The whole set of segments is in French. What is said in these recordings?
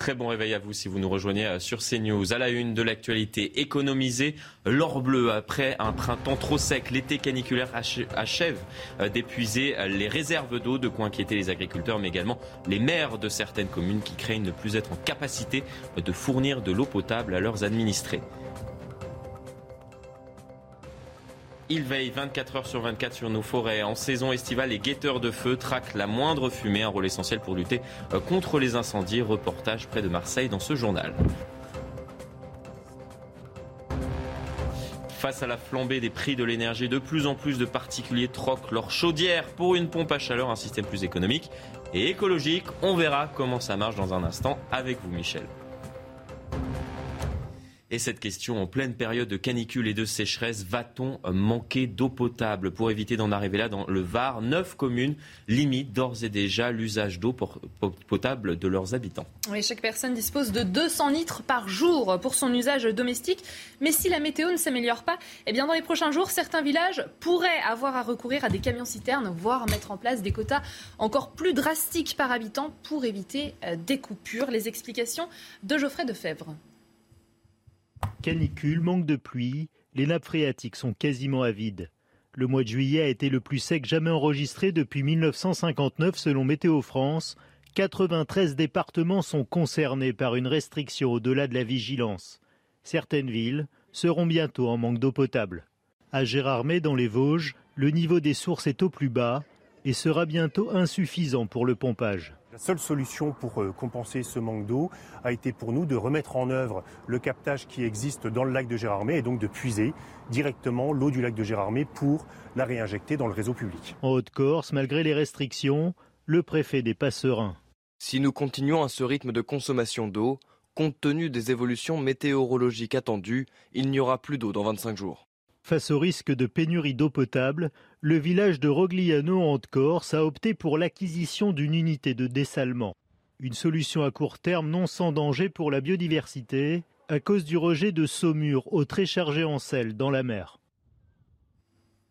Très bon réveil à vous si vous nous rejoignez euh, sur CNews. À la une de l'actualité, économiser l'or bleu après un printemps trop sec. L'été caniculaire achève euh, d'épuiser euh, les réserves d'eau, de quoi inquiéter les agriculteurs, mais également les maires de certaines communes qui craignent ne plus être en capacité de fournir de l'eau potable à leurs administrés. Il veille 24 heures sur 24 sur nos forêts. En saison estivale, les guetteurs de feu traquent la moindre fumée, un rôle essentiel pour lutter euh, contre les incendies. Reportage près de Marseille dans ce journal. Face à la flambée des prix de l'énergie, de plus en plus de particuliers troquent leur chaudière pour une pompe à chaleur, un système plus économique et écologique. On verra comment ça marche dans un instant avec vous, Michel. Et cette question, en pleine période de canicule et de sécheresse, va-t-on manquer d'eau potable Pour éviter d'en arriver là, dans le Var, neuf communes limitent d'ores et déjà l'usage d'eau potable de leurs habitants. Oui, chaque personne dispose de 200 litres par jour pour son usage domestique. Mais si la météo ne s'améliore pas, eh bien dans les prochains jours, certains villages pourraient avoir à recourir à des camions-citernes, voire mettre en place des quotas encore plus drastiques par habitant pour éviter euh, des coupures. Les explications de Geoffrey Defebvre. Canicule, manque de pluie, les nappes phréatiques sont quasiment à vide. Le mois de juillet a été le plus sec jamais enregistré depuis 1959 selon Météo France. 93 départements sont concernés par une restriction au-delà de la vigilance. Certaines villes seront bientôt en manque d'eau potable. À Gérardmer, dans les Vosges, le niveau des sources est au plus bas et sera bientôt insuffisant pour le pompage. La seule solution pour euh, compenser ce manque d'eau a été pour nous de remettre en œuvre le captage qui existe dans le lac de Gérardmer et donc de puiser directement l'eau du lac de Gérardmer pour la réinjecter dans le réseau public. En Haute-Corse, malgré les restrictions, le préfet n'est pas serein. Si nous continuons à ce rythme de consommation d'eau, compte tenu des évolutions météorologiques attendues, il n'y aura plus d'eau dans 25 jours. Face au risque de pénurie d'eau potable, le village de Rogliano en Haute-Corse a opté pour l'acquisition d'une unité de dessalement. Une solution à court terme non sans danger pour la biodiversité à cause du rejet de saumure eau très chargée en sel dans la mer.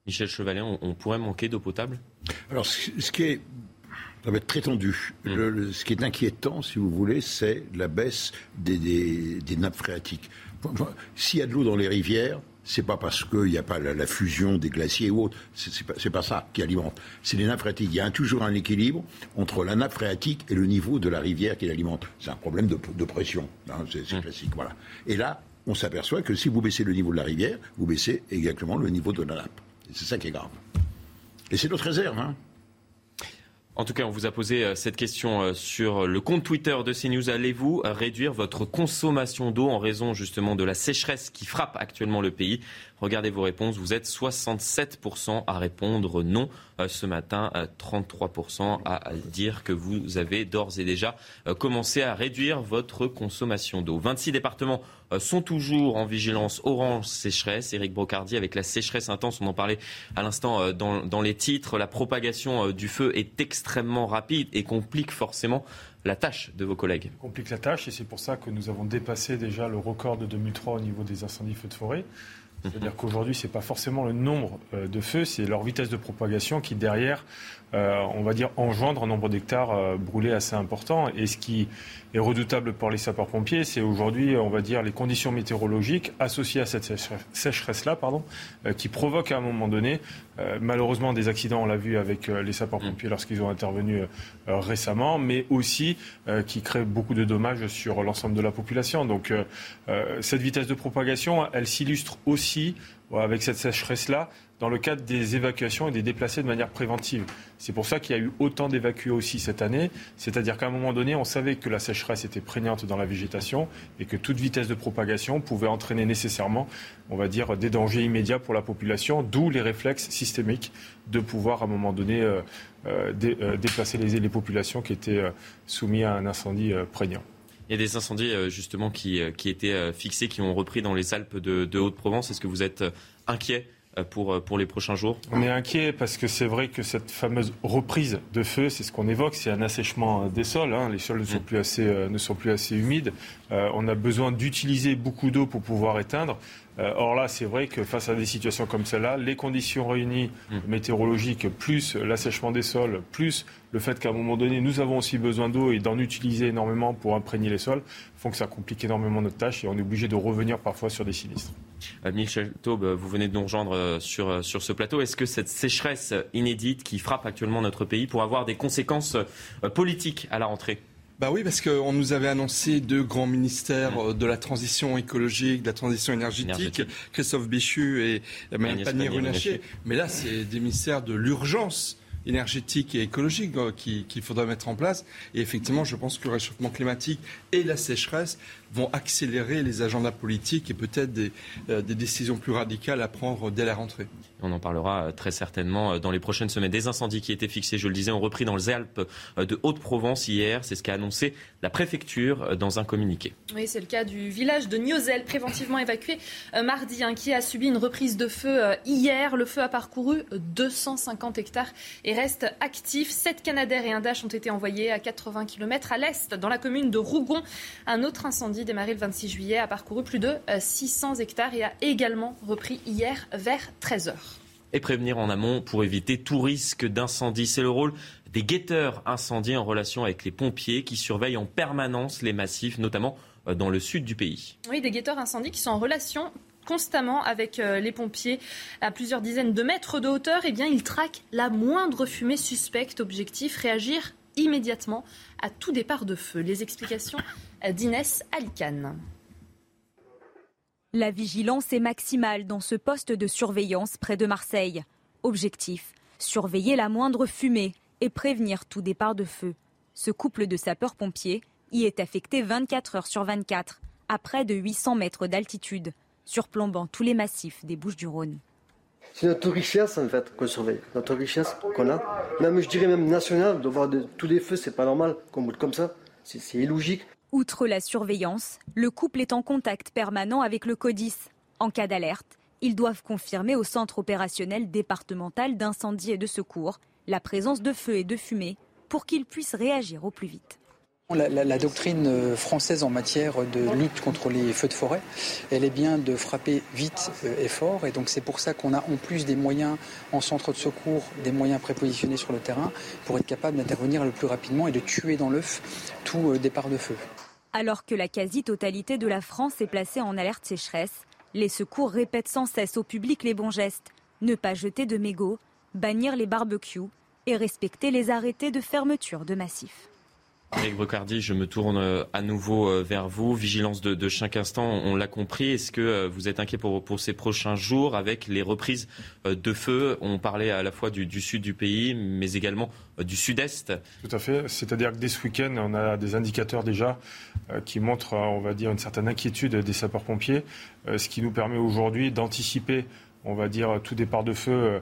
Michel Chevalet, on, pourrait manquer d'eau potable? Alors, ce qui est ça va être très tendu. Hmm. ce qui est inquiétant, si vous voulez, c'est la baisse des nappes phréatiques. S'il y a de l'eau dans les rivières, c'est pas parce qu'il n'y a pas la, fusion des glaciers ou autre, c'est pas, pas ça qui alimente. C'est les nappes phréatiques. Il y a toujours un équilibre entre la nappe phréatique et le niveau de la rivière qui l'alimente. C'est un problème de, pression. Hein, c'est mmh. classique, voilà. Et là, on s'aperçoit que si vous baissez le niveau de la rivière, vous baissez exactement le niveau de la nappe. C'est ça qui est grave. Et c'est notre réserve. Hein. En tout cas, on vous a posé euh, cette question euh, sur le compte Twitter de CNews. Allez-vous réduire votre consommation d'eau en raison justement de la sécheresse qui frappe actuellement le pays? Regardez vos réponses. Vous êtes 67% à répondre non euh, ce matin, 33% à dire que vous avez d'ores et déjà euh, commencé à réduire votre consommation d'eau. 26 départements euh, sont toujours en vigilance orange sécheresse. Éric Brocardi, avec la sécheresse intense, on en parlait à l'instant dans, dans les titres, la propagation du feu est extrêmement rapide et complique forcément la tâche de vos collègues. Complique la tâche et c'est pour ça que nous avons dépassé déjà le record de 2003 au niveau des incendies feux de forêt. C'est-à-dire qu'aujourd'hui, ce n'est pas forcément le nombre euh, de feux, c'est leur vitesse de propagation qui, derrière, on va dire, engendre un nombre d'hectares euh, brûlés assez important. Et ce qui est redoutable pour les sapeurs-pompiers, c'est aujourd'hui, on va dire, les conditions météorologiques associées à cette sécheresse-là, pardon, qui provoquent à un moment donné, malheureusement, des accidents, on l'a vu avec les sapeurs-pompiers lorsqu'ils ont intervenu récemment, mais aussi qui créent beaucoup de dommages sur l'ensemble de la population. Donc, cette vitesse de propagation, elle s'illustre aussi avec cette sécheresse-là dans le cadre des évacuations et des déplacés de manière préventive. C'est pour ça qu'il y a eu autant d'évacués aussi cette année. C'est-à-dire qu'à un moment donné, on savait que la sécheresse était prégnante dans la végétation et que toute vitesse de propagation pouvait entraîner nécessairement, on va dire, des dangers immédiats pour la population, d'où les réflexes systémiques de pouvoir à un moment donné euh, euh, euh, déplacer les, les, populations qui étaient soumises à un incendie prégnant. Il y a des incendies justement qui, qui étaient fixés, qui ont repris dans les Alpes de, de Haute-Provence. Est-ce que vous êtes inquiet pour, pour les prochains jours? On est inquiet parce que c'est vrai que cette fameuse reprise de feu, c'est ce qu'on évoque, c'est un assèchement des sols. Hein. Les sols ne sont, mm. plus assez, ne sont plus assez humides. on a besoin d'utiliser beaucoup d'eau pour pouvoir éteindre. Euh, or là, c'est vrai que face à des situations comme celle-là, les conditions réunies mmh. météorologiques, plus l'assèchement des sols, plus le fait qu'à un moment donné, nous avons aussi besoin d'eau et d'en utiliser énormément pour imprégner les sols, font que ça complique énormément notre tâche et on est obligé de revenir parfois sur des sinistres. Euh, Michel Taube, vous venez de nous rejoindre euh, sur, sur ce plateau. Est-ce que cette sécheresse inédite qui frappe actuellement notre pays pourrait avoir des conséquences politiques à la rentrée? Bah oui, parce qu'on nous avait annoncé deux grands ministères euh, de la transition écologique, de la transition énergétique, Christophe Béchu et Mme Pannier-Runacher. Mais là, c'est des ministères de l'urgence énergétique et écologique euh, qu'il faudra mettre en place. Et effectivement, je pense que le réchauffement climatique et la sécheresse vont accélérer les agendas politiques et peut-être des, euh, des décisions plus radicales à prendre dès la rentrée. On en parlera euh, très certainement euh, dans les prochaines semaines. Des incendies qui étaient fixés, je le disais, ont repris dans les Alpes de Haute-Provence hier. C'est ce qu'a annoncé la préfecture dans un communiqué. Oui, c'est le cas du village de Niozel, préventivement évacué mardi, hein, qui a subi une reprise de feu hier. Le feu a parcouru 250 hectares et reste actif. Sept Canadaires et un Dash ont été envoyés à 80 km à l'est, dans la commune de Rougon. Un autre incendie démarré le 26 juillet, a parcouru plus de 600 euh, hectares et a également repris hier vers 13h. Et prévenir en amont pour éviter tout risque d'incendie. C'est le rôle des guetteurs incendiés en relation avec les pompiers qui surveillent en permanence les massifs, notamment euh, dans le sud du pays. Oui, des guetteurs incendies qui sont en relation constamment avec euh, les pompiers à plusieurs dizaines de mètres de hauteur. Eh bien, ils traquent la moindre fumée suspecte. Objectif, réagir immédiatement à tout départ de feu. Les explications d'Inès Alicane. La vigilance est maximale dans ce poste de surveillance près de Marseille. Objectif surveiller la moindre fumée et prévenir tout départ de feu. Ce couple de sapeurs-pompiers y est affecté 24 heures sur 24, à près de 800 mètres d'altitude, surplombant tous les massifs des Bouches-du-Rhône. C'est notre richesse en fait qu'on surveille, notre richesse qu'on a. Même je dirais même nationale, de voir tous les feux, c'est pas normal qu'on boule comme ça, c'est illogique. Outre la surveillance, le couple est en contact permanent avec le CODIS. En cas d'alerte, ils doivent confirmer au centre opérationnel départemental d'incendie et de secours la présence de feu et de fumée pour qu'ils puissent réagir au plus vite. La, doctrine euh, française en matière de lutte contre les feux de forêt, elle est bien de frapper vite euh, et fort. Et donc c'est pour ça qu'on a en plus des moyens en centre de secours, des moyens prépositionnés sur le terrain pour être capable d'intervenir le plus rapidement et de tuer dans l'œuf tout euh, départ de feu. Alors que la quasi-totalité de la France est placée en alerte sécheresse, les secours répètent sans cesse au public les bons gestes. Ne pas jeter de mégots, bannir les barbecues et respecter les arrêtés de fermeture de massifs. Eric Brocardi, je me tourne euh, à nouveau euh, vers vous. Vigilance de, chaque instant, on l'a compris. Est-ce que euh, vous êtes inquiet pour, pour, ces prochains jours avec les reprises de feu? On parlait à la fois du, sud du pays, mais également du sud-est. Tout à fait. C'est-à-dire que dès ce week-end, on a des indicateurs déjà qui montrent, on va dire, une certaine inquiétude des sapeurs-pompiers, ce qui nous permet aujourd'hui d'anticiper, on va dire, tout départ de feu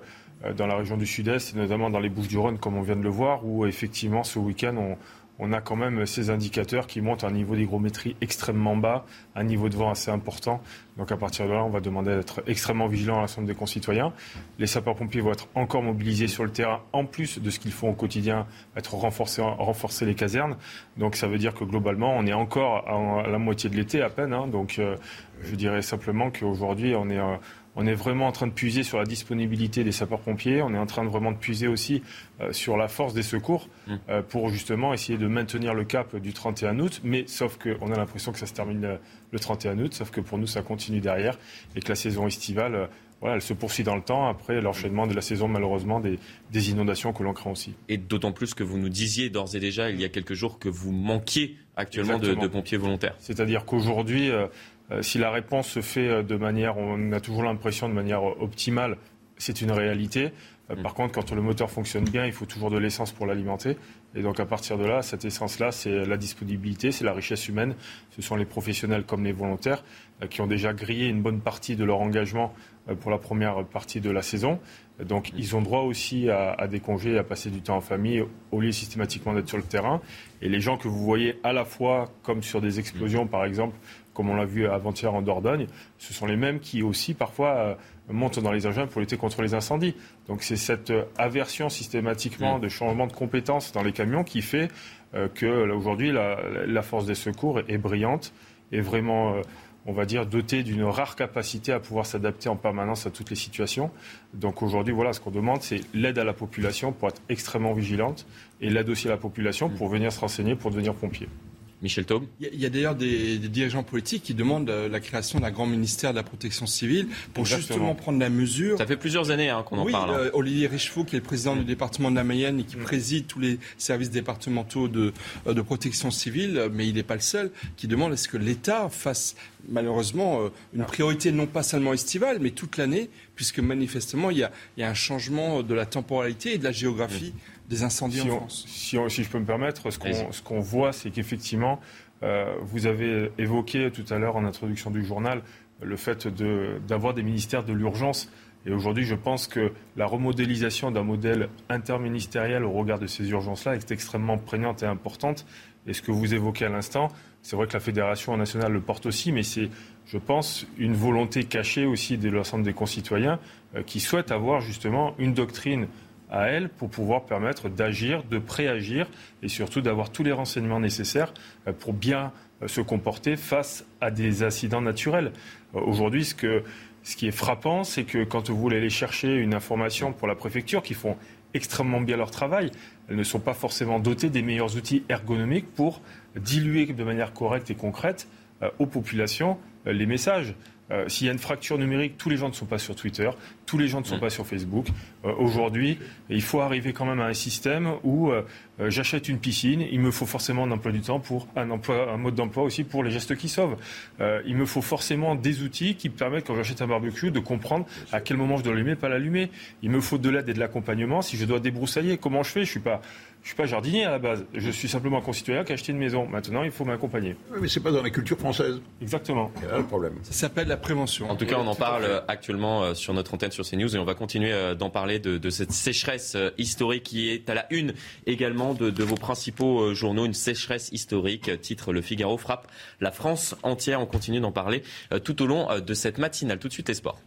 dans la région du sud-est, notamment dans les Bouches-du-Rhône, comme on vient de le voir, où effectivement ce week-end, on, on a quand même ces indicateurs qui montrent un niveau d'hygrométrie extrêmement bas, un niveau de vent assez important. Donc à partir de là, on va demander d'être extrêmement vigilant à l'ensemble des concitoyens. Les sapeurs-pompiers vont être encore mobilisés sur le terrain, en plus de ce qu'ils font au quotidien, être renforcer, renforcer les casernes. Donc ça veut dire que globalement, on est encore à la moitié de l'été à peine. Hein. Donc euh, je dirais simplement qu'aujourd'hui, on est... Euh, on est vraiment en train de puiser sur la disponibilité des sapeurs-pompiers. On est en train de vraiment de puiser aussi euh, sur la force des secours mmh. euh, pour justement essayer de maintenir le cap du 31 août. Mais sauf qu'on a l'impression que ça se termine euh, le 31 août, sauf que pour nous, ça continue derrière et que la saison estivale. Voilà, elle se poursuit dans le temps après l'enchaînement de la saison, malheureusement, des, inondations que l'on craint aussi. Et d'autant plus que vous nous disiez d'ores et déjà, il y a quelques jours, que vous manquiez actuellement de, pompiers volontaires. C'est-à-dire qu'aujourd'hui, euh, si la réponse se fait euh, de manière, on a toujours l'impression de manière euh, optimale, c'est une réalité. Mm. Par contre, quand le moteur fonctionne bien, il faut toujours de l'essence pour l'alimenter. Et donc, à partir de là, cette essence-là, c'est la disponibilité, c'est la richesse humaine. Ce sont les professionnels comme les volontaires qui ont déjà grillé une bonne partie de leur engagement pour la première partie de la saison. Donc, ils ont droit aussi à, à des congés, à passer du temps en famille, au lieu systématiquement d'être sur le terrain. Et les gens que vous voyez à la fois, comme sur des explosions, par exemple, comme on l'a vu avant-hier en Dordogne, ce sont les mêmes qui aussi parfois montent dans les engins pour lutter contre les incendies. Donc c'est cette aversion systématiquement mm. de changement de compétences dans les camions qui fait que aujourd'hui la, force des secours est brillante et vraiment on va dire, doté d'une rare capacité à pouvoir s'adapter en permanence à toutes les situations. Donc aujourd'hui, voilà, ce qu'on demande, c'est l'aide à la population pour être extrêmement vigilante et l'aide aussi à la population pour venir se renseigner, pour devenir pompier. Michel Taube Il y a, d'ailleurs des, dirigeants politiques qui demandent euh, la création d'un grand ministère de la protection civile pour justement prendre la mesure. Ça fait plusieurs années hein, qu'on en parle. Hein. Euh, Olivier Richefou, qui est le président du département de la Mayenne et qui préside tous les services départementaux de, euh, de protection civile, mais il n'est pas le seul, qui demande est-ce que l'État fasse malheureusement une priorité non pas seulement estivale, mais toute l'année, puisque manifestement il y, a, un changement de la temporalité et de la géographie des incendies si en France. Si, si, je peux me permettre, ce qu'on voit, c'est qu'effectivement, euh, vous avez évoqué tout à l'heure en introduction du journal le fait d'avoir des ministères de l'urgence. Et aujourd'hui, je pense que la remodélisation d'un modèle interministériel au regard de ces urgences-là est extrêmement prégnante et importante. Et ce que vous évoquez à l'instant, c'est vrai que la Fédération nationale le porte aussi, mais c'est, je pense, une volonté cachée aussi de l'ensemble des concitoyens euh, qui souhaitent avoir justement une doctrine à elle pour pouvoir permettre d'agir, de préagir et surtout d'avoir tous les renseignements nécessaires euh, pour bien euh, se comporter face à des incidents naturels. Euh, aujourd'hui, ce, ce qui est frappant, c'est que quand vous voulez aller chercher une information pour la préfecture, qui font extrêmement bien leur travail, elles ne sont pas forcément dotées des meilleurs outils ergonomiques pour diluer de manière correcte et concrète aux populations les messages. Euh, s'il y a une fracture numérique, tous les gens ne sont pas sur Twitter, tous les gens ne sont pas sur Facebook. Euh, aujourd'hui, il faut arriver quand même à un système où euh, j'achète une piscine, il me faut forcément un emploi du temps pour un emploi, un mode d'emploi aussi pour les gestes qui sauvent. il me faut forcément des outils qui permettent, quand j'achète un barbecue, de comprendre à quel moment je dois l'allumer, pas l'allumer. Il me faut de l'aide et de l'accompagnement. Si je dois débroussailler, comment je fais? Je suis pas je ne suis pas jardinier à la base. Je suis simplement un concitoyen qui a acheté une maison. Maintenant, il faut m'accompagner. Oui, mais ce n'est pas dans la culture française. Exactement. C'est là le problème. Ça s'appelle la prévention. En tout cas, on en parle euh, actuellement euh, sur notre antenne sur CNews et on va continuer euh, d'en parler de, cette sécheresse historique qui est à la une également de, de vos principaux journaux. Une sécheresse historique, titre Le Figaro frappe la France entière. On continue d'en parler tout au long de cette matinale. Tout de suite, les sports.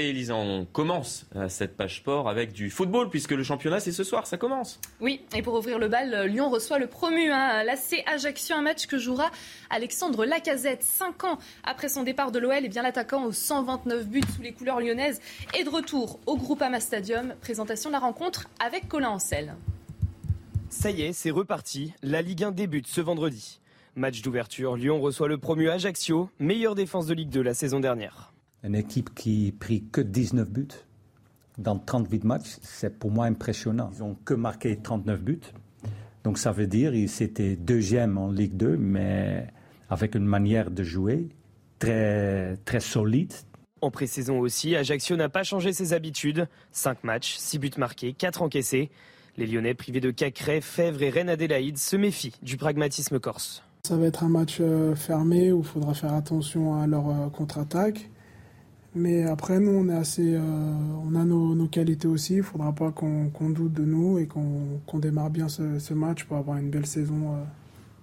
Et Elisa, on commence euh, cette page sport avec du football, puisque le championnat, c'est ce soir, ça commence. Oui, et pour ouvrir le bal, Lyon reçoit le promu, hein, l'AC Ajaccio, un match que jouera Alexandre Lacazette. Cinq ans après son départ de l'OL, et eh bien l'attaquant aux 129 buts sous les couleurs lyonnaises est de retour au Groupama Stadium. Présentation de la rencontre avec Colin Ancel. Ça y est, c'est reparti. La Ligue 1 débute ce vendredi. Match d'ouverture, Lyon reçoit le promu Ajaccio, meilleure défense de Ligue 2 la saison dernière. Une équipe qui pris que 19 buts dans 38 matchs, c'est pour moi impressionnant. Ils n'ont que marqué 39 buts. Donc ça veut dire qu'ils étaient deuxième en Ligue 2, mais avec une manière de jouer très, très solide. En pré-saison aussi, Ajaccio n'a pas changé ses habitudes. 5 matchs, 6 buts marqués, 4 encaissés. Les Lyonnais privés de Cacré, Fèvre et Rennes Adélaïde se méfient du pragmatisme corse. Ça va être un match euh, fermé où il faudra faire attention à leur euh, contre-attaque. Mais après, nous, on est assez, euh, on a nos, qualités aussi. Il ne faudra pas qu'on doute de nous et qu'on démarre bien ce, match pour avoir une belle saison euh,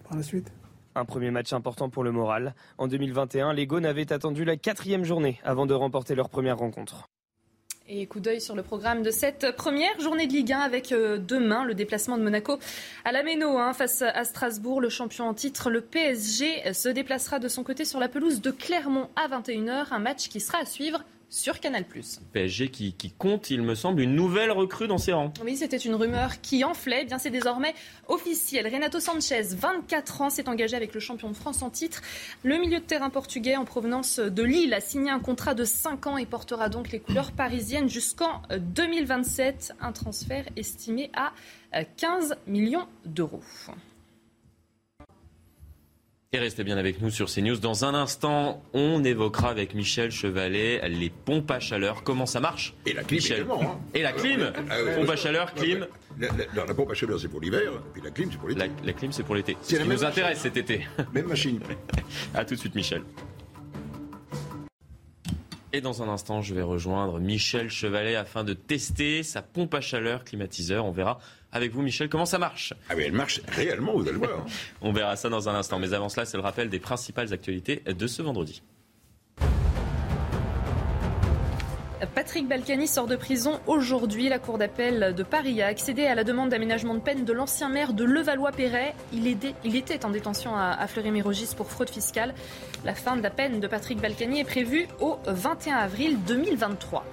par la suite. Un premier match important pour le moral. En 2021, les Gaunes avaient attendu la quatrième journée avant de remporter leur première rencontre. Et coup d'œil sur le programme de cette première journée de Ligue 1 avec euh, demain le déplacement de Monaco à la Méno hein, face à Strasbourg. Le champion en titre, le PSG, se déplacera de son côté sur la pelouse de Clermont à 21h. Un match qui sera à suivre sur Canal+. PSG qui, compte, il me semble, une nouvelle recrue dans ses rangs. Oui, c'était une rumeur qui enflait. Eh bien, c'est désormais officiel. Renato Sanchez, 24 ans, s'est engagé avec le champion de France en titre. Le milieu de terrain portugais en provenance de Lille a signé un contrat de 5 ans et portera donc les couleurs parisiennes jusqu'en 2027. Un transfert estimé à 15 millions d'euros. Et restez bien avec nous sur CNews. Dans un instant, on évoquera avec Michel Chevalet les pompes à chaleur. Comment ça marche Et la clim Michel. Hein. Et la clim ah Pompe à chaleur, clim la, la, pompe à chaleur, c'est pour l'hiver, puis la clim, c'est pour l'été. La, clim, c'est pour l'été. C'est ce qui nous intéresse cet été. Même machine. A tout de suite, Michel. Et dans un instant, je vais rejoindre Michel Chevalet afin de tester sa pompe à chaleur climatiseur. On verra avec vous, Michel, comment ça marche? Ah oui, elle marche réellement, vous allez voir. On verra ça dans un instant. Mais avant cela, c'est le rappel des principales actualités de ce vendredi. Patrick Balkany sort de prison aujourd'hui. La Cour d'appel de Paris a accédé à la demande d'aménagement de peine de l'ancien maire de Levallois-Perret. Il, était en détention à, Fleury-Mérogis pour fraude fiscale. La fin de la peine de Patrick Balkany est prévue au 21 avril 2023.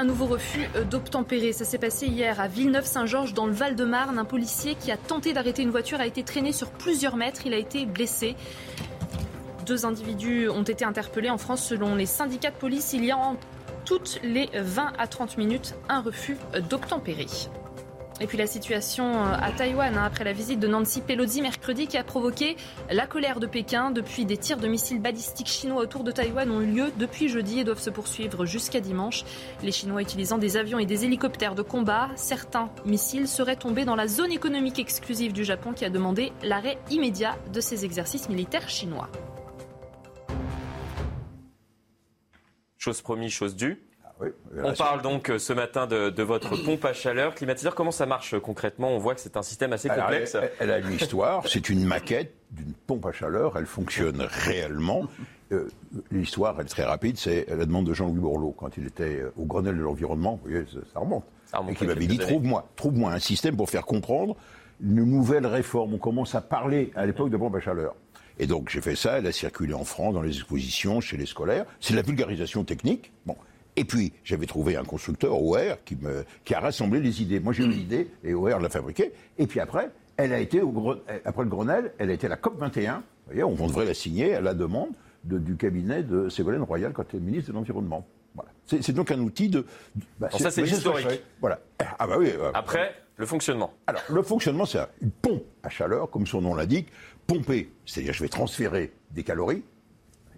Un nouveau refus d'obtempérer. Ça s'est passé hier à Villeneuve-Saint-Georges dans le Val-de-Marne. Un policier qui a tenté d'arrêter une voiture a été traîné sur plusieurs mètres. Il a été blessé. Deux individus ont été interpellés en France. Selon les syndicats de police, il y a en toutes les 20 à 30 minutes un refus d'obtempérer. Et puis la situation à Taïwan, hein, après la visite de Nancy Pelosi mercredi, qui a provoqué la colère de Pékin. Depuis, des tirs de missiles balistiques chinois autour de Taïwan ont eu lieu depuis jeudi et doivent se poursuivre jusqu'à dimanche. Les Chinois utilisant des avions et des hélicoptères de combat, certains missiles seraient tombés dans la zone économique exclusive du Japon qui a demandé l'arrêt immédiat de ces exercices militaires chinois. Chose promis, chose due. On parle donc euh, ce matin de, votre pompe à chaleur climatiseur. Comment ça marche euh, concrètement? On voit que c'est un système assez complexe. Elle, a une histoire. C'est une maquette d'une pompe à chaleur. Elle fonctionne réellement. Euh, l'histoire, elle est très rapide. C'est la demande de Jean-Louis Borloo quand il était au Grenelle de l'environnement. Vous voyez, ça, remonte. Et qui m'avait dit trouve-moi, trouve-moi un système pour faire comprendre une nouvelle réforme. On commence à parler à l'époque de pompe à chaleur. Et donc j'ai fait ça, elle a circulé en France dans les expositions, chez les scolaires. C'est la vulgarisation technique. Bon. Et puis j'avais trouvé un constructeur, OR, qui, me, qui a rassemblé les idées. Moi j'ai eu l'idée et OR l'a fabriquée. Et puis après, elle a été au, après le Grenelle, elle a été à la COP 21. Vous voyez, on devrait la signer à la demande du cabinet de Ségolène Royal quand elle est ministre de l'Environnement. Voilà. C'est donc un outil de. Bah, ça, c'est historique. Voilà. Ah bah oui. Après, le fonctionnement. Alors, le fonctionnement, c'est une pompe à chaleur, comme son nom l'indique, pomper, c'est-à-dire je vais transférer des calories.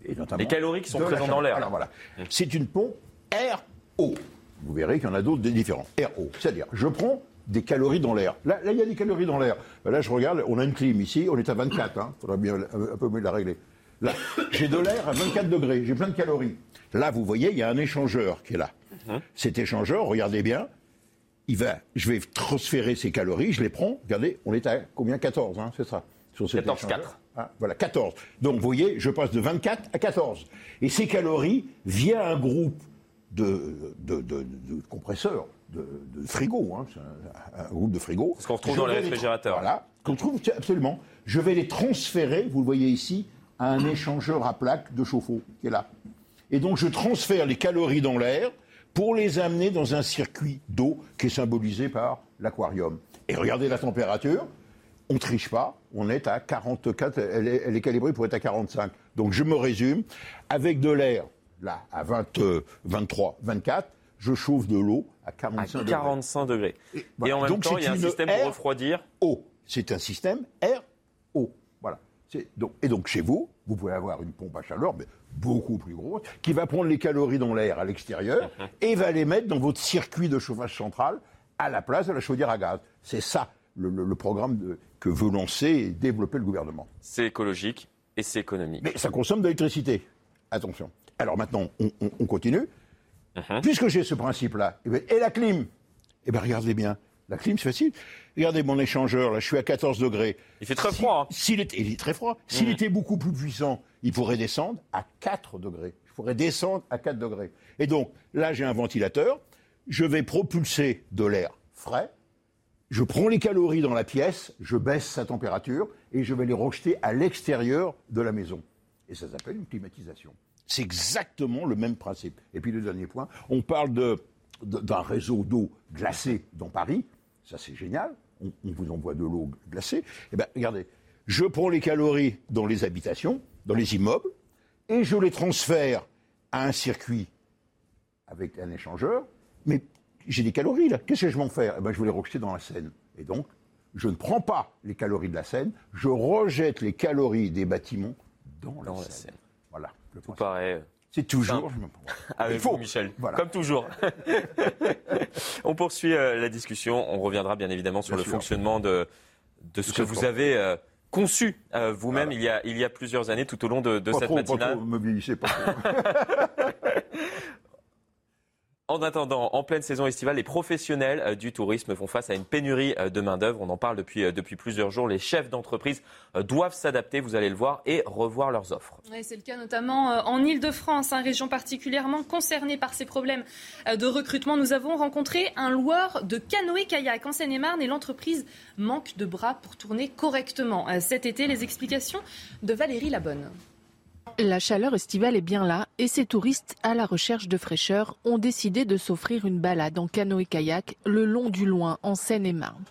Et Les calories qui sont présentes dans l'air. Alors voilà. C'est une pompe RO. Vous verrez qu'il y en a d'autres différents. RO. C'est-à-dire, je prends des calories dans l'air. Là, il y a des calories dans l'air. Là, je regarde, on a une clim ici, on est à 24. Il hein. faudra bien un peu mieux la régler. Là, j'ai de l'air à 24 degrés, j'ai plein de calories. Là, vous voyez, il y a un échangeur qui est là. Mhm. Cet échangeur, regardez bien, il va, je vais transférer ces calories, je les prends. Regardez, on est à combien? 14, hein, c'est ça. 14, 4. Ah, voilà, 14. Donc, vous voyez, je passe de 24 à 14. Et ces calories, via un groupe de, compresseurs, de, frigo, hein, un, groupe de frigo. Ce qu'on retrouve dans les réfrigérateurs. Voilà, qu'on trouve absolument. Je vais les transférer, vous le voyez ici, à un échangeur à plaques de chauffe-eau qui est là. Et donc, je transfère les calories dans l'air pour les amener dans un circuit d'eau qui est symbolisé par l'aquarium. Et regardez la température, on ne triche pas, on est à 44, elle est, calibrée pour être à 45. Donc je me résume, avec de l'air, là, à 23, 24, je chauffe de l'eau à 45 degrés. 45 degrés. Et, en même temps, il y a un système pour refroidir. Eau. C'est un système R-O. Voilà. Donc, et donc chez vous, vous pouvez avoir une pompe à chaleur, mais beaucoup plus grosse, qui va prendre les calories dans l'air à l'extérieur et va les mettre dans votre circuit de chauffage central à la place de la chaudière à gaz. C'est ça le, programme que veut lancer et développer le gouvernement. C'est écologique et c'est économique. Mais ça consomme de l'électricité. Attention. Alors maintenant, on, continue. Uh-huh. Puisque j'ai ce principe-là, eh ben, et la clim? Eh bien, regardez bien. La clim, c'est facile. Regardez mon échangeur, là, je suis à 14 degrés. Il fait très froid. Hein. S'il était, il est très froid. S'il mmh. était beaucoup plus puissant, il pourrait descendre à 4 degrés. Il pourrait descendre à 4 degrés. Et donc, là, j'ai un ventilateur. Je vais propulser de l'air frais je prends les calories dans la pièce, je baisse sa température et je vais les rejeter à l'extérieur de la maison. Et ça s'appelle une climatisation. C'est exactement le même principe. Et puis le dernier point, on parle d'un réseau d'eau glacée dans Paris. Ça, c'est génial. On, vous envoie de l'eau glacée. Eh bien, regardez, je prends les calories dans les habitations, dans les immeubles, et je les transfère à un circuit avec un échangeur, mais j'ai des calories là, qu'est-ce que je vais en faire? Eh ben, Je vais les rejeter dans la Seine. Et donc, je ne prends pas les calories de la Seine, je rejette les calories des bâtiments dans, la, Seine. Voilà. Tout paraît. Euh, C'est toujours. Avec vous, Michel. Comme toujours. on poursuit euh, la discussion. On reviendra bien évidemment sur le fonctionnement de, de ce que vous avez. Euh, conçu vous-même il, y a, il y a plusieurs années tout au long de, de cette matinale. Pas trop, pas trop. En attendant, en pleine saison estivale, les professionnels euh, du tourisme font face à une pénurie euh, de main-d'œuvre. On en parle depuis, euh, depuis plusieurs jours. Les chefs d'entreprise doivent s'adapter, vous allez le voir, et revoir leurs offres. c'est le cas notamment en Ile-de-France, hein, région particulièrement concernée par ces problèmes de recrutement. Nous avons rencontré un loueur de canoë-kayak en Seine-et-Marne et l'entreprise manque de bras pour tourner correctement. Cet été, les explications de Valérie Labonne. La chaleur estivale est bien là et ces touristes à la recherche de fraîcheur ont décidé de s'offrir une balade en canoë-kayak le long du loin en Seine-et-Marne.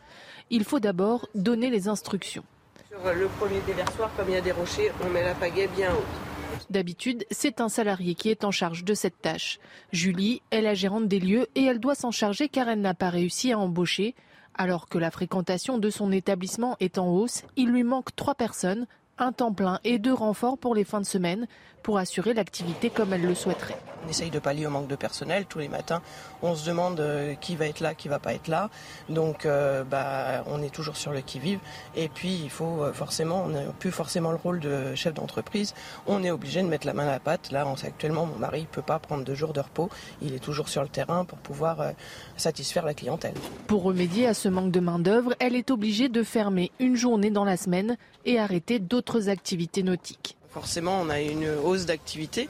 Il faut d'abord donner les instructions. Sur le premier déversoir, comme il y a des rochers, on met la pagaie bien haute. D'habitude, c'est un salarié qui est en charge de cette tâche. Julie est la gérante des lieux et elle doit s'en charger car elle n'a pas réussi à embaucher. Alors que la fréquentation de son établissement est en hausse, il lui manque trois personnes, un temps plein et deux renforts pour les fins de semaine pour assurer l'activité comme elle le souhaiterait. On essaye de pallier au manque de personnel tous les matins. On se demande euh, qui va être là, qui va pas être là. Donc, euh, bah, on est toujours sur le qui-vive. Et puis, il faut euh, forcément, on n'a plus forcément le rôle de chef d'entreprise. On est obligé de mettre la main à la pâte. Là, actuellement, mon mari ne peut pas prendre deux jours de repos. Il est toujours sur le terrain pour pouvoir satisfaire la clientèle. Pour remédier à ce manque de main-d'œuvre, elle est obligée de fermer une journée dans la semaine et arrêter d'autres activités nautiques. Forcément, on a une hausse d'activité,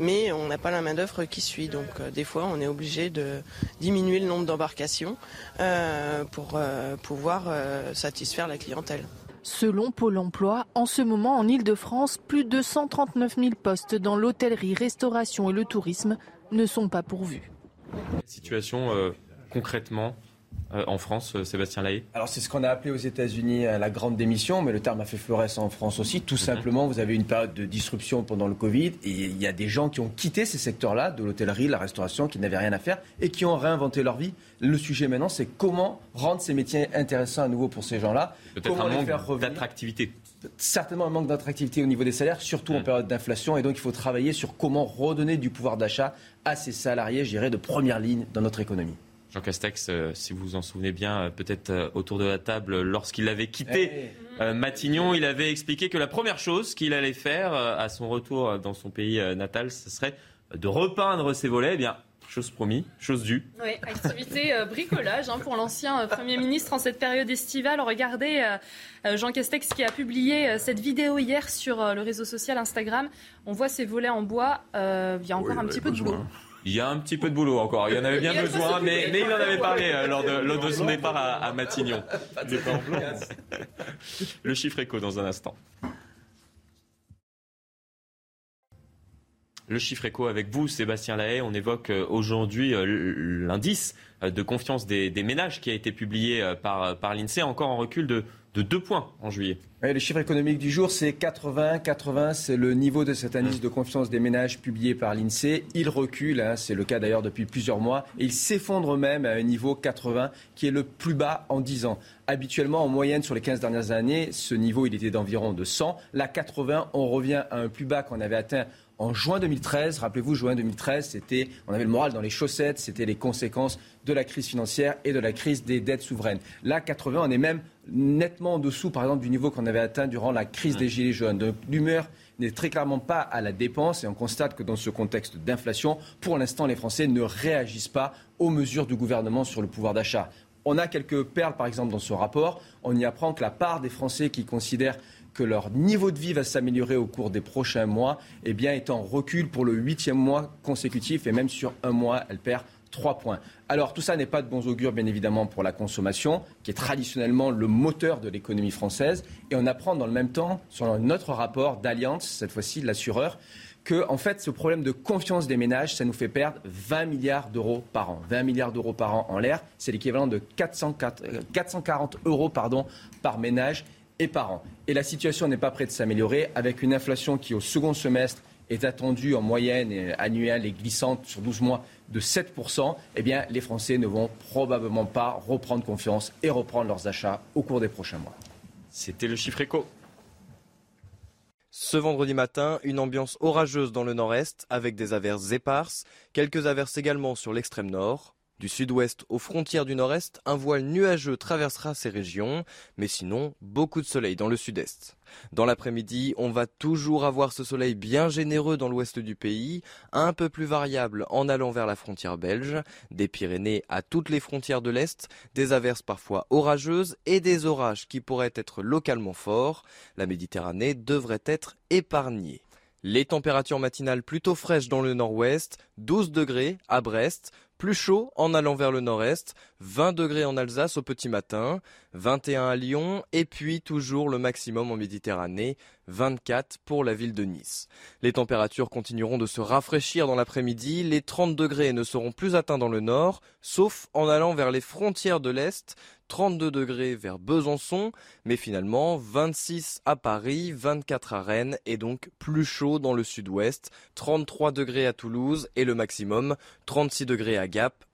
mais on n'a pas la main-d'œuvre qui suit. Donc, euh, des fois, on est obligé de diminuer le nombre d'embarcations euh, pour euh, pouvoir satisfaire la clientèle. Selon Pôle emploi, en ce moment en Ile-de-France, plus de 139 000 postes dans l'hôtellerie, restauration et le tourisme ne sont pas pourvus. Situation concrètement euh, en France, euh, Sébastien Lahaye Alors c'est ce qu'on a appelé aux États-Unis euh, la grande démission, mais le terme a fait florès en France aussi. Tout mhm. simplement, vous avez une période de disruption pendant le Covid et il y a des gens qui ont quitté ces secteurs-là, de l'hôtellerie, la restauration, qui n'avaient rien à faire et qui ont réinventé leur vie. Le sujet maintenant, c'est comment rendre ces métiers intéressants à nouveau pour ces gens-là. Peut-être un manque d'attractivité certainement un manque d'attractivité au niveau des salaires, surtout en mhm. période d'inflation. Et donc, il faut travailler sur comment redonner du pouvoir d'achat à ces salariés, je dirais, de première ligne dans notre économie. Jean Castex, euh, si vous vous en souvenez bien, euh, peut-être euh, autour de la table, lorsqu'il avait quitté eh Matignon, il avait expliqué que la première chose qu'il allait faire à son retour dans son pays natal, ce serait de repeindre ses volets. Eh bien, chose promis, chose due. Oui, activité bricolage hein, pour l'ancien Premier ministre en cette période estivale. Regardez Jean Castex qui a publié cette vidéo hier sur le réseau social Instagram. On voit ses volets en bois. il y a encore un petit peu de boulot. Il y a un petit peu de boulot encore. Il y en avait bien besoin, mais, il en avait parlé euh, lors, de, son départ à, Matignon. Le chiffre écho dans un instant. Le chiffre écho avec vous, Sébastien Lahaye. On évoque euh, aujourd'hui euh, l'indice de confiance des, ménages qui a été publié par, par l'INSEE, encore en recul de de 2 points en juillet. le chiffre économique du jour, c'est 80. 80, c'est le niveau de cet indice de confiance des ménages publié par l'INSEE. Il recule, hein, c'est le cas d'ailleurs depuis plusieurs mois, et il s'effondre même à un niveau 80, qui est le plus bas en 10 ans. Habituellement, en moyenne, sur les 15 dernières années, ce niveau, il était d'environ de 100. Là, 80, on revient à un plus bas qu'on avait atteint en juin 2013. Rappelez-vous, juin 2013, c'était, on avait le moral dans les chaussettes, c'était les conséquences de la crise financière et de la crise des dettes souveraines. Là, 80, on est même nettement en dessous, par exemple, du niveau qu'on avait atteint durant la crise des Gilets jaunes. Donc l'humeur n'est très clairement pas à la dépense et on constate que dans ce contexte d'inflation, pour l'instant, les Français ne réagissent pas aux mesures du gouvernement sur le pouvoir d'achat. On a quelques perles, par exemple, dans ce rapport. On y apprend que la part des Français qui considèrent que leur niveau de vie va s'améliorer au cours des prochains mois, eh bien, est en recul pour le huitième mois consécutif et même sur un mois, elle perd trois points. Alors tout ça n'est pas de bons augures, bien évidemment, pour la consommation, qui est traditionnellement le moteur de l'économie française. Et on apprend dans le même temps, sur notre rapport d'Alliance, cette fois-ci l'assureur, que en fait, ce problème de confiance des ménages, ça nous fait perdre 20 milliards d'euros par an. 20 milliards d'euros par an en l'air, c'est l'équivalent de 440 euros pardon, par ménage et par an. Et la situation n'est pas prête de s'améliorer avec une inflation qui, au second semestre, est attendue en moyenne annuelle et glissante sur 12 mois de 7%, eh bien, les Français ne vont probablement pas reprendre confiance et reprendre leurs achats au cours des prochains mois. C'était le chiffre éco. Ce vendredi matin, une ambiance orageuse dans le nord-est avec des averses éparses, quelques averses également sur l'extrême nord. Du sud-ouest aux frontières du nord-est, un voile nuageux traversera ces régions, mais sinon, beaucoup de soleil dans le sud-est. Dans l'après-midi, on va toujours avoir ce soleil bien généreux dans l'ouest du pays, un peu plus variable en allant vers la frontière belge, des Pyrénées à toutes les frontières de l'Est, des averses parfois orageuses et des orages qui pourraient être localement forts. La Méditerranée devrait être épargnée. Les températures matinales plutôt fraîches dans le nord-ouest, 12 degrés à Brest, plus chaud en allant vers le nord-est, 20 degrés en Alsace au petit matin, 21 à Lyon et puis toujours le maximum en Méditerranée, 24 pour la ville de Nice. Les températures continueront de se rafraîchir dans l'après-midi, les 30 degrés ne seront plus atteints dans le nord, sauf en allant vers les frontières de l'Est, 32 degrés vers Besançon, mais finalement 26 à Paris, 24 à Rennes et donc plus chaud dans le sud-ouest, 33 degrés à Toulouse et le maximum 36 degrés à Gap.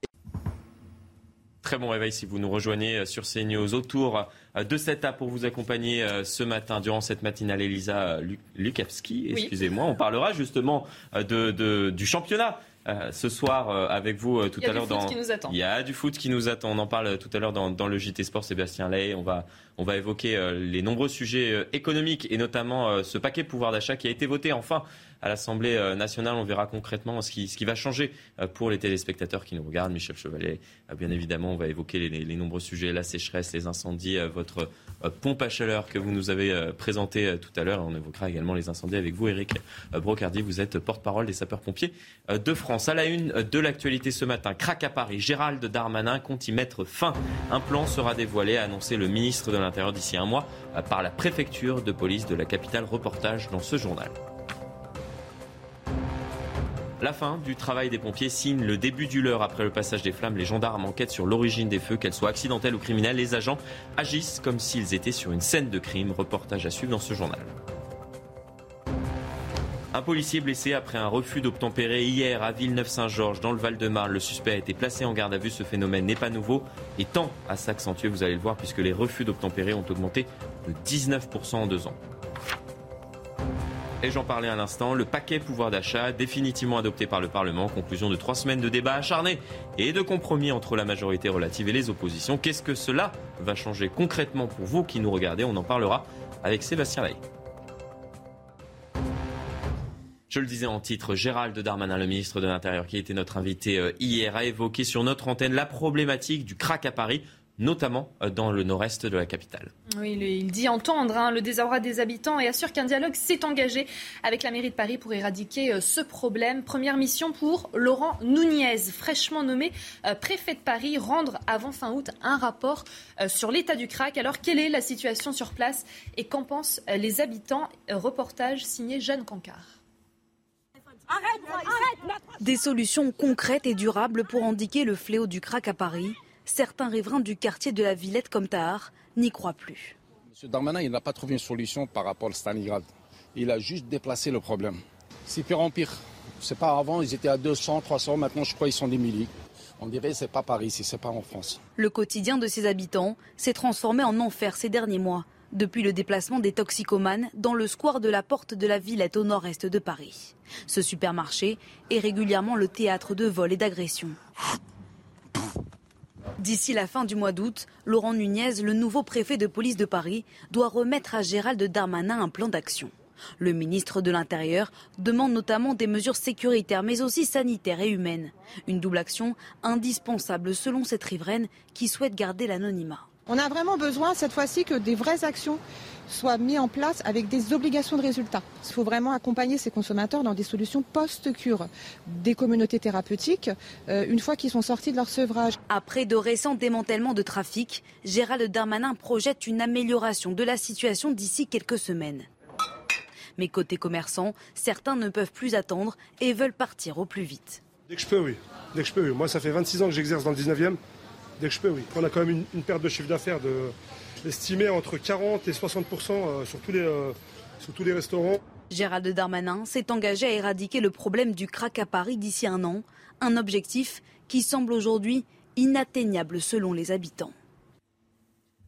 Très bon réveil si vous nous rejoignez euh, sur CNews autour euh, de cette app pour vous accompagner euh, ce matin durant cette matinale. Elisa Lukavski, excusez-moi, on parlera justement de, du championnat euh, ce soir euh, avec vous euh, tout à l'heure dans. Il y a du foot qui nous attend. On en parle tout à l'heure dans, dans, le JT Sport. Sébastien Lay. On va on va évoquer les nombreux sujets économiques et notamment ce paquet pouvoir d'achat qui a été voté enfin à l'Assemblée euh, nationale. On verra concrètement ce qui, va changer euh, pour les téléspectateurs qui nous regardent. Michel Chevalet, euh, bien évidemment, on va évoquer les, nombreux sujets, la sécheresse, les incendies, votre pompe à chaleur que vous nous avez présentée tout à l'heure. On évoquera également les incendies avec vous, Eric Brocardi. Vous êtes porte-parole des sapeurs-pompiers de France. À la une de l'actualité ce matin, crack à Paris. Gérald Darmanin compte y mettre fin. Un plan sera dévoilé, annoncé le ministre de l'Intérieur d'ici un mois par la préfecture de police de la capitale. Reportage dans ce journal. La fin du travail des pompiers signe le début du leurre après le passage des flammes. Les gendarmes enquêtent sur l'origine des feux, qu'elles soient accidentelles ou criminelles. Les agents agissent comme s'ils étaient sur une scène de crime. Reportage à suivre dans ce journal. Un policier blessé après un refus d'obtempérer hier à Villeneuve-Saint-Georges dans le Val-de-Marne. Le suspect a été placé en garde à vue. Ce phénomène n'est pas nouveau et tend à s'accentuer, vous allez le voir, puisque les refus d'obtempérer ont augmenté de 19% en deux ans. Et j'en parlais à l'instant, le paquet pouvoir d'achat définitivement adopté par le Parlement, conclusion de trois semaines de débats acharnés et de compromis entre la majorité relative et les oppositions. Qu'est-ce que cela va changer concrètement pour vous qui nous regardez? On en parlera avec Sébastien Lay. Je le disais en titre, Gérald Darmanin, le ministre de l'Intérieur, qui était notre invité euh, hier, a évoqué sur notre antenne la problématique du crack à Paris notamment euh, dans le nord-est de la capitale. Oui, il dit entendre hein, le désarroi des habitants et assure qu'un dialogue s'est engagé avec la mairie de Paris pour éradiquer euh, ce problème. Première mission pour Laurent Nunez, fraîchement nommé euh, préfet de Paris, rendre avant fin août un rapport sur l'état du crack. Alors, quelle est la situation sur place et qu'en pensent les habitants? Reportage signé Jeanne Cancard. Des solutions concrètes et durables pour indiquer le fléau du crack à Paris certains riverains du quartier de la Villette comme Tahar n'y croient plus. M. Darmanin, il n'a pas trouvé une solution par rapport à Stalingrad. Il a juste déplacé le problème. C'est pire en pire. C'est pas avant, ils étaient à 200, 300, maintenant je crois qu'ils sont des milliers. On dirait que c'est pas Paris, c'est pas en France. Le quotidien de ses habitants s'est transformé en enfer ces derniers mois, depuis le déplacement des toxicomanes dans le square de la Porte de la Villette au nord-est de Paris. Ce supermarché est régulièrement le théâtre de vols et d'agressions. D'ici la fin du mois d'août, Laurent Nunez, le nouveau préfet de police de Paris, doit remettre à Gérald Darmanin un plan d'action. Le ministre de l'Intérieur demande notamment des mesures sécuritaires mais aussi sanitaires et humaines. Une double action indispensable selon cette riveraine qui souhaite garder l'anonymat. On a vraiment besoin cette fois-ci que des vraies actions soient mises en place avec des obligations de résultats. Il faut vraiment accompagner ces consommateurs dans des solutions post-cure, des communautés thérapeutiques, euh, une fois qu'ils sont sortis de leur sevrage. Après de récents démantèlements de trafic, Gérald Darmanin projette une amélioration de la situation d'ici quelques semaines. Mais côté commerçant, certains ne peuvent plus attendre et veulent partir au plus vite. Dès que je peux, oui. Dès que je peux, oui. Moi, ça fait 26 ans que j'exerce dans le 19e. Dès que je peux, oui. On a quand même une, perte de chiffre d'affaires de, estimée entre 40 et 60 euh, sur, tous les, euh, sur tous les restaurants. Gérald Darmanin s'est engagé à éradiquer le problème du crack à Paris d'ici un an, un objectif qui semble aujourd'hui inatteignable selon les habitants.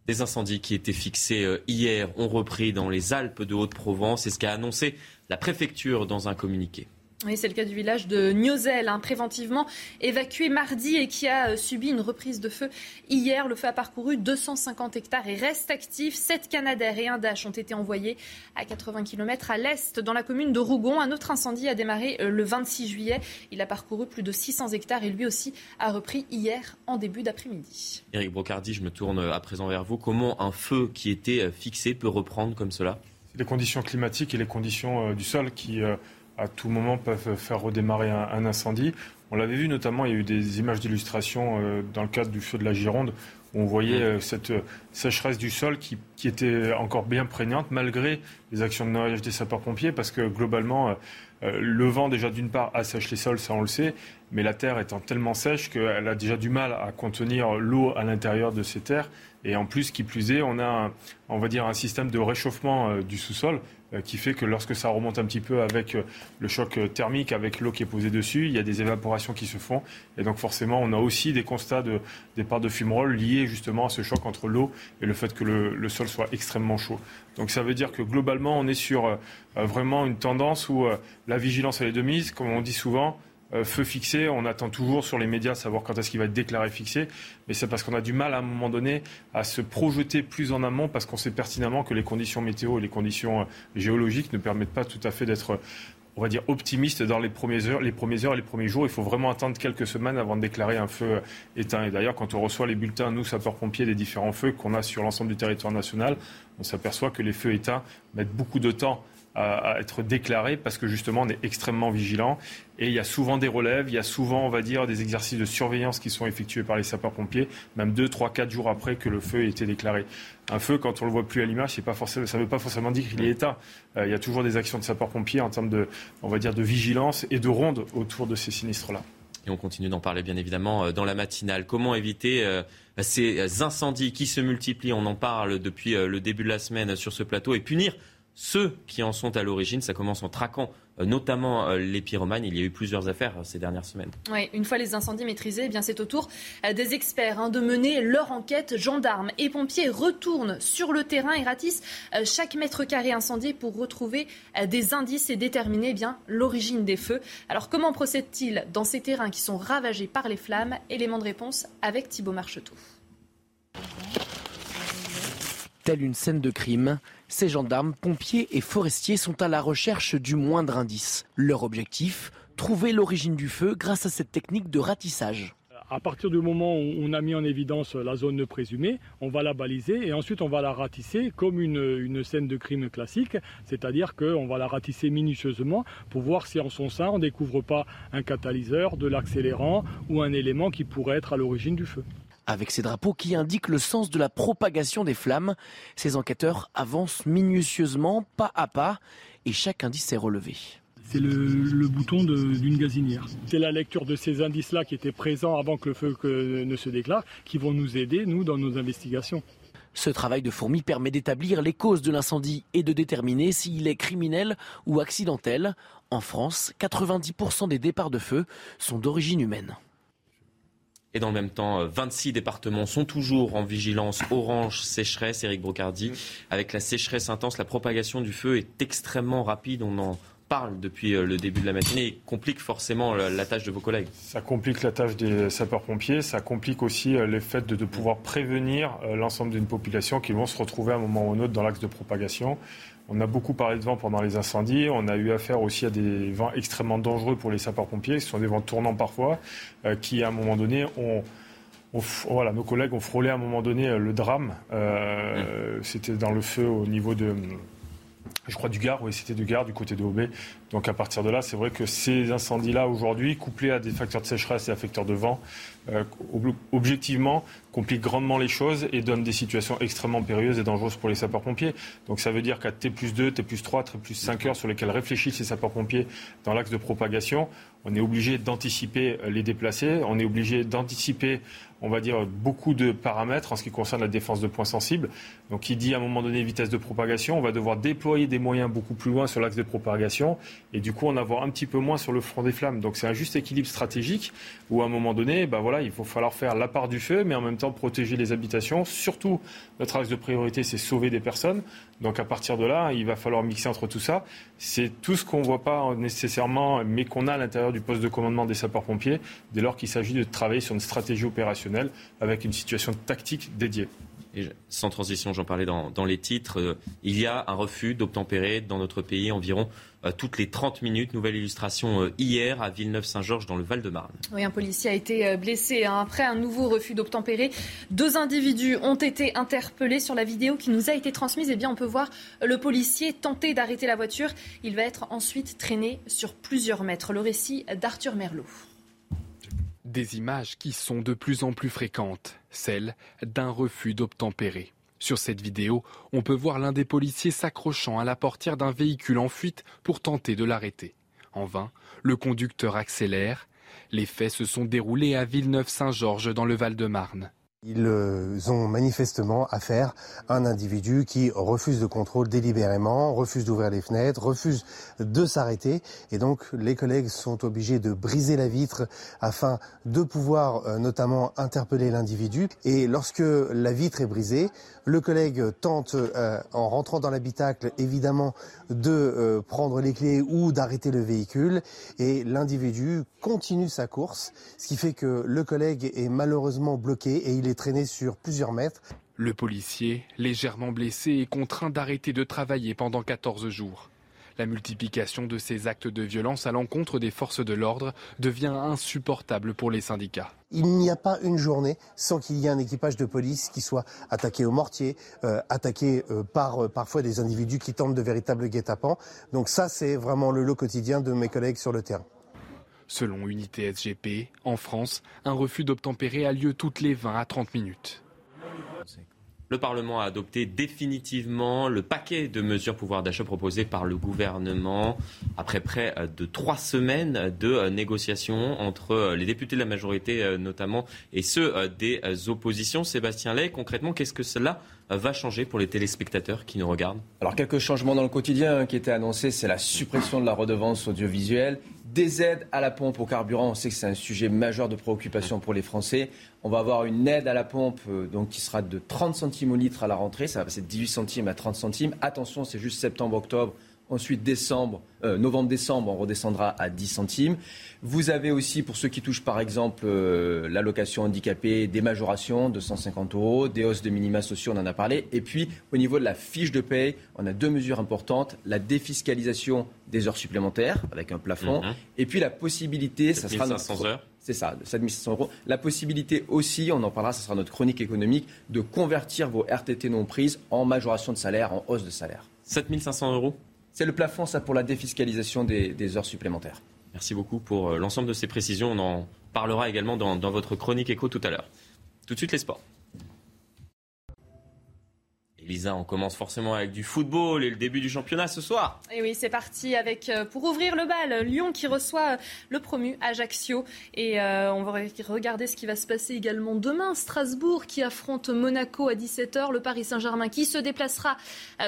Les incendies qui étaient fixés euh, hier ont repris dans les Alpes de Haute-Provence. C'est ce qu'a annoncé la préfecture dans un communiqué. Oui, c'est le cas du village de Niozel, hein, préventivement évacué mardi et qui a euh, subi une reprise de feu hier. Le feu a parcouru 250 hectares et reste actif. Sept Canadaires et un Dash ont été envoyés à 80 km à l'est, dans la commune de Rougon. Un autre incendie a démarré euh, le 26 juillet. Il a parcouru plus de 600 hectares et lui aussi a repris hier en début d'après-midi. Éric Brocardi, je me tourne à présent vers vous. Comment un feu qui était fixé peut reprendre comme cela? Les conditions climatiques et les conditions du sol qui à tout moment peuvent faire redémarrer un, incendie. On l'avait vu notamment, il y a eu des images d'illustration euh, dans le cadre du feu de la Gironde, où on voyait euh, cette euh, sécheresse du sol qui, était encore bien prégnante, malgré les actions de noyage des sapeurs-pompiers, parce que globalement, le vent déjà d'une part assèche les sols, ça on le sait, mais la terre étant tellement sèche qu'elle a déjà du mal à contenir l'eau à l'intérieur de ces terres. Et en plus, qui plus est, on a, on va dire, un système de réchauffement du sous-sol qui fait que lorsque ça remonte un petit peu avec euh, le choc euh, thermique, avec l'eau qui est posée dessus, il y a des évaporations qui se font. Et donc forcément, on a aussi des constats de départ de fumerolles liés justement à ce choc entre l'eau et le fait que le, sol soit extrêmement chaud. Donc ça veut dire que globalement, on est sur vraiment une tendance où la vigilance elle est de mise, comme on dit souvent. Euh, feu fixé, on attend toujours sur les médias savoir quand est-ce qu'il va être déclaré fixé, mais c'est parce qu'on a du mal à un moment donné à se projeter plus en amont parce qu'on sait pertinemment que les conditions météo et les conditions euh, géologiques ne permettent pas tout à fait d'être on va dire optimiste dans les premières heures, les premières heures, les premiers jours. Il faut vraiment attendre quelques semaines avant de déclarer un feu euh, éteint. Et d'ailleurs, quand on reçoit les bulletins, nous sapeurs-pompiers, des différents feux qu'on a sur l'ensemble du territoire national, on s'aperçoit que les feux éteints mettent beaucoup de temps à, être déclaré parce que justement on est extrêmement vigilant et il y a souvent des relèves, il y a souvent on va dire des exercices de surveillance qui sont effectués par les sapeurs-pompiers, même 2, 3, 4 jours après que le feu ait été déclaré. Un feu, quand on le voit plus à l'image, pas forcément, ça ne veut pas forcément dire qu'il est éteint. Euh, il y a toujours des actions de sapeurs-pompiers en termes de, on va dire, de vigilance et de ronde autour de ces sinistres-là. Et on continue d'en parler bien évidemment euh, dans la matinale. Comment éviter euh, ces incendies qui se multiplient? On en parle depuis le début de la semaine sur ce plateau et punir ceux qui en sont à l'origine. Ça commence en traquant euh, notamment euh, les pyromanes. Il y a eu plusieurs affaires euh, ces dernières semaines. Oui, une fois les incendies maîtrisés, eh bien c'est au tour des experts hein, de mener leur enquête. Gendarmes et pompiers retournent sur le terrain et ratissent chaque mètre carré incendié pour retrouver des indices et déterminer eh bien l'origine des feux. Alors comment procèdent-ils dans ces terrains qui sont ravagés par les flammes? Élément de réponse avec Thibault Marcheteau. Telle une scène de crime, ces gendarmes, pompiers et forestiers sont à la recherche du moindre indice. Leur objectif Trouver l'origine du feu grâce à cette technique de ratissage. À partir du moment où on a mis en évidence la zone présumée, on va la baliser et ensuite on va la ratisser comme une, scène de crime classique, c'est-à-dire qu'on va la ratisser minutieusement pour voir si en son sein on ne découvre pas un catalyseur, de l'accélérant ou un élément qui pourrait être à l'origine du feu. Avec ces drapeaux qui indiquent le sens de la propagation des flammes, ces enquêteurs avancent minutieusement, pas à pas, et chaque indice est relevé. C'est le, bouton d'une gazinière. C'est la lecture de ces indices-là qui étaient présents avant que le feu ne se déclare qui vont nous aider, nous, dans nos investigations. Ce travail de fourmi permet d'établir les causes de l'incendie et de déterminer s'il est criminel ou accidentel. En France, 90% des départs de feu sont d'origine humaine. Et dans le même temps, 26 euh, départements sont toujours en vigilance orange sécheresse. Éric Brocardi, avec la sécheresse intense, la propagation du feu est extrêmement rapide. On en parle depuis euh, le début de la matinée et complique forcément la tâche de vos collègues. Ça complique la tâche des sapeurs-pompiers, ça complique aussi euh, le fait de, pouvoir prévenir l'ensemble d'une population qui vont se retrouver à un moment ou un autre dans l'axe de propagation. On a beaucoup parlé de vent pendant les incendies. On a eu affaire aussi à des vents extrêmement dangereux pour les sapeurs-pompiers. Ce sont des vents tournants parfois, euh, qui à un moment donné ont voilà, nos collègues ont frôlé à un moment donné euh, le drame. Euh, c'était dans le feu au niveau de, je crois, du Gard, oui, c'était du Gard, du côté de Aubé. Donc à partir de là, c'est vrai que ces incendies-là, aujourd'hui, couplés à des facteurs de sécheresse et à facteurs de vent, euh, objectivement, compliquent grandement les choses et donnent des situations extrêmement périlleuses et dangereuses pour les sapeurs-pompiers. Donc ça veut dire qu'à T plus 2, T plus 3, T plus 5 heures sur lesquelles réfléchissent les sapeurs-pompiers dans l'axe de propagation, on est obligé d'anticiper les déplacés, on est obligé d'anticiper on va dire, beaucoup de paramètres en ce qui concerne la défense de points sensibles. Donc, qui dit à un moment donné vitesse de propagation, on va devoir déployer des moyens beaucoup plus loin sur l'axe de propagation et du coup en avoir un petit peu moins sur le front des flammes. Donc, c'est un juste équilibre stratégique où à un moment donné, bah voilà, il faut falloir faire la part du feu, mais en même temps protéger les habitations. Surtout, notre axe de priorité, c'est sauver des personnes. Donc, à partir de là, il va falloir mixer entre tout ça. C'est tout ce qu'on ne voit pas nécessairement, mais qu'on a à l'intérieur du poste de commandement des sapeurs-pompiers, dès lors qu'il s'agit de travailler sur une stratégie opérationnelle avec une situation tactique dédiée. Sans transition, j'en parlais dans, les titres, euh, il y a un refus d'obtempérer dans notre pays environ euh, toutes les 30 minutes. Nouvelle illustration euh, hier à Villeneuve-Saint-Georges dans le Val-de-Marne. Oui, un policier a été blessé hein. après un nouveau refus d'obtempérer. Deux individus ont été interpellés sur la vidéo qui nous a été transmise. Eh bien, on peut voir le policier tenter d'arrêter la voiture. Il va être ensuite traîné sur plusieurs mètres. Le récit d'Arthur Merlot. Des images qui sont de plus en plus fréquentes, celles d'un refus d'obtempérer. Sur cette vidéo, on peut voir l'un des policiers s'accrochant à la portière d'un véhicule en fuite pour tenter de l'arrêter. En vain, le conducteur accélère. Les faits se sont déroulés à Villeneuve-Saint-Georges dans le Val-de-Marne. Ils euh, ont manifestement affaire à un individu qui refuse de contrôle délibérément, refuse d'ouvrir les fenêtres, refuse de s'arrêter. Et donc les collègues sont obligés de briser la vitre afin de pouvoir euh, notamment interpeller l'individu. Et lorsque la vitre est brisée, le collègue tente, euh, en rentrant dans l'habitacle, évidemment, de prendre les clés ou d'arrêter le véhicule. Et l'individu continue sa course, ce qui fait que le collègue est malheureusement bloqué et il est traîné sur plusieurs mètres. Le policier, légèrement blessé, est contraint d'arrêter de travailler pendant 14 jours. La multiplication de ces actes de violence à l'encontre des forces de l'ordre devient insupportable pour les syndicats. Il n'y a pas une journée sans qu'il y ait un équipage de police qui soit attaqué au mortier, euh, attaqué euh, par euh, parfois des individus qui tentent de véritables guet-apens. Donc ça, c'est vraiment le lot quotidien de mes collègues sur le terrain. Selon Unité SGP, en France, un refus d'obtempérer a lieu toutes les 20 à 30 minutes. Le Parlement a adopté définitivement le paquet de mesures pouvoir d'achat proposées par le gouvernement après près de trois semaines de négociations entre les députés de la majorité notamment et ceux des oppositions. Sébastien Lay, concrètement, qu'est-ce que cela va changer pour les téléspectateurs qui nous regardent? Alors quelques changements dans le quotidien qui étaient annoncés, c'est la suppression de la redevance audiovisuelle des aides à la pompe au carburant. On sait que c'est un sujet majeur de préoccupation pour les Français. On va avoir une aide à la pompe euh, donc, qui sera de 30 centimes au litre à la rentrée. Ça va passer de 18 centimes à 30 centimes. Attention, c'est juste septembre-octobre. Ensuite, décembre, euh, novembre-décembre, on redescendra à 10 centimes. Vous avez aussi, pour ceux qui touchent par exemple euh, l'allocation handicapée, des majorations de 150 euros, des hausses de minima sociaux, on en a parlé. Et puis, au niveau de la fiche de paye, on a deux mesures importantes. La défiscalisation des heures supplémentaires, avec un plafond. Mhm. Et puis la possibilité, ça sera notre... heures c'est ça, 7500 euros. La possibilité aussi, on en parlera, ce sera notre chronique économique, de convertir vos RTT non prises en majoration de salaire, en hausse de salaire. 7500 euros c'est le plafond, ça, pour la défiscalisation des, heures supplémentaires. Merci beaucoup pour euh, l'ensemble de ces précisions. On en parlera également dans, dans votre chronique écho tout à l'heure. Tout de suite, les sports. Lisa, on commence forcément avec du football et le début du championnat ce soir. Et oui, c'est parti avec, euh, pour ouvrir le bal, Lyon qui reçoit euh, le promu Ajaccio. Et euh, on va regarder ce qui va se passer également demain. Strasbourg qui affronte Monaco à 17h. Le Paris Saint-Germain qui se déplacera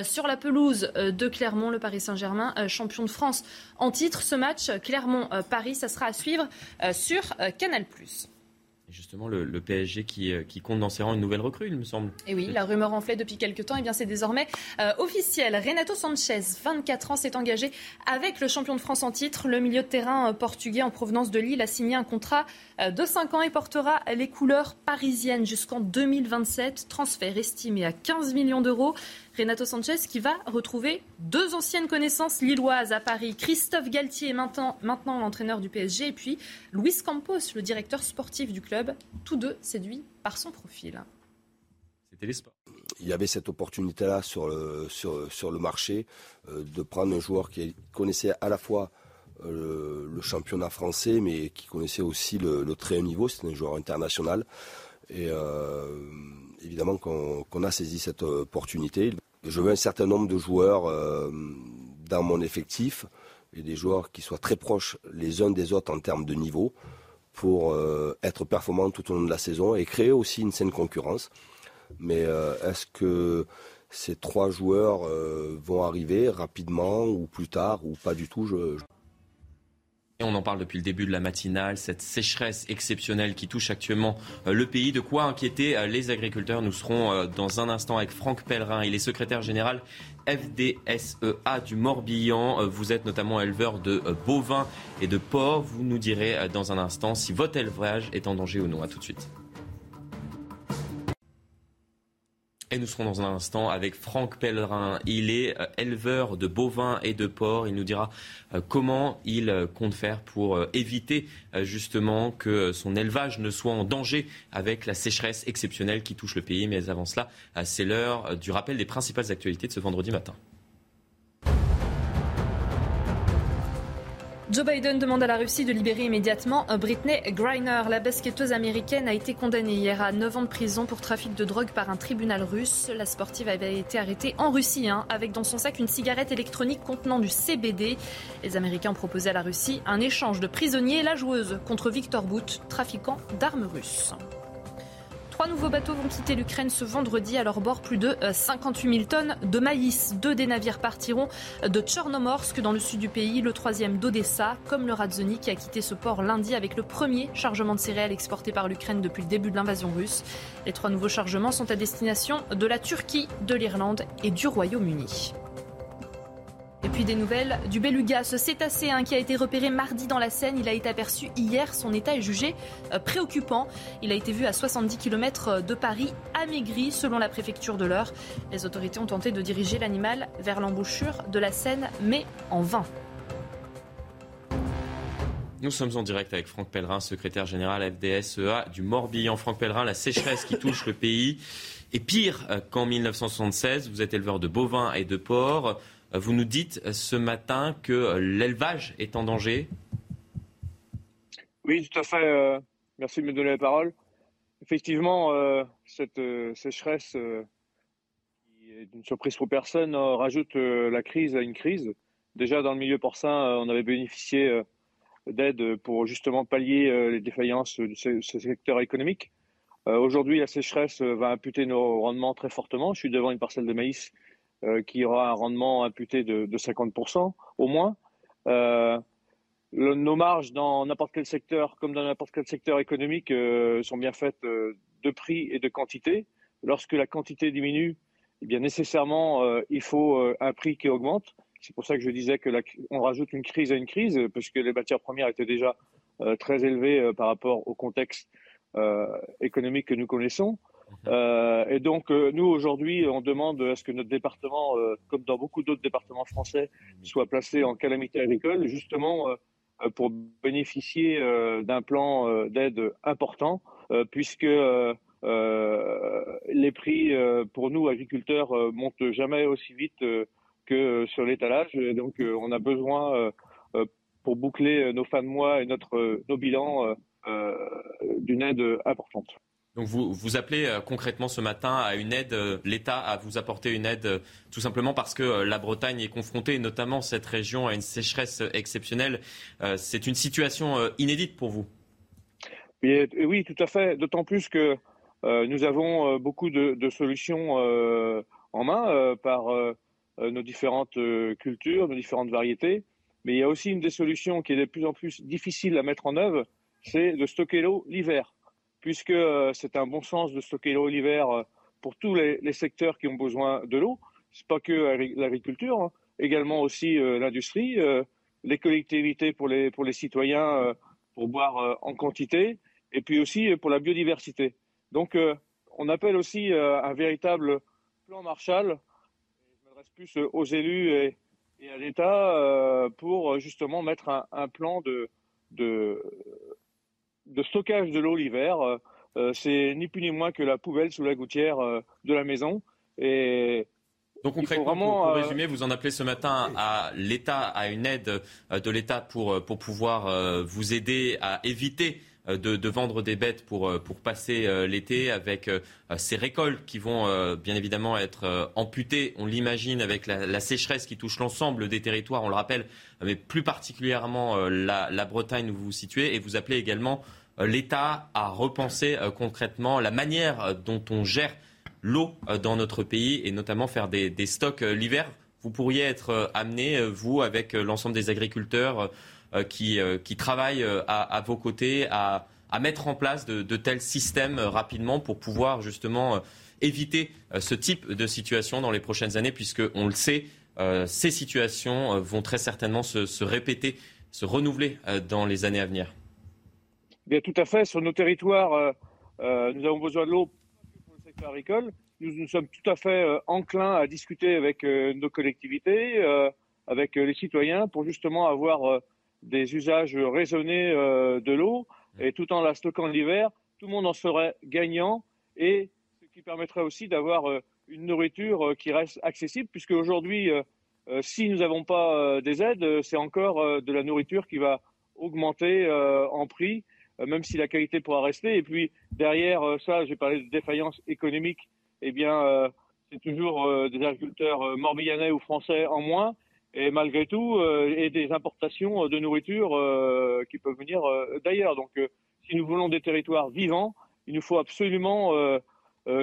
sur la pelouse de Clermont. Le Paris Saint-Germain, champion de France en titre. Ce match, Clermont-Paris, ça sera à suivre sur Canal+ justement le, PSG qui, euh, qui, compte dans ses rangs une nouvelle recrue, il me semble. Et oui, la rumeur enflait depuis quelques temps, et bien c'est désormais euh, officiel. Renato Sanchez, 24 ans, s'est engagé avec le champion de France en titre. Le milieu de terrain euh, portugais en provenance de Lille a signé un contrat de 5 ans et portera les couleurs parisiennes jusqu'en 2027. Transfert estimé à 15 millions d'euros. Renato Sanchez qui va retrouver deux anciennes connaissances lilloises à Paris. Christophe Galtier, maintenant, maintenant l'entraîneur du PSG, et puis Luis Campos, le directeur sportif du club, tous deux séduits par son profil. C'était l'espoir. Il y avait cette opportunité-là sur le, sur, sur le marché euh, de prendre un joueur qui connaissait à la fois euh, le, championnat français, mais qui connaissait aussi le, très haut niveau. C'était un joueur international. Et euh, évidemment qu'on a saisi cette opportunité. Je veux un certain nombre de joueurs euh, dans mon effectif. et des joueurs qui soient très proches les uns des autres en termes de niveau pour euh, être performants tout au long de la saison et créer aussi une saine concurrence. Mais euh, est-ce que ces trois joueurs vont arriver rapidement ou plus tard ou pas du tout On en parle depuis le début de la matinale, cette sécheresse exceptionnelle qui touche actuellement le pays. De quoi inquiéter les agriculteurs? Nous serons dans un instant avec Franck Pellerin. Il est secrétaire général FDSEA du Morbihan. Euh, vous êtes notamment éleveur de euh, bovins et de porcs. Vous nous direz euh, dans un instant si votre élevage est en danger ou non. A tout de suite. Et nous serons dans un instant avec Franck Pellerin. Il est euh, éleveur de bovins et de porcs. Il nous dira euh, comment il euh, compte faire pour éviter justement que son élevage ne soit en danger avec la sécheresse exceptionnelle qui touche le pays. Mais avant cela, c'est l'heure du rappel des principales actualités de ce vendredi matin. Joe Biden demande à la Russie de libérer immédiatement Britney Griner. La basketteuse américaine a été condamnée hier à 9 ans de prison pour trafic de drogue par un tribunal russe. La sportive avait été arrêtée en Russie, hein, avec dans son sac une cigarette électronique contenant du CBD. Les Américains ont proposé à la Russie un échange de prisonniers et la joueuse contre Victor Bout, trafiquant d'armes russes. Trois nouveaux bateaux vont quitter l'Ukraine ce vendredi. À leur bord, plus de 58 euh, 000 tonnes de maïs. Deux des navires partiront de Tchernomorsk dans le sud du pays, le troisième d'Odessa, comme le Radzoni qui a quitté ce port lundi avec le premier chargement de céréales exporté par l'Ukraine depuis le début de l'invasion russe. Les trois nouveaux chargements sont à destination de la Turquie, de l'Irlande et du Royaume-Uni. Et puis des nouvelles du beluga, ce cétacéen qui a été repéré mardi dans la Seine. Il a été aperçu hier. Son état est jugé euh, préoccupant. Il a été vu à 70 km de Paris, amaigri selon la préfecture de l'Eure. Les autorités ont tenté de diriger l'animal vers l'embouchure de la Seine, mais en vain. Nous sommes en direct avec Franck Pellerin, secrétaire général FDSEA du Morbihan. Franck Pellerin, la sécheresse qui touche le pays est pire euh, qu'en 1976. Vous êtes éleveur de bovins et de porcs. Vous nous dites ce matin que l'élevage est en danger. Oui, tout à fait. Euh, merci de me donner la parole. Effectivement, euh, cette euh, sécheresse, qui est une surprise pour personne, rajoute la crise à une crise. Déjà, dans le milieu porcin, on avait bénéficié d'aide pour justement pallier les défaillances de ce secteur économique. Aujourd'hui, la sécheresse va imputer nos rendements très fortement. Je suis devant une parcelle de maïs euh, qui aura un rendement imputé de, 50% au moins. Euh, nos marges dans n'importe quel secteur, comme dans n'importe quel secteur économique, euh, sont bien faites de prix et de quantité. Lorsque la quantité diminue, eh bien nécessairement, il faut un prix qui augmente. C'est pour ça que je disais que on rajoute une crise à une crise, puisque les matières premières étaient déjà très élevées par rapport au contexte économique que nous connaissons. Euh, et donc, euh, nous, aujourd'hui, on demande à ce que notre département, euh, comme dans beaucoup d'autres départements français, soit placé en calamité agricole, justement pour bénéficier d'un plan d'aide important, puisque les prix pour nous, agriculteurs, montent jamais aussi vite que sur l'étalage. Et donc, on a besoin, pour boucler nos fins de mois et notre, nos bilans, d'une aide importante. Donc vous, appelez euh, concrètement ce matin à une aide, euh, l'État à vous apporter une aide euh, tout simplement parce que la Bretagne est confrontée, notamment cette région, à une sécheresse exceptionnelle. C'est une situation inédite pour vous. Oui, tout à fait. D'autant plus que nous avons beaucoup de solutions en main par nos différentes cultures, nos différentes variétés. Mais il y a aussi une des solutions qui est de plus en plus difficile à mettre en œuvre, c'est de stocker l'eau l'hiver puisque euh, c'est un bon sens de stocker l'eau l'hiver euh, pour tous les, secteurs qui ont besoin de l'eau. C'est pas que l'agriculture, hein. également aussi euh, l'industrie, les collectivités pour les pour les citoyens pour boire en quantité, et puis aussi pour la biodiversité. Donc, on appelle aussi un véritable plan Marshall. Je m'adresse plus aux élus et, à l'État pour justement mettre un, un plan de, de de stockage de l'eau l'hiver. Euh, euh, c'est ni plus ni moins que la poubelle sous la gouttière euh, de la maison. Et donc concrètement, vraiment, pour, résumer, vous en appelez ce matin à l'État, à une aide de l'État pour, pour pouvoir vous aider à éviter de, vendre des bêtes pour, pour passer l'été avec ces récoltes qui vont bien évidemment être amputées, on l'imagine, avec la, sécheresse qui touche l'ensemble des territoires, on le rappelle, mais plus particulièrement la, Bretagne où vous vous situez, et vous appelez également l'État à repenser concrètement la manière dont on gère l'eau dans notre pays et notamment faire des, des stocks l'hiver. Vous pourriez être euh, amené, euh, vous, avec euh, l'ensemble des agriculteurs qui, qui travaillent à, vos côtés, à, mettre en place de, tels systèmes rapidement pour pouvoir justement éviter ce type de situation dans les prochaines années, puisque on le sait, ces situations vont très certainement se, répéter, se renouveler dans les années à venir. Bien, tout à fait. Sur nos territoires, nous avons besoin de l'eau pour le secteur agricole, nous, sommes tout à fait euh, enclins à discuter avec euh, nos collectivités, euh, avec les citoyens, pour justement avoir des usages raisonnés de l'eau, et tout en la stockant l'hiver, tout le monde en serait gagnant, et ce qui permettrait aussi d'avoir une nourriture qui reste accessible, puisque aujourd'hui, si nous n'avons pas des aides, c'est encore de la nourriture qui va augmenter en prix, même si la qualité pourra rester. Et puis derrière ça, j'ai parlé de défaillance économique eh bien, euh, c'est toujours euh, des agriculteurs euh, morbihanais ou français en moins, et malgré tout, et des importations de nourriture qui peuvent venir d'ailleurs. Donc, si nous voulons des territoires vivants, il nous faut absolument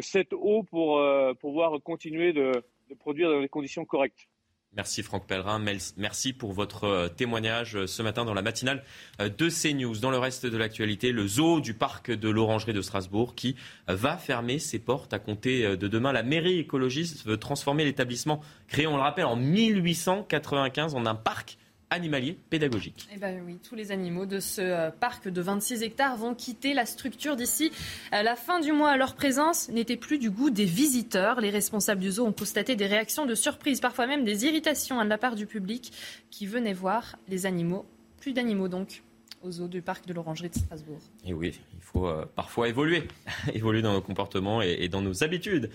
cette eau pour pouvoir continuer de produire dans des conditions correctes. Merci Franck Pellerin. Merci pour votre euh, témoignage euh, ce matin dans la matinale euh, de CNews. Dans le reste de l'actualité, le zoo du parc de l'Orangerie de Strasbourg qui va fermer ses portes à compter de demain. La mairie écologiste veut transformer l'établissement créé, on le rappelle, en 1895 en un parc animalier pédagogique. Eh ben oui, tous les animaux de ce euh, parc de 26 hectares vont quitter la structure d'ici à la fin du mois. Leur présence n'était plus du goût des visiteurs. Les responsables du zoo ont constaté des réactions de surprise, parfois même des irritations de la part du public qui venait voir les animaux. Plus d'animaux donc au zoo du parc de l'Orangerie de Strasbourg. Et oui, il faut euh, parfois évoluer, évoluer dans nos comportements et dans nos habitudes.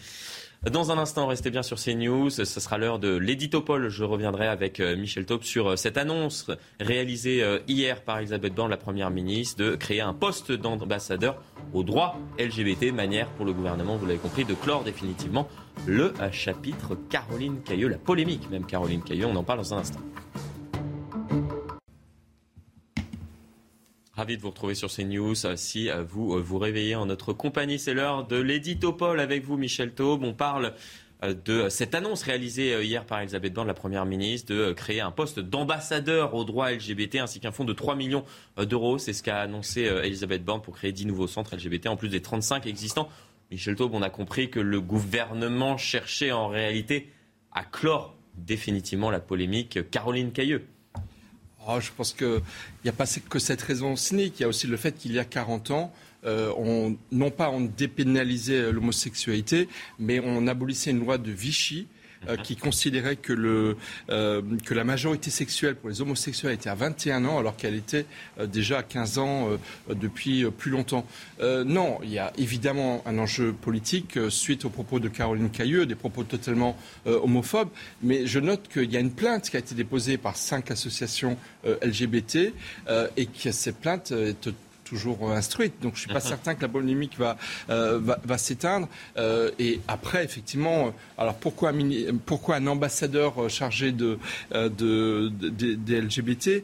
Dans un instant, restez bien sur CNews. Ce sera l'heure de l'éditopole. Je reviendrai avec euh, Michel Taube sur euh, cette annonce réalisée euh, hier par Elisabeth Borne, la Première ministre, de créer un poste d'ambassadeur aux droits LGBT. Manière pour le gouvernement, vous l'avez compris, de clore définitivement le chapitre Caroline Cailleux, la polémique même Caroline Cailleux. On en parle dans un instant. Ravi de vous retrouver sur CNews. Euh, si euh, vous euh, vous réveillez en notre compagnie, c'est l'heure de l'éditopole avec vous, Michel Taube. On parle de cette annonce réalisée hier par Elisabeth Borne, la Première ministre, de créer un poste d'ambassadeur aux droits LGBT ainsi qu'un fonds de 3 millions d'euros. C'est ce qu'a annoncé Elisabeth Borne pour créer 10 nouveaux centres LGBT en plus des 35 existants. Michel Taube, on a compris que le gouvernement cherchait en réalité à clore définitivement la polémique Caroline Cailleux. Oh, je pense qu'il n'y a pas que cette raison cynique. Il y a aussi le fait qu'il y a 40 ans, euh, on, non pas on dépénalisait l'homosexualité, mais on abolissait une loi de Vichy qui considérait que, le, euh, que la majorité sexuelle pour les homosexuels était à 21 ans alors qu'elle était euh, déjà à 15 ans depuis plus longtemps. non, il y a évidemment un enjeu politique suite aux propos de Caroline Cailleux, des propos totalement homophobes, mais je note qu'il y a une plainte qui a été déposée par cinq associations LGBT et que cette plainte est toujours instruite. Donc je ne suis pas mhm. certain que la polémique va, euh, va, s'éteindre. Euh, et après, effectivement, alors pourquoi, pourquoi un ambassadeur chargé de, euh, de, des LGBT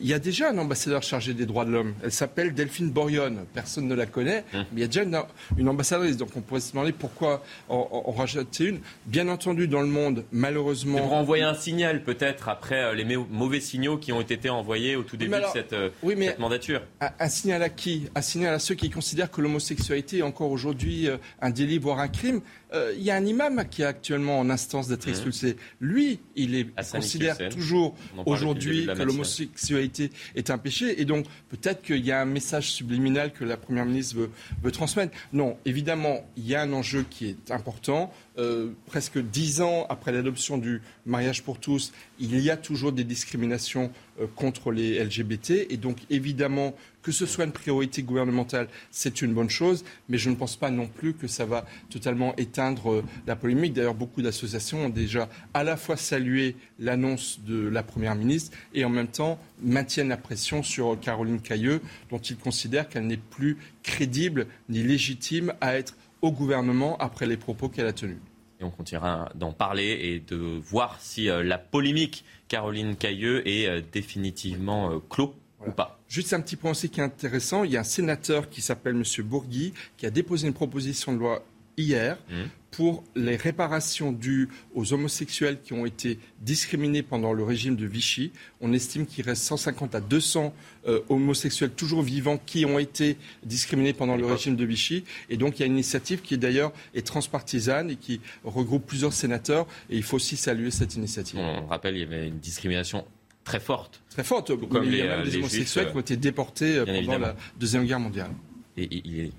Il y a déjà un ambassadeur chargé des droits de l'homme. Elle s'appelle Delphine Borion. Personne ne la connaît, mhm. mais il y a déjà une, ambassadrice. Donc on pourrait se demander pourquoi on, rajouter une. Bien entendu, dans le monde, malheureusement. Pour envoyer un signal, peut-être, après les mauvais signaux qui ont été envoyés au tout début de cette, oui, mais cette mandature un signal à qui? Un signal à ceux qui considèrent que l'homosexualité est encore aujourd'hui euh, un délit, voire un crime. Euh, il y a un imam qui est actuellement en instance d'être mmh. expulsé. Lui, il, est, considère toujours aujourd'hui que l'homosexualité est un péché. Et donc, peut-être qu'il y a un message subliminal que la Première ministre veut, veut transmettre. Non, évidemment, il y a un enjeu qui est important. Euh, presque dix ans après l'adoption du mariage pour tous, il y a toujours des discriminations contre les LGBT. Et donc, évidemment, que ce soit une priorité gouvernementale, c'est une bonne chose, mais je ne pense pas non plus que ça va totalement éteindre euh, la polémique. D'ailleurs, beaucoup d'associations ont déjà à la fois salué l'annonce de la Première ministre et en même temps maintiennent la pression sur Caroline Cailleux, dont ils considèrent qu'elle n'est plus crédible ni légitime à être au gouvernement après les propos qu'elle a tenus. Et on continuera d'en parler et de voir si euh, la polémique Caroline Cailleux est euh, définitivement euh, clos ou pas. Juste un petit point aussi qui est intéressant, il y a un sénateur qui s'appelle M. Bourgui qui a déposé une proposition de loi hier mmh. Pour les réparations dues aux homosexuels qui ont été discriminés pendant le régime de Vichy. On estime qu'il reste 150 à 200 euh, homosexuels toujours vivants qui ont été discriminés pendant le régime de Vichy. Et donc il y a une initiative qui d'ailleurs est transpartisane et qui regroupe plusieurs sénateurs. Et il faut aussi saluer cette initiative. On rappelle, il y avait une discrimination très forte. Très forte. Comme il y a même des homosexuels qui ont été déportés pendant évidemment. la Deuxième Guerre mondiale. Et il est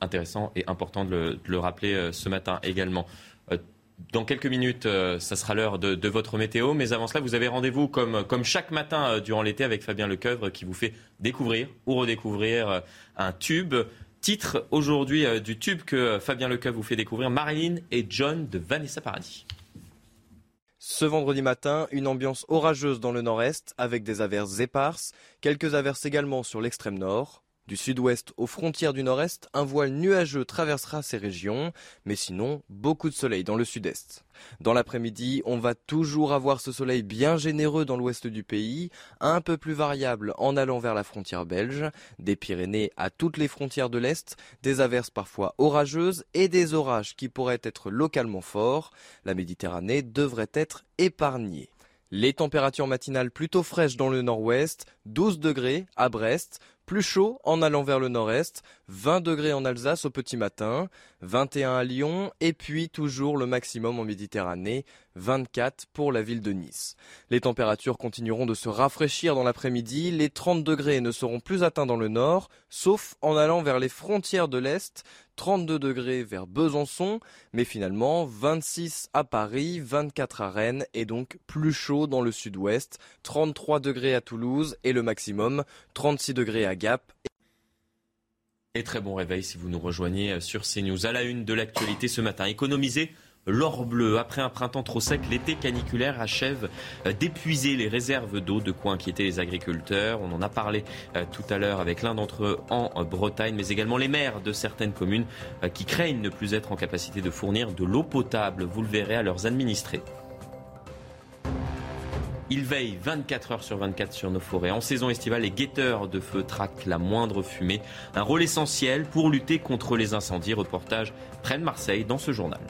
intéressant et important de le, rappeler euh, ce matin également. Euh, dans quelques minutes, euh, ça sera l'heure de, votre météo. Mais avant cela, vous avez rendez-vous comme, comme chaque matin durant l'été avec Fabien Lecoeuvre qui vous fait découvrir ou redécouvrir un tube. Titre aujourd'hui du tube que Fabien Lecoeuvre vous fait découvrir, Marilyn et John de Vanessa Paradis. Ce vendredi matin, une ambiance orageuse dans le nord-est avec des averses éparses, quelques averses également sur l'extrême nord. Du sud-ouest aux frontières du nord-est, un voile nuageux traversera ces régions, mais sinon, beaucoup de soleil dans le sud-est. Dans l'après-midi, on va toujours avoir ce soleil bien généreux dans l'ouest du pays, un peu plus variable en allant vers la frontière belge, des Pyrénées à toutes les frontières de l'Est, des averses parfois orageuses et des orages qui pourraient être localement forts. La Méditerranée devrait être épargnée. Les températures matinales plutôt fraîches dans le nord-ouest, 12 degrés à Brest, plus chaud en allant vers le nord-est, 20 degrés en Alsace au petit matin, 21 à Lyon et puis toujours le maximum en Méditerranée, 24 pour la ville de Nice. Les températures continueront de se rafraîchir dans l'après-midi, les 30 degrés ne seront plus atteints dans le nord, sauf en allant vers les frontières de l'Est, 32 degrés vers Besançon, mais finalement 26 à Paris, 24 à Rennes et donc plus chaud dans le sud-ouest, 33 degrés à Toulouse et le maximum 36 degrés à Gap. Et très bon réveil si vous nous rejoignez sur CNews. À la une de l'actualité ce matin, économiser l'or bleu. Après un printemps trop sec, l'été caniculaire achève d'épuiser les réserves d'eau, de quoi inquiéter les agriculteurs. On en a parlé euh, tout à l'heure avec l'un d'entre eux en Bretagne, mais également les maires de certaines communes euh, qui craignent ne plus être en capacité de fournir de l'eau potable. Vous le verrez à leurs administrés. Ils veillent 24 heures sur 24 sur nos forêts. En saison estivale, les guetteurs de feu traquent la moindre fumée. Un rôle essentiel pour lutter contre les incendies. Reportage de Marseille dans ce journal.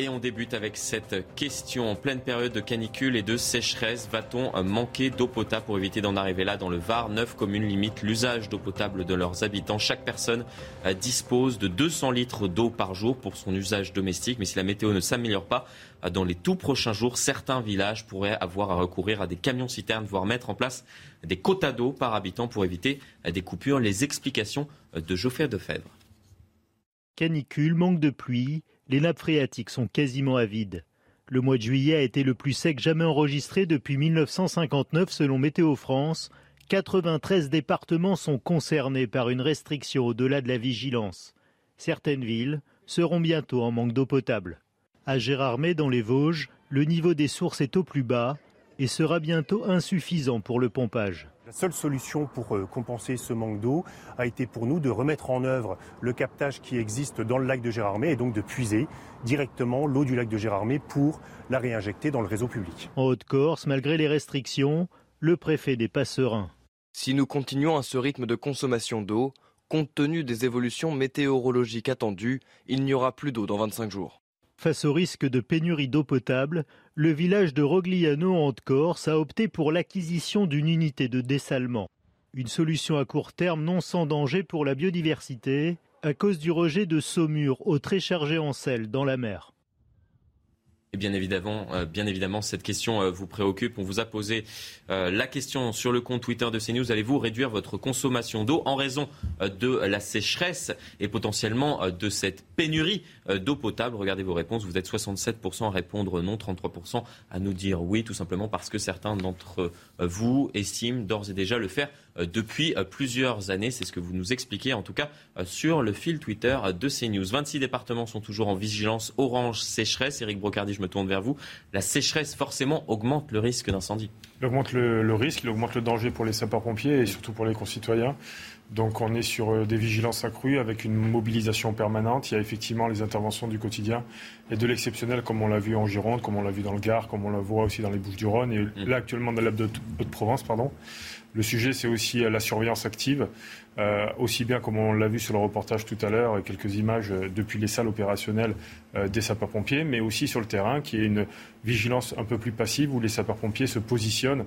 Et on débute avec cette question. En pleine période de canicule et de sécheresse, va-t-on manquer d'eau potable pour éviter d'en arriver là dans le Var? Neuf communes limitent l'usage d'eau potable de leurs habitants. Chaque personne euh, dispose de 200 litres d'eau par jour pour son usage domestique. Mais si la météo ne s'améliore pas, euh, dans les tout prochains jours, certains villages pourraient avoir à recourir à des camions-citernes, voire mettre en place des quotas d'eau par habitant pour éviter euh, des coupures. Les explications de Geoffrey Defebvre. Canicule, manque de pluie, les nappes phréatiques sont quasiment à vide. Le mois de juillet a été le plus sec jamais enregistré depuis 1959 selon Météo France. 93 départements sont concernés par une restriction au-delà de la vigilance. Certaines villes seront bientôt en manque d'eau potable. À Gérardmer, dans les Vosges, le niveau des sources est au plus bas et sera bientôt insuffisant pour le pompage. La seule solution pour euh, compenser ce manque d'eau a été pour nous de remettre en œuvre le captage qui existe dans le lac de Gérardmer et donc de puiser directement l'eau du lac de Gérardmer pour la réinjecter dans le réseau public. En Haute-Corse, malgré les restrictions, le préfet n'est pas serein. Si nous continuons à ce rythme de consommation d'eau, compte tenu des évolutions météorologiques attendues, il n'y aura plus d'eau dans 25 jours. Face au risque de pénurie d'eau potable, le village de Rogliano en Haute-Corse a opté pour l'acquisition d'une unité de dessalement. Une solution à court terme non sans danger pour la biodiversité à cause du rejet de saumure eau très chargée en sel dans la mer. Et bien évidemment, euh, bien évidemment, cette question euh, vous préoccupe. On vous a posé euh, la question sur le compte Twitter de CNews. Allez-vous réduire votre consommation d'eau en raison de la sécheresse et potentiellement de cette pénurie d'eau potable? Regardez vos réponses. Vous êtes 67% à répondre non, 33% à nous dire oui, tout simplement parce que certains d'entre vous estiment d'ores et déjà le faire depuis plusieurs années. C'est ce que vous nous expliquez, en tout cas, sur le fil Twitter de CNews. 26 départements sont toujours en vigilance orange sécheresse. Éric Brocardi, je me tourne vers vous. La sécheresse, forcément, augmente le risque d'incendie. Il augmente le, risque, il augmente le danger pour les sapeurs-pompiers et surtout pour les concitoyens. Donc on est sur euh, des vigilances accrues avec une mobilisation permanente. Il y a effectivement les interventions du quotidien et de l'exceptionnel comme on l'a vu en Gironde, comme on l'a vu dans le Gard, comme on la voit aussi dans les Bouches-du-Rhône et mmh. là actuellement dans la de Haute-Provence. pardon. Le sujet, c'est aussi euh, la surveillance active, euh, aussi bien comme on l'a vu sur le reportage tout à l'heure, quelques images euh, depuis les salles opérationnelles des sapeurs-pompiers, mais aussi sur le terrain, qui est une vigilance un peu plus passive où les sapeurs-pompiers se positionnent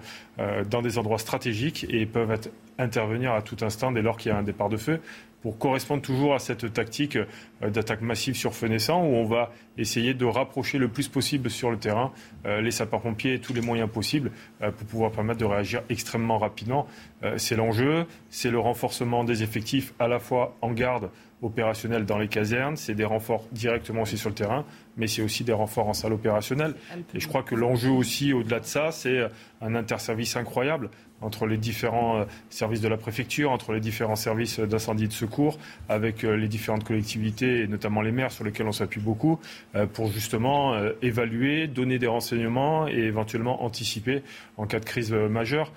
dans des endroits stratégiques et peuvent intervenir à tout instant dès lors qu'il y a un départ de feu pour correspondre toujours à cette tactique euh, d'attaque massive sur feu naissant où on va essayer de rapprocher le plus possible sur le terrain euh, les sapeurs-pompiers et tous les moyens possibles euh, pour pouvoir permettre de réagir extrêmement rapidement. C'est l'enjeu, c'est le renforcement des effectifs à la fois en garde opérationnelle dans les casernes, c'est des renforts directement aussi sur le terrain, mais c'est aussi des renforts en salle opérationnelle. Et je crois que l'enjeu aussi, au-delà de ça, c'est un interservice incroyable entre les différents euh, services de la préfecture, entre les différents services d'incendie et de secours, avec euh, les différentes collectivités, et notamment les maires sur lesquels on s'appuie beaucoup, euh, pour justement évaluer, donner des renseignements et éventuellement anticiper en cas de crise majeure.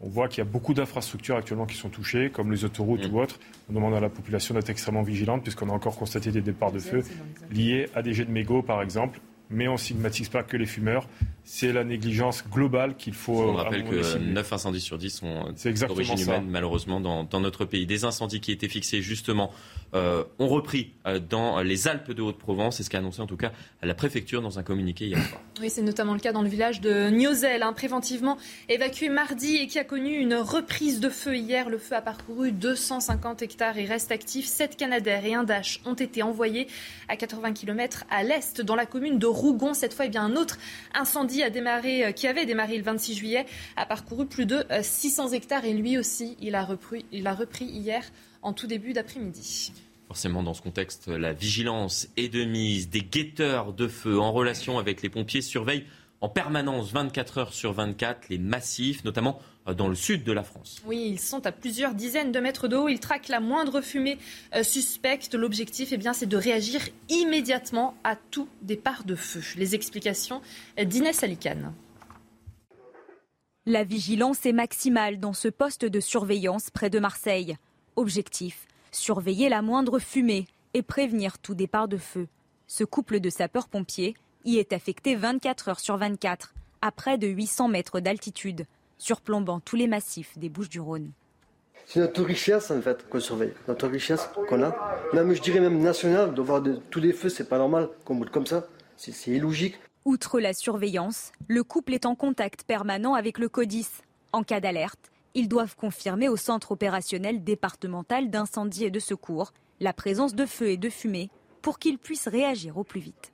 On voit qu'il y a beaucoup d'infrastructures actuellement qui sont touchées, comme les autoroutes mmh. ou autres. On demande à la population d'être extrêmement vigilante, puisqu'on a encore constaté des départs de feu liés à des jets de mégots, par exemple, mais on ne stigmatise pas que les fumeurs. C'est la négligence globale qu'il faut. On rappelle que 9 incendies sur 10 sont d'origine humaine, malheureusement, dans, notre pays. Des incendies qui étaient fixés justement euh, ont repris euh, dans les Alpes de Haute-Provence. C'est ce qu'a annoncé en tout cas la préfecture dans un communiqué hier soir. Oui, c'est notamment le cas dans le village de Niozel, hein, préventivement évacué mardi et qui a connu une reprise de feu hier. Le feu a parcouru 250 hectares et reste actif. Sept Canadaires et un Dash ont été envoyés à 80 km à l'est dans la commune de Rougon. Cette fois, eh bien, un autre incendie a démarré, euh, qui avait démarré le 26 juillet a parcouru plus de 600 hectares et lui aussi, il a repris, il a repris hier en tout début d'après-midi. Forcément, dans ce contexte, la vigilance est de mise. Des guetteurs de feu en relation avec les pompiers surveillent en permanence 24 heures sur 24 les massifs, notamment euh, dans le sud de la France. Oui, ils sont à plusieurs dizaines de mètres de haut. Ils traquent la moindre fumée euh, suspecte. L'objectif, eh bien, c'est de réagir immédiatement à tout départ de feu. Les explications d'Inès Alicane. La vigilance est maximale dans ce poste de surveillance près de Marseille. Objectif surveiller la moindre fumée et prévenir tout départ de feu. Ce couple de sapeurs-pompiers y est affecté 24 heures sur 24, à près de 800 mètres d'altitude, surplombant tous les massifs des Bouches-du-Rhône. C'est notre richesse en fait qu'on surveille, notre richesse qu'on a. Même je dirais même nationale, de voir tous les feux, c'est pas normal qu'on brûle comme ça, c'est illogique. Outre la surveillance, le couple est en contact permanent avec le CODIS. En cas d'alerte, ils doivent confirmer au centre opérationnel départemental d'incendie et de secours la présence de feu et de fumée pour qu'ils puissent réagir au plus vite.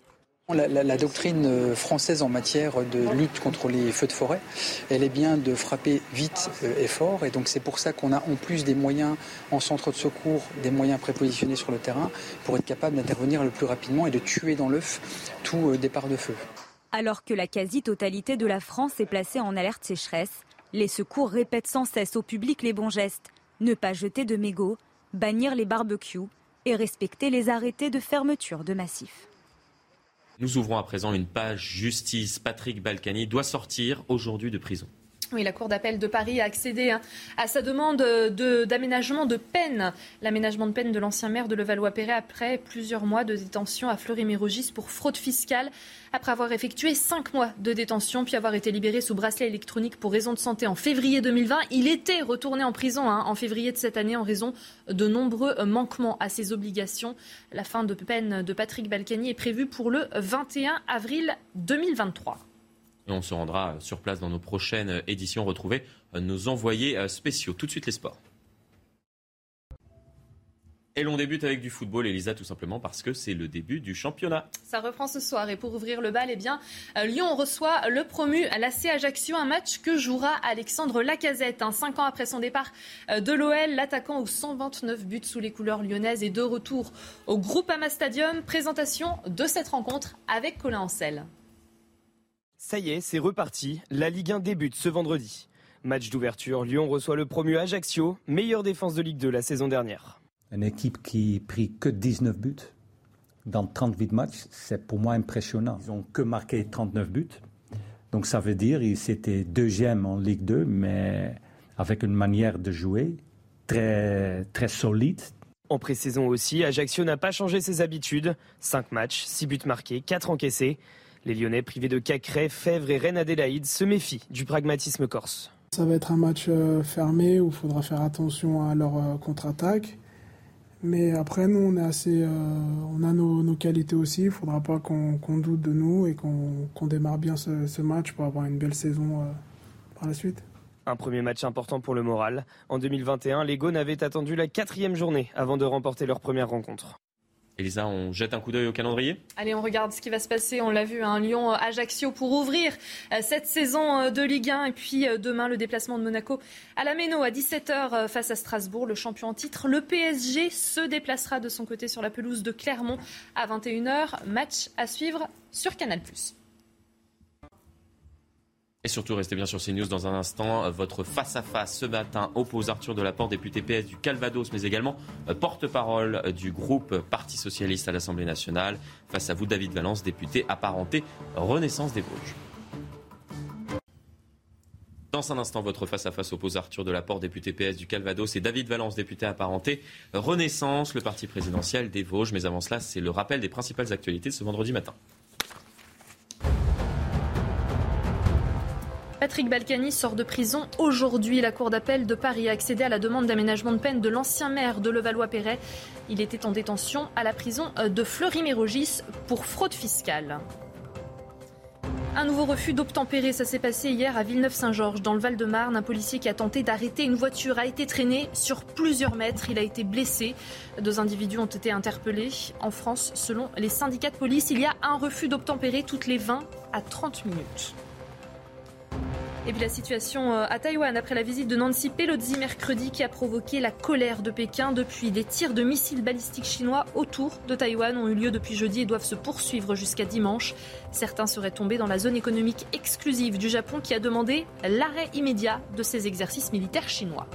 La, doctrine euh, française en matière de lutte contre les feux de forêt, elle est bien de frapper vite euh, et fort. Et donc c'est pour ça qu'on a en plus des moyens en centre de secours, des moyens prépositionnés sur le terrain pour être capable d'intervenir le plus rapidement et de tuer dans l'œuf tout euh, départ de feu. Alors que la quasi-totalité de la France est placée en alerte sécheresse, les secours répètent sans cesse au public les bons gestes. Ne pas jeter de mégots, bannir les barbecues et respecter les arrêtés de fermeture de massifs. Nous ouvrons à présent une page justice. Patrick Balkany doit sortir aujourd'hui de prison. Oui, la Cour d'appel de Paris a accédé hein, à sa demande d'aménagement de, peine. L'aménagement de peine de l'ancien maire de Levallois-Perret après plusieurs mois de détention à Fleury-Mérogis pour fraude fiscale. Après avoir effectué cinq mois de détention, puis avoir été libéré sous bracelet électronique pour raison de santé en février 2020, il était retourné en prison hein, en février de cette année en raison de nombreux manquements à ses obligations. La fin de peine de Patrick Balkany est prévue pour le 21 avril 2023. Et on se rendra sur place dans nos prochaines éditions retrouver nos envoyés spéciaux. Tout de suite les sports. Et l'on débute avec du football, Elisa, tout simplement parce que c'est le début du championnat. Ça reprend ce soir et pour ouvrir le bal, eh bien, euh, Lyon reçoit le promu à l'AC Ajaccio, un match que jouera Alexandre Lacazette. Hein. Cinq ans après son départ euh, de l'OL, l'attaquant aux 129 buts sous les couleurs lyonnaises et de retour au Groupama Stadium. Présentation de cette rencontre avec Colin Ancel. Ça y est, c'est reparti. La Ligue 1 débute ce vendredi. Match d'ouverture, Lyon reçoit le promu Ajaccio, meilleure défense de Ligue 2 la saison dernière. Une équipe qui pris que 19 buts dans 38 matchs, c'est pour moi impressionnant. Ils n'ont que marqué 39 buts. Donc ça veut dire qu'ils étaient deuxième en Ligue 2, mais avec une manière de jouer très, très solide. En pré-saison aussi, Ajaccio n'a pas changé ses habitudes. 5 matchs, 6 buts marqués, 4 encaissés. Les Lyonnais privés de Cacré, Fèvre et Rennes Adélaïde se méfient du pragmatisme corse. Ça va être un match euh, fermé où il faudra faire attention à leur euh, contre-attaque. Mais après, nous, on, est assez, euh, on a nos, qualités aussi. Il ne faudra pas qu'on doute de nous et qu'on démarre bien ce, match pour avoir une belle saison euh, par la suite. Un premier match important pour le moral. En 2021, les Gaunes avaient attendu la quatrième journée avant de remporter leur première rencontre. Elisa, on jette un coup d'œil au calendrier Allez, on regarde ce qui va se passer. On l'a vu, un hein, Lyon-Ajaccio pour ouvrir euh, cette saison euh, de Ligue 1. Et puis euh, demain, le déplacement de Monaco à la Méno à 17h face à Strasbourg, le champion en titre. Le PSG se déplacera de son côté sur la pelouse de Clermont à 21h. Match à suivre sur Canal+. Et surtout, restez bien sur CNews dans un instant. Votre face-à-face ce matin oppose Arthur Delaporte, député PS du Calvados, mais également euh, porte-parole euh, du groupe Parti Socialiste à l'Assemblée nationale. Face à vous, David Valence, député apparenté Renaissance des Vosges. Dans un instant, votre face-à-face oppose Arthur Delaporte, député PS du Calvados, et David Valence, député apparenté Renaissance, le parti présidentiel des Vosges. Mais avant cela, c'est le rappel des principales actualités de ce vendredi matin. Patrick Balkany sort de prison aujourd'hui. La Cour d'appel de Paris a accédé à la demande d'aménagement de peine de l'ancien maire de Levallois-Perret. Il était en détention à la prison de Fleury-Mérogis pour fraude fiscale. Un nouveau refus d'obtempérer, ça s'est passé hier à Villeneuve-Saint-Georges, dans le Val-de-Marne. Un policier qui a tenté d'arrêter une voiture a été traîné sur plusieurs mètres. Il a été blessé. Deux individus ont été interpellés. En France, selon les syndicats de police, il y a un refus d'obtempérer toutes les 20 à 30 minutes. Et puis la situation euh, à Taïwan après la visite de Nancy Pelosi mercredi qui a provoqué la colère de Pékin depuis des tirs de missiles balistiques chinois autour de Taïwan ont eu lieu depuis jeudi et doivent se poursuivre jusqu'à dimanche. Certains seraient tombés dans la zone économique exclusive du Japon qui a demandé l'arrêt immédiat de ces exercices militaires chinois.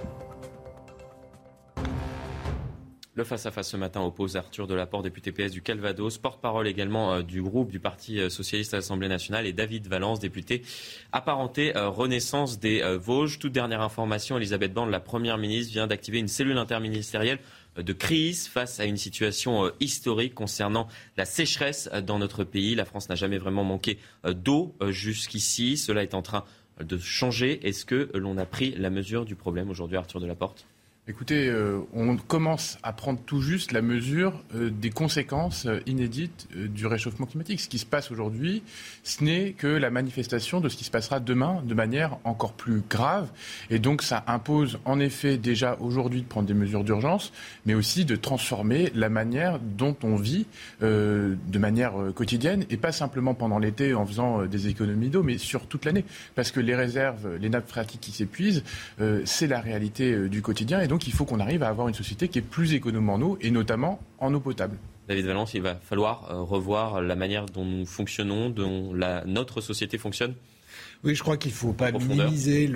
Le face-à-face ce matin oppose Arthur Delaporte, député PS du Calvados, porte-parole également euh, du groupe du Parti euh, socialiste à l'Assemblée nationale, et David Valence, député apparenté euh, Renaissance des Vosges. Toute dernière information, Elisabeth Borne, la Première ministre, vient d'activer une cellule interministérielle de crise face à une situation historique concernant la sécheresse dans notre pays. La France n'a jamais vraiment manqué d'eau jusqu'ici. Cela est en train de changer. Est-ce que l'on a pris la mesure du problème aujourd'hui, Arthur Delaporte? Écoutez, euh, on commence à prendre tout juste la mesure euh, des conséquences euh, inédites du réchauffement climatique. Ce qui se passe aujourd'hui, ce n'est que la manifestation de ce qui se passera demain de manière encore plus grave. Et donc ça impose en effet déjà aujourd'hui de prendre des mesures d'urgence, mais aussi de transformer la manière dont on vit de manière quotidienne, et pas simplement pendant l'été en faisant des économies d'eau, mais sur toute l'année. Parce que les réserves, les nappes phréatiques qui s'épuisent, c'est la réalité du quotidien il faut qu'on arrive à avoir une société qui est plus économe en eau, et notamment en eau potable. David Valence, il va falloir euh, revoir la manière dont nous fonctionnons, dont notre société fonctionne oui, je crois qu'il ne faut pas minimiser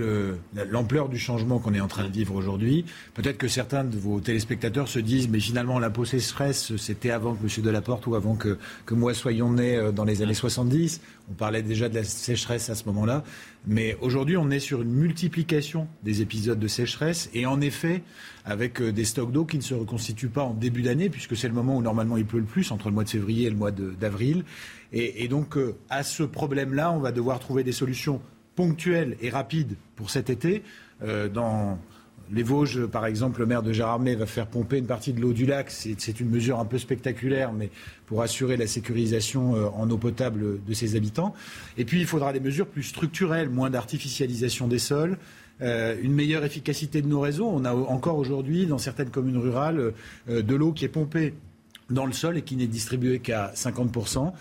l'ampleur du changement qu'on est en train de vivre aujourd'hui. Peut-être que certains de vos téléspectateurs se disent, mais finalement, la stress, c'était avant que M. Delaporte ou avant que, que moi soyons nés euh, dans les années 70. On parlait déjà de la sécheresse à ce moment-là. Mais aujourd'hui, on est sur une multiplication des épisodes de sécheresse. Et en effet, avec euh, des stocks d'eau qui ne se reconstituent pas en début d'année, puisque c'est le moment où normalement il pleut le plus, entre le mois de février et le mois d'avril. Et, donc, euh, à ce problème-là, on va devoir trouver des solutions ponctuelles et rapides pour cet été. Euh, dans les Vosges, par exemple, le maire de Gérardmer va faire pomper une partie de l'eau du lac. C'est une mesure un peu spectaculaire, mais pour assurer la sécurisation euh, en eau potable de ses habitants. Et puis, il faudra des mesures plus structurelles, moins d'artificialisation des sols, une meilleure efficacité de nos réseaux. On a encore aujourd'hui, dans certaines communes rurales, de l'eau qui est pompée dans le sol et qui n'est distribuée qu'à 50%.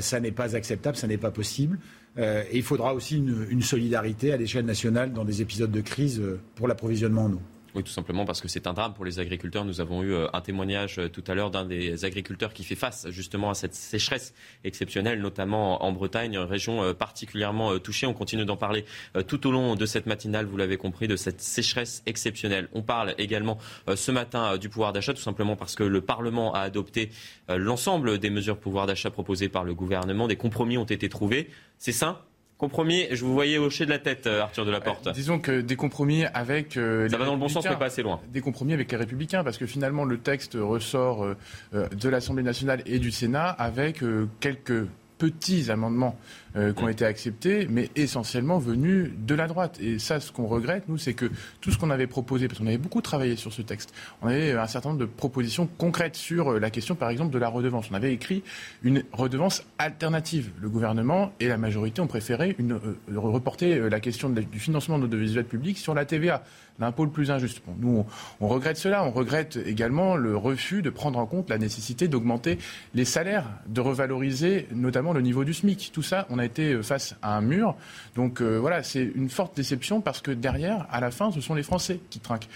ça n'est pas acceptable, ça n'est pas possible. et il faudra aussi une, une solidarité à l'échelle nationale dans des épisodes de crise pour l'approvisionnement en eau. Oui, tout simplement parce que c'est un drame pour les agriculteurs. Nous avons eu euh, un témoignage euh, tout à l'heure d'un des agriculteurs qui fait face justement à cette sécheresse exceptionnelle, notamment en Bretagne, région euh, particulièrement touchée. On continue d'en parler tout au long de cette matinale, vous l'avez compris, de cette sécheresse exceptionnelle. On parle également ce matin du pouvoir d'achat, tout simplement parce que le Parlement a adopté l'ensemble des mesures pouvoir d'achat proposées par le gouvernement. Des compromis ont été trouvés. C'est ça Compromis, je vous voyais hocher de la tête, euh, Arthur Delaporte. Euh, disons que des compromis avec. Euh, ça va dans le bon sens, mais pas assez loin. Des compromis avec les Républicains, parce que finalement, le texte ressort de l'Assemblée nationale et du Sénat avec quelques petits amendements euh, qui ont été acceptés, mais essentiellement venus de la droite. Et ça, ce qu'on regrette, nous, c'est que tout ce qu'on avait proposé, parce qu'on avait beaucoup travaillé sur ce texte, on avait un certain nombre de propositions concrètes sur euh, la question, par exemple, de la redevance. On avait écrit une redevance alternative. Le gouvernement et la majorité ont préféré une, euh, reporter la question du financement de l'audiovisuel public sur la TVA l'impôt le plus injuste. nous, on, regrette cela. On regrette également le refus de prendre en compte la nécessité d'augmenter les salaires, de revaloriser notamment le niveau du SMIC. Tout ça, on a été euh, face à un mur. Donc euh, voilà, c'est une forte déception parce que derrière, à la fin, ce sont les Français qui trinquent.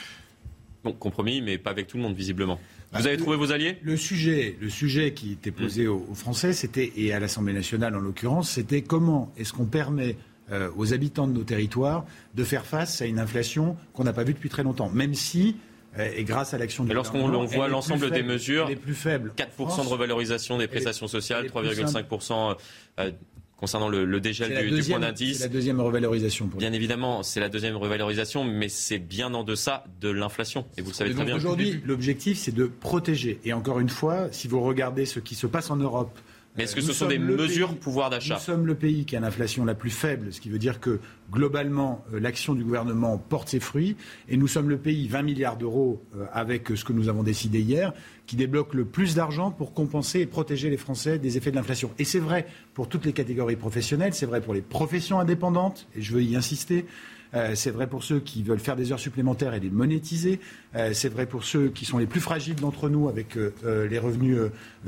Bon, compromis, mais pas avec tout le monde, visiblement. Vous bah, avez trouvé vos alliés? le sujet, le sujet qui était posé aux, aux Français, c'était, et à l'Assemblée nationale en l'occurrence, c'était comment est-ce qu'on permet euh, aux habitants de nos territoires de faire face à une inflation qu'on n'a pas vue depuis très longtemps, même si euh, et grâce à l'action du Et lorsqu'on voit l'ensemble des mesures, les plus faibles. 4% de revalorisation des prestations sociales, 3,5% euh, concernant le, dégel du, point d'indice. C'est la deuxième revalorisation. Pour bien évidemment, c'est la deuxième revalorisation, mais c'est bien en deçà de l'inflation. Et vous le savez très bien. Aujourd'hui, l'objectif, c'est de protéger. Et encore une fois, si vous regardez ce qui se passe en Europe, mais est-ce que ce sont des mesures pouvoir d'achat Nous sommes le pays qui a l'inflation la plus faible, ce qui veut dire que globalement, euh, l'action du gouvernement porte ses fruits. Et nous sommes le pays, 20 milliards d'euros euh, avec ce que nous avons décidé hier, qui débloque le plus d'argent pour compenser et protéger les Français des effets de l'inflation. Et c'est vrai pour toutes les catégories professionnelles, c'est vrai pour les professions indépendantes, et je veux y insister. Euh, c'est vrai pour ceux qui veulent faire des heures supplémentaires et les monétiser. Euh, c'est vrai pour ceux qui sont les plus fragiles d'entre nous avec euh, les revenus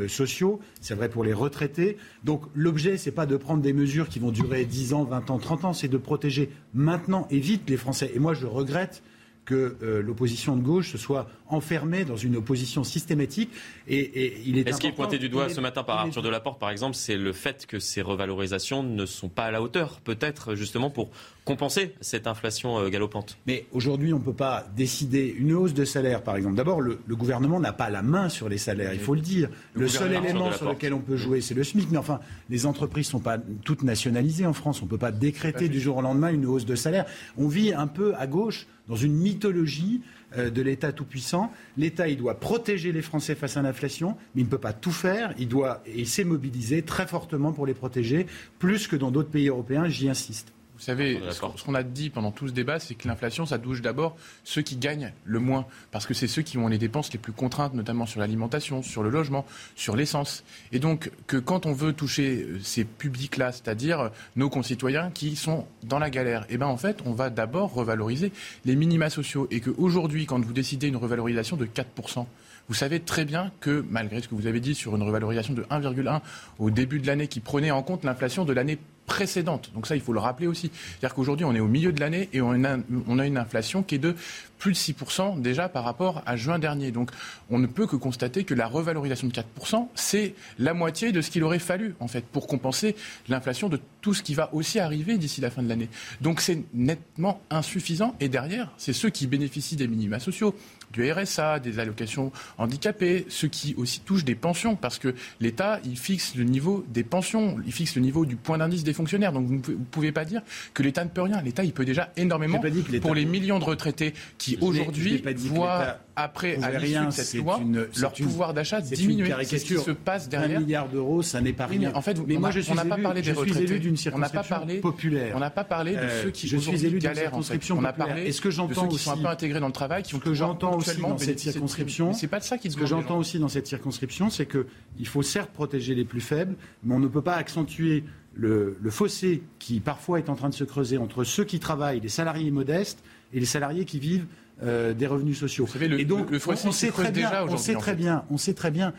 sociaux. C'est vrai pour les retraités. Donc l'objet, c'est pas de prendre des mesures qui vont durer 10 ans, 20 ans, 30 ans. C'est de protéger maintenant et vite les Français. Et moi, je regrette que l'opposition de gauche se soit enfermée dans une opposition systématique. Et, il est, ce qui est pointé du doigt ce matin par Arthur Delaporte, par exemple, c'est le fait que ces revalorisations ne sont pas à la hauteur, peut-être justement pour compenser cette inflation euh, galopante? Mais aujourd'hui, on ne peut pas décider une hausse de salaire, par exemple. D'abord, le, gouvernement n'a pas la main sur les salaires, il faut le dire. Le, seul élément sur lequel on peut jouer, c'est le SMIC. Mais enfin, les entreprises ne sont pas toutes nationalisées en France. On ne peut pas décréter du jour au lendemain une hausse de salaire. On vit un peu à gauche dans une mythologie euh, de l'État tout-puissant. L'État, doit protéger les Français face à l'inflation, mais il ne peut pas tout faire. Il doit et s'est mobilisé très fortement pour les protéger, plus que dans d'autres pays européens, j'y insiste. Vous savez, ce qu'on a dit pendant tout ce débat, c'est que l'inflation, ça touche d'abord ceux qui gagnent le moins, parce que c'est ceux qui ont les dépenses les plus contraintes, notamment sur l'alimentation, sur le logement, sur l'essence. Et donc, que quand on veut toucher euh, ces publics-là, c'est-à-dire euh, nos concitoyens qui sont dans la galère, eh ben en fait, on va d'abord revaloriser les minima sociaux. Et qu'aujourd'hui, quand vous décidez une revalorisation de 4%, vous savez très bien que, malgré ce que vous avez dit sur une revalorisation de 1,1 au début de l'année qui prenait en compte l'inflation de l'année précédente. Donc ça, il faut le rappeler aussi. C'est-à-dire qu'aujourd'hui, on est au milieu de l'année et on a, une inflation qui est de plus de 6% déjà par rapport à juin dernier. Donc on ne peut que constater que la revalorisation de 4%, c'est la moitié de ce qu'il aurait fallu, en fait, pour compenser l'inflation de tout ce qui va aussi arriver d'ici la fin de l'année. Donc c'est nettement insuffisant. Et derrière, c'est ceux qui bénéficient des minima sociaux, du RSA, des allocations handicapées, ceux qui aussi touchent des pensions, parce que l'État, il fixe le niveau des pensions, il fixe le niveau du point d'indice des fonctionnaires. Donc vous ne pouvez pas dire que l'État ne peut rien. L'État, il peut déjà énormément pour les millions de retraités qui aujourd'hui voient après à l'issue de cette loi, leur pouvoir d'achat diminuer. C'est ce qui se passe derrière. Un milliard d'euros, ça n'est pas rien. en fait, mais moi, je n'a pas parlé des retraités. d'une circonscription populaire. On n'a pas parlé de ceux qui je suis élu galèrent. En fait. On a parlé Est-ce que j'entends qui sont un peu intégrés dans le travail, qui ont que j'entends aussi dans cette circonscription. C'est pas de ça qui Ce que j'entends aussi dans cette circonscription, c'est que il faut certes protéger les plus faibles, mais on ne peut pas accentuer le, fossé qui parfois est en train de se creuser entre ceux qui travaillent, les salariés modestes, et les salariés qui vivent euh, des revenus sociaux. le, et donc, le, on, sait très bien, on sait très bien, on sait très bien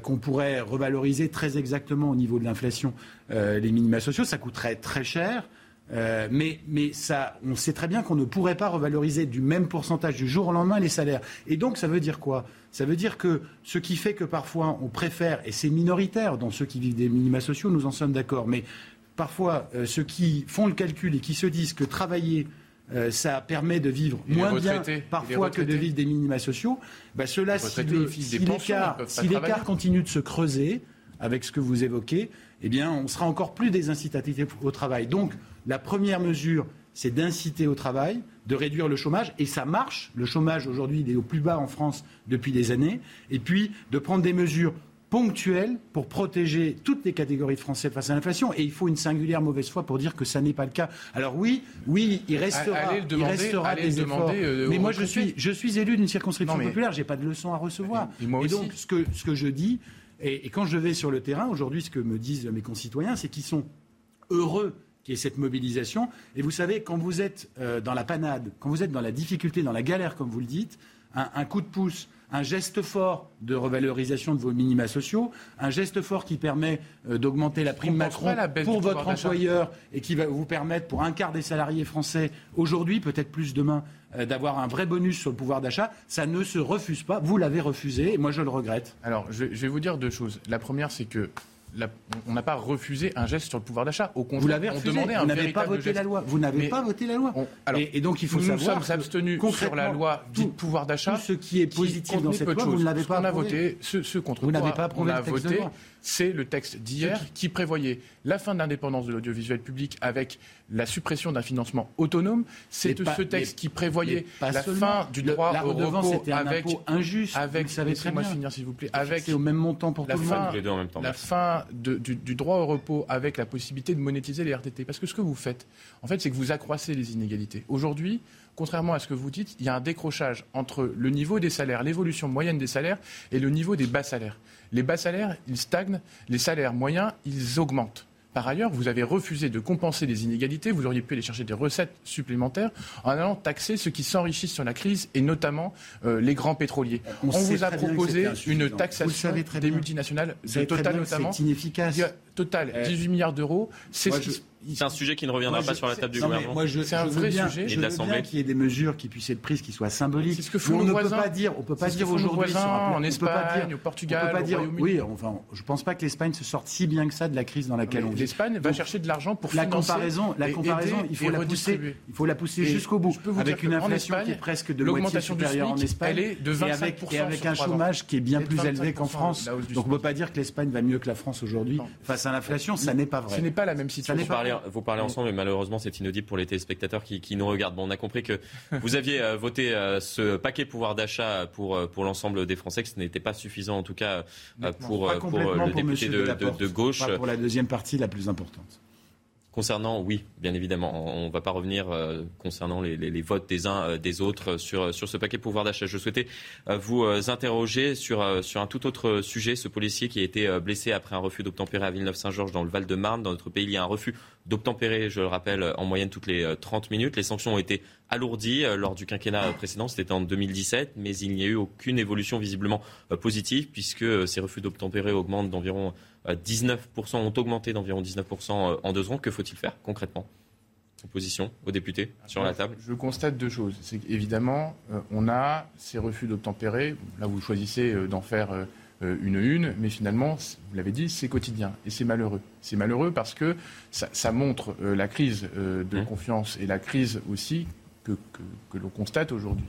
qu'on pourrait revaloriser très exactement au niveau de l'inflation euh, les minima sociaux. Ça coûterait très cher. Euh, mais, mais ça, on sait très bien qu'on ne pourrait pas revaloriser du même pourcentage du jour au lendemain les salaires. Et donc, ça veut dire quoi? Ça veut dire que ce qui fait que parfois on préfère, et c'est minoritaire dans ceux qui vivent des minima sociaux, nous en sommes d'accord, mais parfois ceux qui font le calcul et qui se disent que travailler euh, ça permet de vivre moins bien parfois que de vivre des minima sociaux, bah, ceux-là, si l'écart continue de se creuser avec ce que vous évoquez, eh bien, on sera encore plus désincitatif au travail. Donc, la première mesure, c'est d'inciter au travail, de réduire le chômage, et ça marche. Le chômage, aujourd'hui, il est au plus bas en France depuis des années. Et puis, de prendre des mesures ponctuelles pour protéger toutes les catégories de Français face à l'inflation. Et il faut une singulière mauvaise foi pour dire que ça n'est pas le cas. Alors oui, oui, il restera, il restera des efforts. Euh, mais moi, je suis, je suis élu d'une circonscription populaire. J'ai pas de leçons à recevoir. Et, donc, ce que, ce que je dis, et, quand je vais sur le terrain, aujourd'hui, ce que me disent mes concitoyens, c'est qu'ils sont heureux qu'il y ait cette mobilisation. Et vous savez, quand vous êtes euh, dans la panade, quand vous êtes dans la difficulté, dans la galère, comme vous le dites, un, coup de pouce, un geste fort de revalorisation de vos minima sociaux, un geste fort qui permet euh, d'augmenter la prime Macron pour votre employeur et qui va vous permettre pour un quart des salariés français aujourd'hui, peut-être plus demain, euh, d'avoir un vrai bonus sur le pouvoir d'achat, ça ne se refuse pas. Vous l'avez refusé et moi je le regrette. Alors je, vais vous dire deux choses. La première, c'est que on n'a pas refusé un geste sur le pouvoir d'achat. Au contraire, vous l'avez refusé. vous n'avez pas voté la loi. Vous n'avez pas voté la loi. et, donc il faut nous savoir nous sommes abstenus sur la loi du pouvoir d'achat. Tout ce qui est positif dans cette loi, vous ne l'avez pas On a voté ce, contre vous n'avez pas on a voté c'est le texte d'hier qui prévoyait la fin de l'indépendance de l'audiovisuel public avec la suppression d'un financement autonome. C'est ce texte qui prévoyait la fin du droit au repos avec injuste. Avec, laissez-moi finir s'il vous plaît. Avec au même montant pour tout le monde. La fin du, du, droit au repos avec la possibilité de monétiser les RTT. Parce que ce que vous faites, en fait, c'est que vous accroissez les inégalités. Aujourd'hui, contrairement à ce que vous dites, il y a un décrochage entre le niveau des salaires, l'évolution moyenne des salaires et le niveau des bas salaires. Les bas salaires, ils stagnent, les salaires moyens, ils augmentent. Par ailleurs, vous avez refusé de compenser les inégalités. Vous auriez pu aller chercher des recettes supplémentaires en allant taxer ceux qui s'enrichissent sur la crise et notamment euh, les grands pétroliers. On, vous a proposé une taxation des multinationales, de Total notamment. C'est inefficace. Total, 18 eh. milliards d'euros. C'est c'est un sujet qui ne reviendra pas sur la table du gouvernement. Moi, je, c'est un vrai bien, sujet. Je veux bien qu'il y ait des mesures qui puissent être prises, qui soient symboliques. ce que font on ne peut pas dire, on peut pas dire aujourd'hui en Espagne, au Portugal, on peut pas dire, oui, enfin, je pense pas que l'Espagne se sorte si bien que ça de la crise dans laquelle on vit. L'Espagne va chercher de l'argent pour la comparaison, la comparaison, il faut la pousser, il faut la pousser jusqu'au bout, avec une inflation qui est presque de moitié supérieure en Espagne, et avec un chômage qui est bien plus élevé qu'en France. Donc on peut pas dire que l'Espagne va mieux que la France aujourd'hui face à l'inflation, ça n'est pas vrai. Ce n'est pas la même situation. Vous parlez ensemble malheureusement, c'est inaudible pour les téléspectateurs qui, nous regardent. Bon, on a compris que vous aviez euh, voté euh, ce paquet pouvoir d'achat pour, euh, pour l'ensemble des Français, que ce n'était pas suffisant en tout cas pour, pour le député de, de, gauche. Pas pour la deuxième partie la plus importante. Concernant, oui, bien évidemment, on ne va pas revenir concernant les, votes des uns des autres sur, sur ce paquet pouvoir d'achat. Je souhaitais vous interroger sur, sur un tout autre sujet, ce policier qui a été blessé après un refus d'obtempérer à Villeneuve-Saint-Georges dans le Val-de-Marne. Dans notre pays, il y a un refus d'obtempérer, je le rappelle, en moyenne toutes les 30 euh, minutes. Les sanctions ont été alourdies euh, lors du quinquennat précédent, c'était en 2017, mais il n'y a eu aucune évolution visiblement euh, positive puisque ces refus d'obtempérer augmentent d'environ 19%, ont augmenté d'environ 19% en deux ans. Que faut-il faire concrètement? Opposition aux députés sur la table Je constate deux choses. C'est qu'évidemment, on a ces refus d'obtempérer. Là, vous choisissez d'en faire euh, une une, mais finalement, vous l'avez dit, c'est quotidien et c'est malheureux. C'est malheureux parce que ça, montre euh, la crise euh, de mmh. confiance et la crise aussi que, que l'on constate aujourd'hui.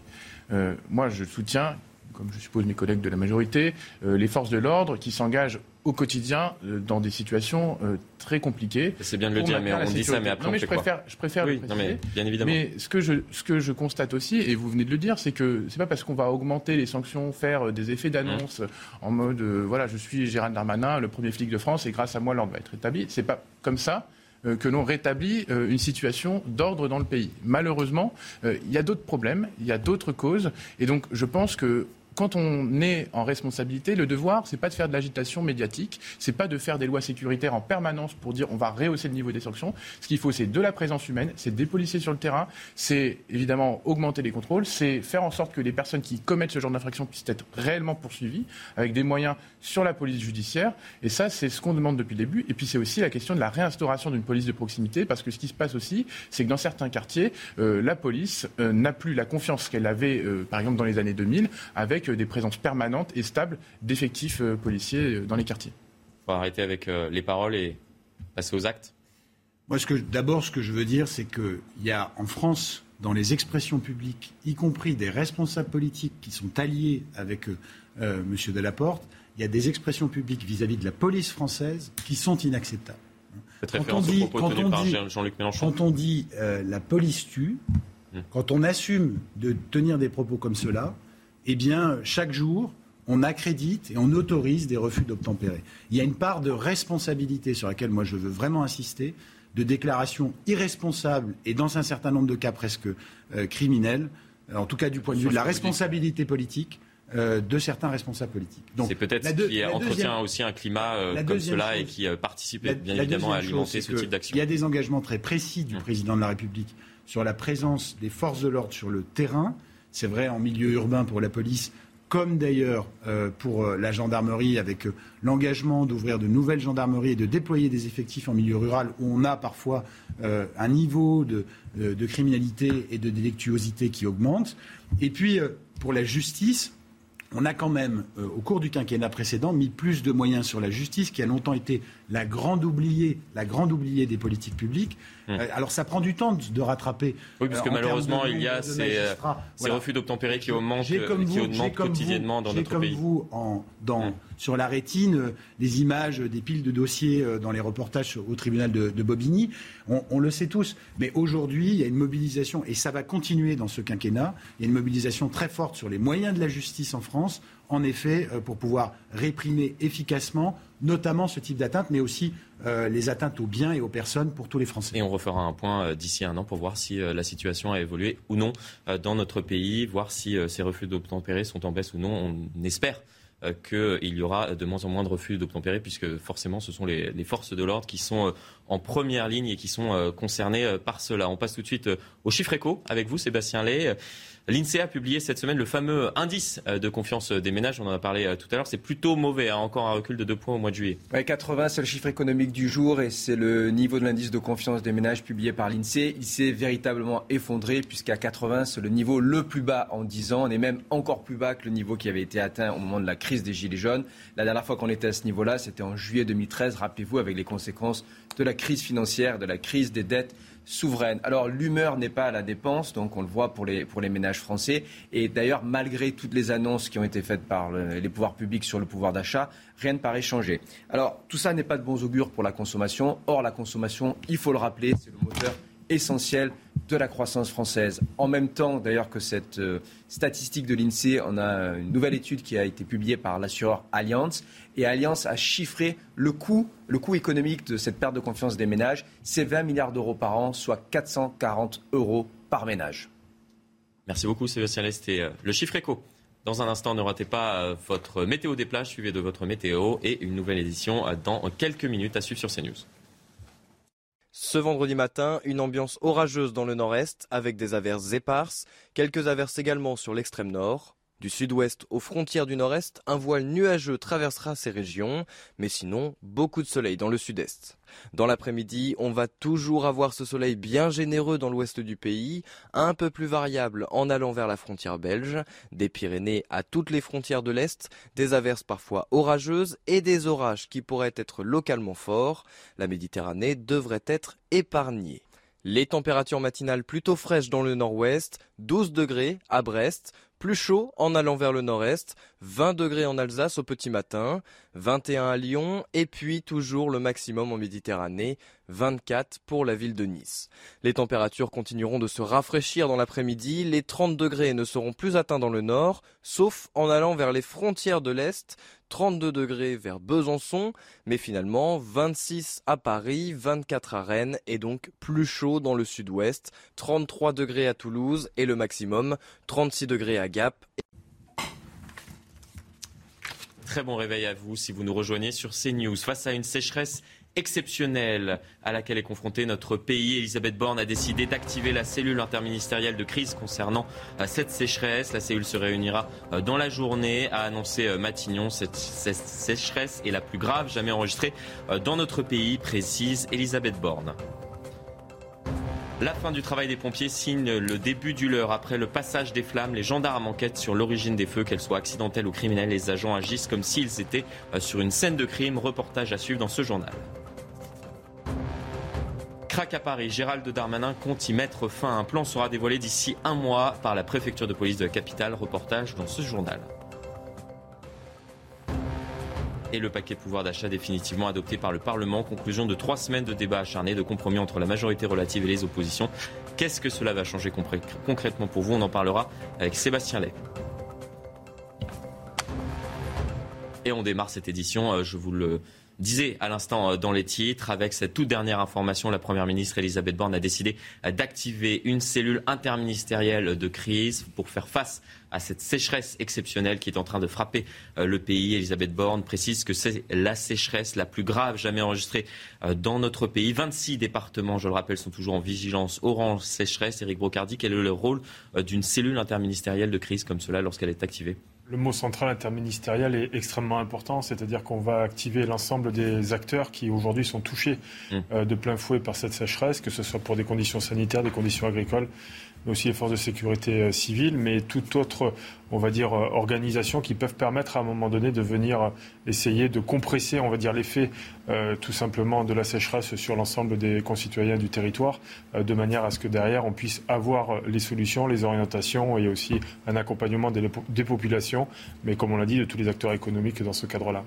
moi, je soutiens, comme je suppose mes collègues de la majorité, les forces de l'ordre qui s'engagent au quotidien euh, dans des situations euh, très compliquées. C'est bien de le dire, mais on dit ça, mais après non, mais je préfère, je préfère le mais bien évidemment. Mais ce que je, ce que je constate aussi, et vous venez de le dire, c'est que c'est pas parce qu'on va augmenter les sanctions, faire euh, des effets d'annonce en mode, voilà, je suis Gérald Darmanin, le premier flic de France, et grâce à moi l'ordre va être rétabli. C'est pas comme ça que l'on rétablit une situation d'ordre dans le pays. Malheureusement, il y a d'autres problèmes, il y a d'autres causes, et donc je pense que quand on est en responsabilité, le devoir, c'est pas de faire de l'agitation médiatique, c'est pas de faire des lois sécuritaires en permanence pour dire on va rehausser le niveau des sanctions. Ce qu'il faut, c'est de la présence humaine, c'est des policiers sur le terrain, c'est évidemment augmenter les contrôles, c'est faire en sorte que les personnes qui commettent ce genre d'infraction puissent être réellement poursuivies avec des moyens sur la police judiciaire. Et ça, c'est ce qu'on demande depuis le début. Et puis c'est aussi la question de la réinstauration d'une police de proximité, parce que ce qui se passe aussi, c'est que dans certains quartiers, euh, la police euh, n'a plus la confiance qu'elle avait, euh, par exemple, dans les années 2000, avec des présences permanentes et stables d'effectifs policiers dans les quartiers. Il faut arrêter avec les paroles et passer aux actes. Moi, d'abord, ce que je veux dire, c'est qu'il y a en France, dans les expressions publiques, y compris des responsables politiques qui sont alliés avec M. Delaporte, il y a des expressions publiques vis-à-vis de la police française qui sont inacceptables. Quand on, dit, quand, on dit, quand on dit la police tue, hum. quand on assume de tenir des propos comme cela, eh bien, chaque jour, on accrédite et on autorise des refus d'obtempérer. Il y a une part de responsabilité sur laquelle moi je veux vraiment insister, de déclarations irresponsables et dans un certain nombre de cas presque euh, criminels, en tout cas du point de vue de la responsabilité politique, euh, de certains responsables politiques. C'est peut-être ce qui entretient aussi un climat euh, comme cela et qui euh, participe bien évidemment à alimenter ce type d'action. Il y a des engagements très précis du mmh. président de la République sur la présence des forces de l'ordre sur le terrain. C'est vrai en milieu urbain pour la police, comme d'ailleurs pour la gendarmerie, avec l'engagement d'ouvrir de nouvelles gendarmeries et de déployer des effectifs en milieu rural où on a parfois un niveau de, criminalité et de délictuosité qui augmente. Et puis pour la justice, on a quand même, euh, au cours du quinquennat précédent, mis plus de moyens sur la justice, qui a longtemps été la grande oubliée, la grande oubliée des politiques publiques. Mmh. Euh, alors ça prend du temps de, rattraper. Oui, parce que euh, malheureusement, il y a ces, refus d'obtempérer qui augmentent, qui augmentent quotidiennement dans notre comme pays. Vous, en, dans, mmh. sur la rétine, des images, des piles de dossiers dans les reportages au tribunal de, Bobigny. On, on, le sait tous. Mais aujourd'hui, il y a une mobilisation, et ça va continuer dans ce quinquennat, il y a une mobilisation très forte sur les moyens de la justice en France en effet, euh, pour pouvoir réprimer efficacement, notamment ce type d'atteinte, mais aussi euh, les atteintes aux biens et aux personnes pour tous les Français. Et on refera un point euh, d'ici un an pour voir si la situation a évolué ou non dans notre pays, voir si ces refus d'obtempérer sont en baisse ou non. On espère qu'il y aura de moins en moins de refus d'obtempérer, puisque forcément ce sont les, forces de l'ordre qui sont en première ligne et qui sont concernées par cela. On passe tout de suite au chiffre éco avec vous, Sébastien Lay. L'INSEE a publié cette semaine le fameux indice euh, de confiance des ménages. On en a parlé euh, tout à l'heure. C'est plutôt mauvais, hein. encore un recul de deux points au mois de juillet. 80, c'est le chiffre économique du jour et c'est le niveau de l'indice de confiance des ménages publié par l'INSEE. Il s'est véritablement effondré puisqu'à 80, c'est le niveau le plus bas en 10 ans. On est même encore plus bas que le niveau qui avait été atteint au moment de la crise des Gilets jaunes. La dernière fois qu'on était à ce niveau-là, c'était en juillet 2013, rappelez-vous, avec les conséquences de la crise financière, de la crise des dettes souveraine. Alors l'humeur n'est pas à la dépense, donc on le voit pour les, ménages français. Et d'ailleurs, malgré toutes les annonces qui ont été faites par les pouvoirs publics sur le pouvoir d'achat, rien ne paraît changer. Alors tout ça n'est pas de bons augures pour la consommation. Or, la consommation, il faut le rappeler, c'est le moteur essentiel de la croissance française. En même temps, d'ailleurs, que cette euh, statistique de l'INSEE, on a une nouvelle étude qui a été publiée par l'assureur Allianz. Et Allianz a chiffré le coût, le coût économique de cette perte de confiance des ménages. C'est 20 milliards d'euros par an, soit 440 euros par ménage. Merci beaucoup, Sébastien C'était euh, le chiffre éco. Dans un instant, ne ratez pas euh, votre météo des plages, suivez de votre météo et une nouvelle édition dans quelques minutes à suivre sur CNews. Ce vendredi matin, une ambiance orageuse dans le nord-est avec des averses éparses, quelques averses également sur l'extrême nord. Du sud-ouest aux frontières du nord-est, un voile nuageux traversera ces régions, mais sinon, beaucoup de soleil dans le sud-est. Dans l'après-midi, on va toujours avoir ce soleil bien généreux dans l'ouest du pays, un peu plus variable en allant vers la frontière belge, des Pyrénées à toutes les frontières de l'est, des averses parfois orageuses et des orages qui pourraient être localement forts. La Méditerranée devrait être épargnée. Les températures matinales plutôt fraîches dans le nord-ouest, 12 degrés à Brest, plus chaud en allant vers le nord-est, 20 degrés en Alsace au petit matin, 21 à Lyon et puis toujours le maximum en Méditerranée, 24 pour la ville de Nice. Les températures continueront de se rafraîchir dans l'après-midi, les 30 degrés ne seront plus atteints dans le nord, sauf en allant vers les frontières de l'Est, 32 degrés vers Besançon, mais finalement 26 à Paris, 24 à Rennes et donc plus chaud dans le sud-ouest, 33 degrés à Toulouse et le maximum 36 degrés à Gap. Très bon réveil à vous si vous nous rejoignez sur CNews. Face à une sécheresse exceptionnelle à laquelle est confronté notre pays. Elisabeth Borne a décidé d'activer la cellule interministérielle de crise concernant euh, cette sécheresse. La cellule se réunira euh, dans la journée, a annoncé euh, Matignon. Cette, sécheresse est la plus grave jamais enregistrée dans notre pays, précise Elisabeth Borne. La fin du travail des pompiers signe le début du leur. Après le passage des flammes, les gendarmes enquêtent sur l'origine des feux, qu'elles soient accidentelles ou criminelles. Les agents agissent comme s'ils étaient sur une scène de crime. Reportage à suivre dans ce journal. Crac à Paris, Gérald Darmanin compte y mettre fin. Un plan sera dévoilé d'ici un mois par la préfecture de police de la capitale. Reportage dans ce journal. Et le paquet pouvoir d'achat définitivement adopté par le Parlement. Conclusion de trois semaines de débats acharnés, de compromis entre la majorité relative et les oppositions. Qu'est-ce que cela va changer concrètement pour vous? On en parlera avec Sébastien Lay. Et on démarre cette édition, euh, je vous le disait à l'instant euh, dans les titres, avec cette toute dernière information, la Première ministre Elisabeth Borne a décidé d'activer une cellule interministérielle de crise pour faire face à cette sécheresse exceptionnelle qui est en train de frapper euh, le pays. Elisabeth Borne précise que c'est la sécheresse la plus grave jamais enregistrée dans notre pays. 26 départements, je le rappelle, sont toujours en vigilance orange sécheresse. Éric Brocardi, quel est le rôle d'une cellule interministérielle de crise comme cela lorsqu'elle est activée? Le mot central interministériel est extrêmement important, c'est-à-dire qu'on va activer l'ensemble des acteurs qui aujourd'hui sont touchés euh, de plein fouet par cette sécheresse, que ce soit pour des conditions sanitaires, des conditions agricoles, mais aussi les forces de sécurité euh, civile, mais toute autre, on va dire, euh, organisation qui peuvent permettre à un moment donné de venir euh, essayer de compresser, on va dire, l'effet tout simplement de la sécheresse sur l'ensemble des concitoyens du territoire, de manière à ce que derrière on puisse avoir les solutions, les orientations et aussi un accompagnement des, des populations, mais comme on l'a dit, de tous les acteurs économiques dans ce cadre-là.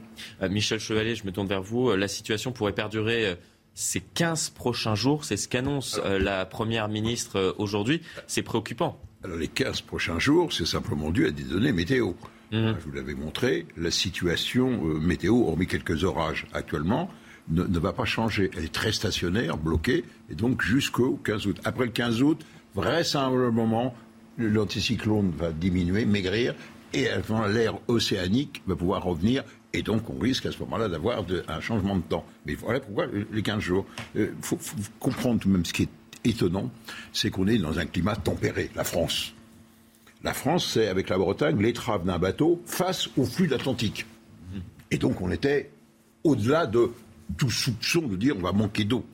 Michel Chevalier, je me tourne vers vous. La situation pourrait perdurer ces 15 prochains jours. C'est ce qu'annonce euh, la Première ministre euh, aujourd'hui. C'est préoccupant. Alors les 15 prochains jours, c'est simplement dû à des données météo. Mmh. Je vous l'avais montré, la situation euh, météo, hormis quelques orages actuellement, ne, ne, va pas changer. Elle est très stationnaire, bloquée, et donc jusqu'au 15 août. Après le 15 août, vraisemblablement, l'anticyclone va diminuer, maigrir, et l'air océanique va pouvoir revenir et donc, on risque à ce moment-là d'avoir un changement de temps. Mais voilà pourquoi les 15 jours. Il euh, faut, comprendre tout de même ce qui est étonnant, c'est qu'on est dans un climat tempéré, la France. La France, c'est avec la Bretagne l'étrave d'un bateau face au flux Atlantique. Et donc, on était au-delà de tout soupçon de dire on va manquer d'eau.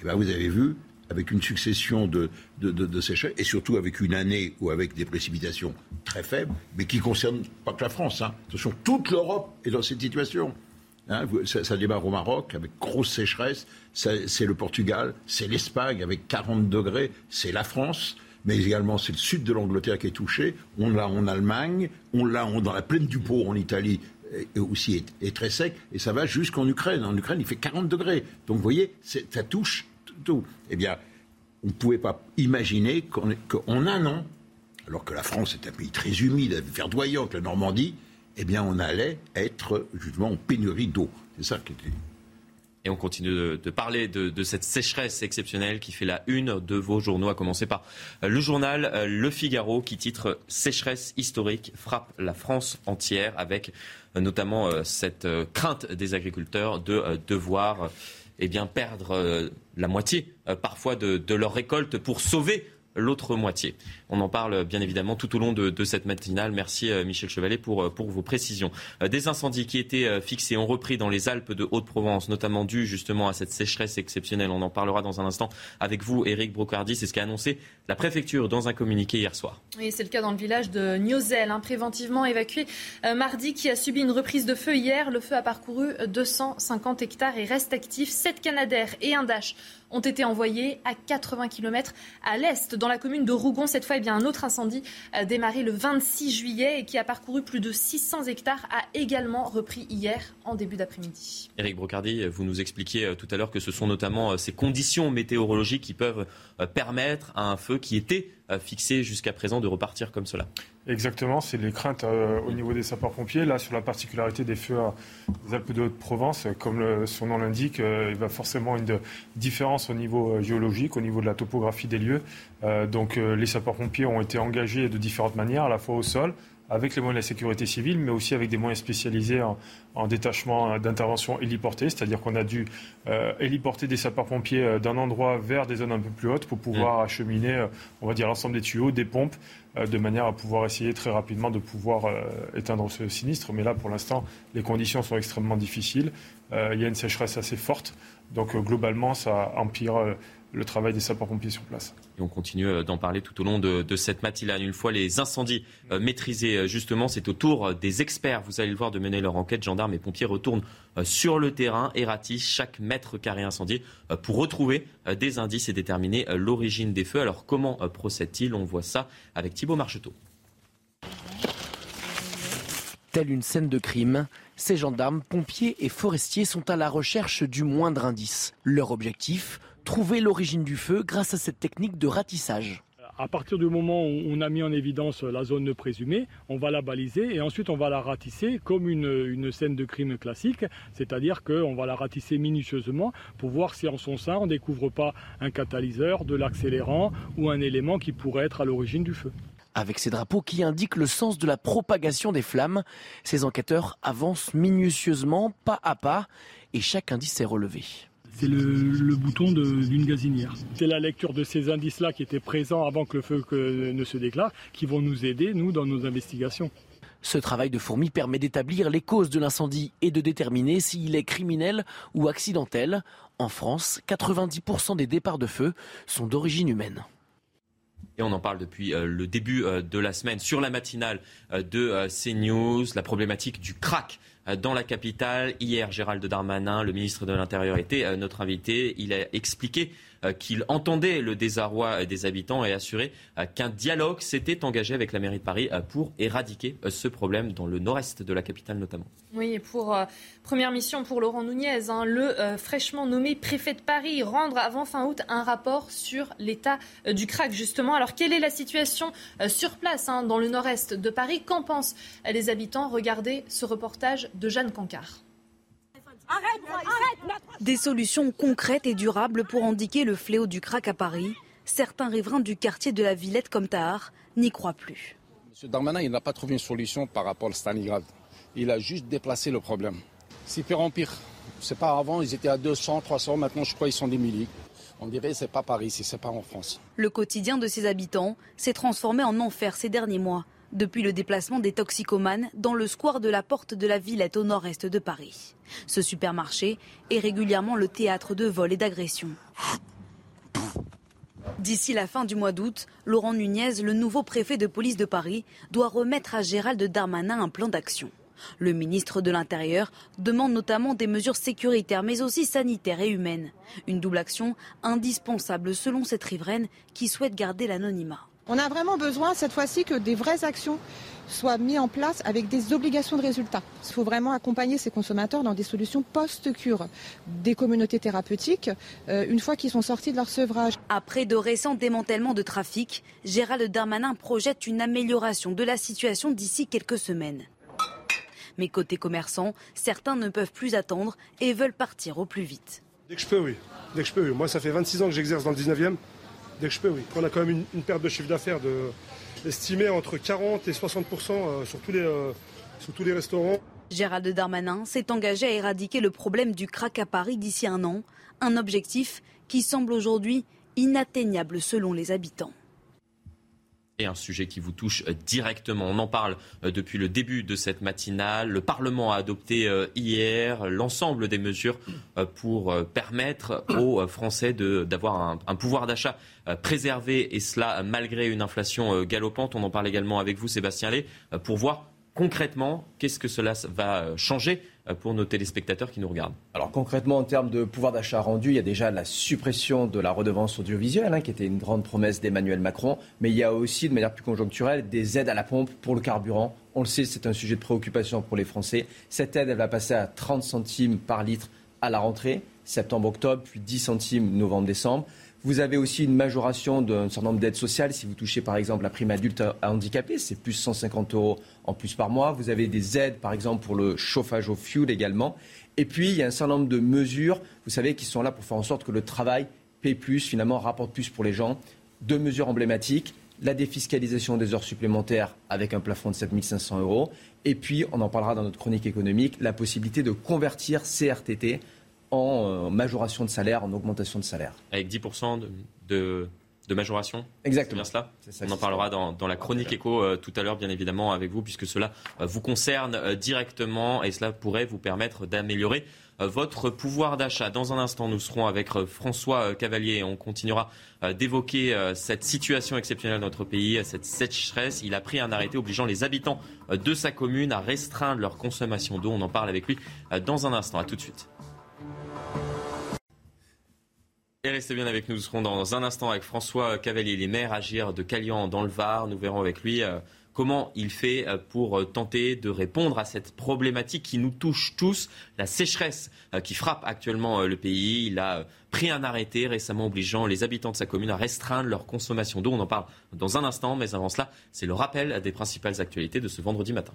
Et bien, vous avez vu, avec une succession de, de, sécheresses, et surtout avec une année ou avec des précipitations très faibles, mais qui ne concernent pas que la France. Hein. Attention, toute l'Europe est dans cette situation. Hein. ça, démarre au Maroc avec grosse sécheresse, c'est le Portugal, c'est l'Espagne avec 40 degrés, c'est la France, mais également c'est le sud de l'Angleterre qui est touché, on l'a en Allemagne, on l'a dans la plaine du Pau en Italie, aussi est, très sec, et ça va jusqu'en Ukraine. En Ukraine, il fait 40 degrés. Donc vous voyez, ça touche tout. Eh bien, on ne pouvait pas imaginer qu'en un an, alors que la France est un pays très humide, verdoyant, que la Normandie, eh bien, on allait être justement en pénurie d'eau. C'est ça qui était. Et on continue de, parler de, cette sécheresse exceptionnelle qui fait la une de vos journaux, à commencer par le journal euh, Le Figaro qui titre Sécheresse historique frappe la France entière, avec euh, notamment euh, cette crainte des agriculteurs de devoir eh bien, perdre la moitié parfois de, de leur récolte pour sauver l'autre moitié. On en parle bien évidemment tout au long de, cette matinale. Merci euh, Michel Chevalet pour, euh, vos précisions. Euh, des incendies qui étaient fixés ont repris dans les Alpes de Haute-Provence, notamment dû justement à cette sécheresse exceptionnelle. On en parlera dans un instant avec vous, Éric Brocardi. C'est ce qu'a annoncé la préfecture dans un communiqué hier soir. Oui, c'est le cas dans le village de Niozel, hein, préventivement évacué mardi, qui a subi une reprise de feu hier. Le feu a parcouru 250 hectares et reste actif. Sept Canadaires et un Dash ont été envoyés à 80 km à l'est, dans la commune de Rougon. Cette fois, eh bien, un autre incendie démarré le 26 juillet et qui a parcouru plus de 600 hectares a également repris hier en début d'après-midi. Éric Brocardi, vous nous expliquiez euh, tout à l'heure que ce sont notamment euh, ces conditions météorologiques qui peuvent euh, permettre à un feu qui était fixé jusqu'à présent de repartir comme cela. Exactement, c'est les craintes euh, au niveau des sapeurs-pompiers. Là, sur la particularité des feux des Alpes de Haute-Provence, comme son nom l'indique, euh, il va forcément une différence au niveau euh, géologique, au niveau de la topographie des lieux. donc, les sapeurs-pompiers ont été engagés de différentes manières, à la fois au sol, avec les moyens de la sécurité civile, mais aussi avec des moyens spécialisés en, détachement d'intervention héliportée, c'est-à-dire qu'on a dû euh, héliporter des sapeurs-pompiers euh, d'un endroit vers des zones un peu plus hautes pour pouvoir mmh. acheminer, on va dire, l'ensemble des tuyaux, des pompes, de manière à pouvoir essayer très rapidement de pouvoir éteindre ce sinistre. Mais là, pour l'instant, les conditions sont extrêmement difficiles. il y a une sécheresse assez forte. Donc globalement, ça empire le travail des sapeurs-pompiers sur place. Et on continue euh, d'en parler tout au long de, cette matinale. Une fois les incendies euh, maîtrisés, euh, justement, c'est au tour des experts, vous allez le voir, de mener leur enquête. Gendarmes et pompiers retournent sur le terrain et ratissent chaque mètre carré incendié pour retrouver des indices et déterminer l'origine des feux. Alors comment procède-t-il? On voit ça avec Thibault Marcheteau. Telle une scène de crime, ces gendarmes, pompiers et forestiers sont à la recherche du moindre indice. Leur objectif trouver l'origine du feu grâce à cette technique de ratissage. À partir du moment où on a mis en évidence la zone présumée, on va la baliser et ensuite on va la ratisser comme une, scène de crime classique, c'est-à-dire qu'on va la ratisser minutieusement pour voir si en son sein on ne découvre pas un catalyseur, de l'accélérant ou un élément qui pourrait être à l'origine du feu. Avec ces drapeaux qui indiquent le sens de la propagation des flammes, ces enquêteurs avancent minutieusement, pas à pas, et chaque indice est relevé c'est le, bouton d'une gazinière. C'est la lecture de ces indices-là qui étaient présents avant que le feu ne se déclare qui vont nous aider, nous, dans nos investigations. Ce travail de fourmi permet d'établir les causes de l'incendie et de déterminer s'il est criminel ou accidentel. En France, 90% des départs de feu sont d'origine humaine. Et on en parle depuis euh, le début euh, de la semaine sur la matinale euh, de CNews, la problématique du crack dans la capitale. Hier, Gérald Darmanin, le ministre de l'Intérieur, était notre invité. Il a expliqué euh, qu'il entendait le désarroi des habitants et assuré euh, qu'un dialogue s'était engagé avec la mairie de Paris euh, pour éradiquer ce problème dans le nord-est de la capitale notamment. Oui, et pour première mission pour Laurent Nunez, hein, le fraîchement nommé préfet de Paris rendre avant fin août un rapport sur l'état du crack justement. Alors quelle est la situation sur place hein, dans le nord-est de Paris? Qu'en pensent les habitants? Regardez ce reportage de Jeanne Cancard. Des solutions concrètes et durables pour indiquer le fléau du crack à Paris. Certains riverains du quartier de la Villette comme Tahar n'y croient plus. M. Darmanin, il n'a pas trouvé une solution par rapport à Stalingrad. Il a juste déplacé le problème. C'est pire en pire. C'est pas avant, ils étaient à 200, 300, maintenant je crois qu'ils sont des milliers. On dirait c'est pas Paris, c'est pas en France. Le quotidien de ses habitants s'est transformé en enfer ces derniers mois depuis le déplacement des toxicomanes dans le square de la Porte de la Villette au nord-est de Paris. Ce supermarché est régulièrement le théâtre de vols et d'agressions. D'ici la fin du mois d'août, Laurent Nunez, le nouveau préfet de police de Paris, doit remettre à Gérald Darmanin un plan d'action. Le ministre de l'Intérieur demande notamment des mesures sécuritaires mais aussi sanitaires et humaines. Une double action indispensable selon cette riveraine qui souhaite garder l'anonymat. On a vraiment besoin cette fois-ci que des vraies actions soient mises en place avec des obligations de résultats. Il faut vraiment accompagner ces consommateurs dans des solutions post-cure, des communautés thérapeutiques, euh, une fois qu'ils sont sortis de leur sevrage. Après de récents démantèlements de trafic, Gérald Darmanin projette une amélioration de la situation d'ici quelques semaines. Mais côté commerçants, certains ne peuvent plus attendre et veulent partir au plus vite. Dès que je peux, oui. Dès que je peux, oui. Moi, ça fait 26 ans que j'exerce dans le 19e. On a quand même une, perte de chiffre d'affaires estimée entre 40 et 60 euh, sur tous les, euh, sur tous les restaurants. Gérald Darmanin s'est engagé à éradiquer le problème du crack à Paris d'ici un an, un objectif qui semble aujourd'hui inatteignable selon les habitants un sujet qui vous touche euh, directement. On en parle euh, depuis le début de cette matinale. Le Parlement a adopté euh, hier l'ensemble des mesures pour permettre aux Français d'avoir un, pouvoir d'achat préservé et cela malgré une inflation galopante. On en parle également avec vous, Sébastien Lé, pour voir concrètement qu'est-ce que cela va changer pour nos téléspectateurs qui nous regardent Alors concrètement, en termes de pouvoir d'achat rendu, il y a déjà la suppression de la redevance audiovisuelle, hein, qui était une grande promesse d'Emmanuel Macron, mais il y a aussi, de manière plus conjoncturelle, des aides à la pompe pour le carburant. On le sait, c'est un sujet de préoccupation pour les Français. Cette aide, elle va passer à 30 centimes par litre à la rentrée, septembre-octobre, puis 10 centimes novembre-décembre. Vous avez aussi une majoration d'un certain nombre d'aides sociales. Si vous touchez par exemple la prime adulte handicapé, c'est plus 150 euros en plus par mois. Vous avez des aides par exemple pour le chauffage au fuel également. Et puis il y a un certain nombre de mesures, vous savez, qui sont là pour faire en sorte que le travail paye plus, finalement rapporte plus pour les gens. Deux mesures emblématiques la défiscalisation des heures supplémentaires avec un plafond de 7500 euros. Et puis, on en parlera dans notre chronique économique, la possibilité de convertir CRTT en euh, majoration de salaire, en augmentation de salaire. Avec 10% de, de, majoration? Exactement. C'est bien cela? On en parlera dans, la chronique éco euh, tout à l'heure, bien évidemment, avec vous, puisque cela euh, vous concerne directement et cela pourrait vous permettre d'améliorer votre pouvoir d'achat. Dans un instant, nous serons avec François Cavalier et on continuera d'évoquer cette situation exceptionnelle dans notre pays, cette sécheresse. Il a pris un arrêté obligeant les habitants de sa commune à restreindre leur consommation d'eau. On en parle avec lui dans un instant. À tout de suite. Restez bien avec nous. Nous serons dans un instant avec François Cavalier, les maires Agir de Calian dans le Var. Nous verrons avec lui euh, comment il fait euh, pour euh, tenter de répondre à cette problématique qui nous touche tous, la sécheresse qui frappe actuellement le pays. Il a pris un arrêté récemment obligeant les habitants de sa commune à restreindre leur consommation d'eau. On en parle dans un instant, mais avant cela, c'est le rappel des principales actualités de ce vendredi matin.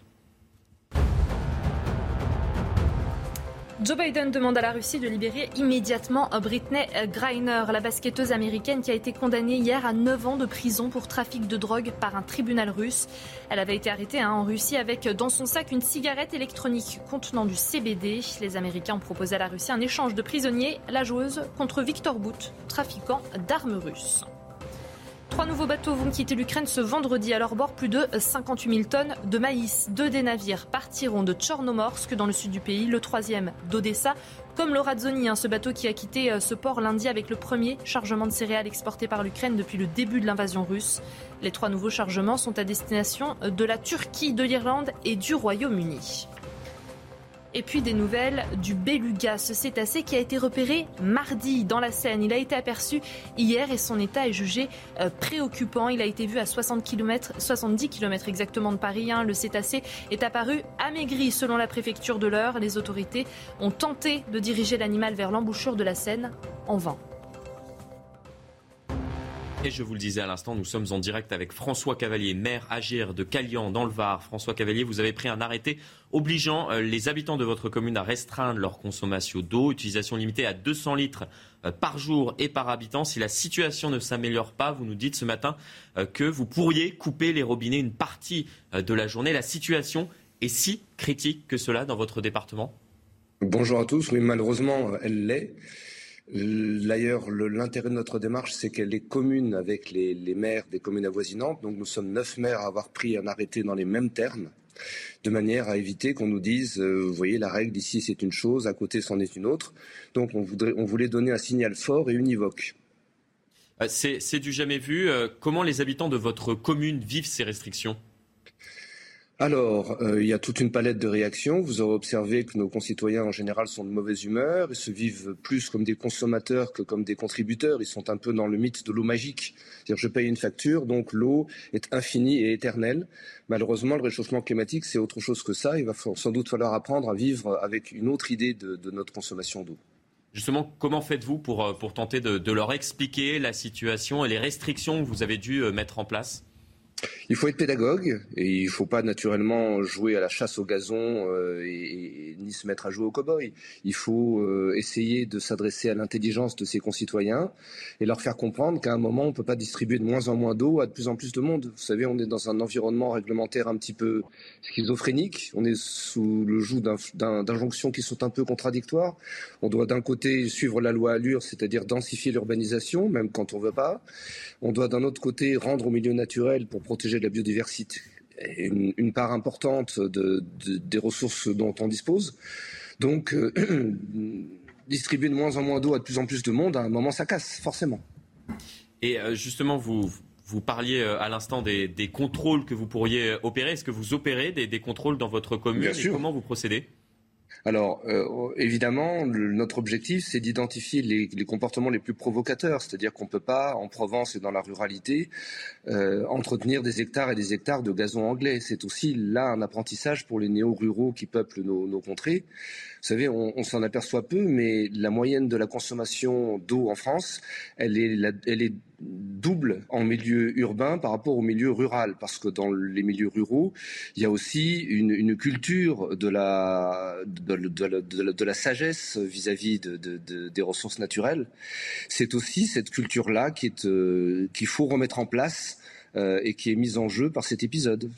Joe Biden demande à la Russie de libérer immédiatement Britney Griner, la basketteuse américaine qui a été condamnée hier à 9 ans de prison pour trafic de drogue par un tribunal russe. Elle avait été arrêtée hein, en Russie avec dans son sac une cigarette électronique contenant du CBD. Les Américains ont proposé à la Russie un échange de prisonniers, la joueuse contre Victor Bout, trafiquant d'armes russes. Trois nouveaux bateaux vont quitter l'Ukraine ce vendredi. À leur bord, plus de 58 000 tonnes de maïs. Deux des navires partiront de Tchornomorsk, dans le sud du pays. Le troisième d'Odessa. Comme l'Orazoni, hein, ce bateau qui a quitté euh, ce port lundi avec le premier chargement de céréales exporté par l'Ukraine depuis le début de l'invasion russe. Les trois nouveaux chargements sont à destination de la Turquie, de l'Irlande et du Royaume-Uni. Et puis des nouvelles du beluga, ce cétacé qui a été repéré mardi dans la Seine. Il a été aperçu hier et son état est jugé euh, préoccupant. Il a été vu à 60 km, 70 km exactement de Paris. Hein. Le cétacé est apparu amaigri selon la préfecture de l'Eure. Les autorités ont tenté de diriger l'animal vers l'embouchure de la Seine en vain. Et je vous le disais à l'instant, nous sommes en direct avec François Cavalier, maire Agir de Calian dans le Var. François Cavalier, vous avez pris un arrêté obligeant euh, les habitants de votre commune à restreindre leur consommation d'eau, utilisation limitée à 200 litres euh, par jour et par habitant. Si la situation ne s'améliore pas, vous nous dites ce matin euh, que vous pourriez couper les robinets une partie de la journée. La situation est si critique que cela dans votre département? Bonjour à tous. Oui, malheureusement, elle l'est. D'ailleurs, l'intérêt de notre démarche, c'est qu'elle est commune avec les, maires des communes avoisinantes. Donc nous sommes neuf maires à avoir pris un arrêté dans les mêmes termes, de manière à éviter qu'on nous dise, euh, vous voyez, la règle d'ici c'est une chose, à côté c'en est une autre. Donc on, voulait donner un signal fort et univoque. Euh, c'est du jamais vu. Euh, comment les habitants de votre commune vivent ces restrictions? Alors, euh, il y a toute une palette de réactions. Vous aurez observé que nos concitoyens en général sont de mauvaise humeur et se vivent plus comme des consommateurs que comme des contributeurs. Ils sont un peu dans le mythe de l'eau magique. C'est-à-dire, je paye une facture, donc l'eau est infinie et éternelle. Malheureusement, le réchauffement climatique, c'est autre chose que ça. Il va sans doute falloir apprendre à vivre avec une autre idée de, notre consommation d'eau. Justement, comment faites-vous pour, euh, pour tenter de, de leur expliquer la situation et les restrictions que vous avez dû euh, mettre en place? Il faut être pédagogue et il ne faut pas naturellement jouer à la chasse au gazon euh, et, ni se mettre à jouer au cow-boy. Il faut euh, essayer de s'adresser à l'intelligence de ses concitoyens et leur faire comprendre qu'à un moment, on ne peut pas distribuer de moins en moins d'eau à de plus en plus de monde. Vous savez, on est dans un environnement réglementaire un petit peu schizophrénique. On est sous le joug d'injonctions qui sont un peu contradictoires. On doit d'un côté suivre la loi Allure, c'est-à-dire densifier l'urbanisation, même quand on ne veut pas. On doit d'un autre côté rendre au milieu naturel pour protéger la biodiversité une, une part importante de, des ressources dont on dispose. Donc, euh, distribuer de moins en moins d'eau à de plus en plus de monde, à un moment, ça casse, forcément. Et euh, justement, vous, vous parliez euh, à l'instant des, des, contrôles que vous pourriez opérer. Est-ce que vous opérez des, des contrôles dans votre commune? Bien sûr. comment vous procédez? Alors, euh, évidemment, notre objectif, c'est d'identifier les, comportements les plus provocateurs, c'est-à-dire qu'on ne peut pas, en Provence et dans la ruralité, euh, entretenir des hectares et des hectares de gazon anglais. C'est aussi là un apprentissage pour les néo-ruraux qui peuplent nos, contrées. Vous savez, on, s'en aperçoit peu, mais la moyenne de la consommation d'eau en France, elle est, double en milieu urbain par rapport au milieu rural, parce que dans les milieux ruraux, il y a aussi une, culture de la, de, sagesse vis-à-vis des ressources naturelles. C'est aussi cette culture-là euh, qu'il faut remettre en place et qui est mise en jeu par cet épisode.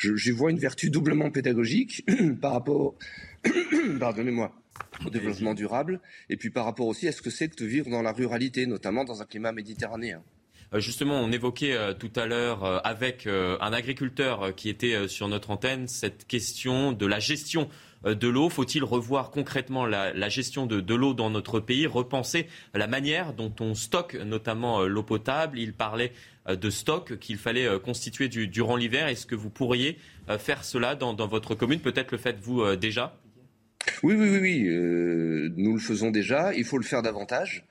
J'y vois une vertu doublement pédagogique par rapport, pardonnez-moi, au développement durable, et puis par rapport aussi à ce que c'est que de vivre dans la ruralité, notamment dans un climat méditerranéen. Euh, justement, on évoquait euh, tout à l'heure euh, avec un agriculteur qui était sur notre antenne cette question de la gestion de l'eau. Faut-il revoir concrètement la, gestion de, l'eau dans notre pays, repenser la manière dont on stocke notamment l'eau potable? Il parlait de stock qu'il fallait constituer durant l'hiver. Est-ce que vous pourriez faire cela dans, votre commune? Peut-être le faites-vous déjà Oui, oui, oui, oui. nous le faisons déjà. Il faut le faire davantage.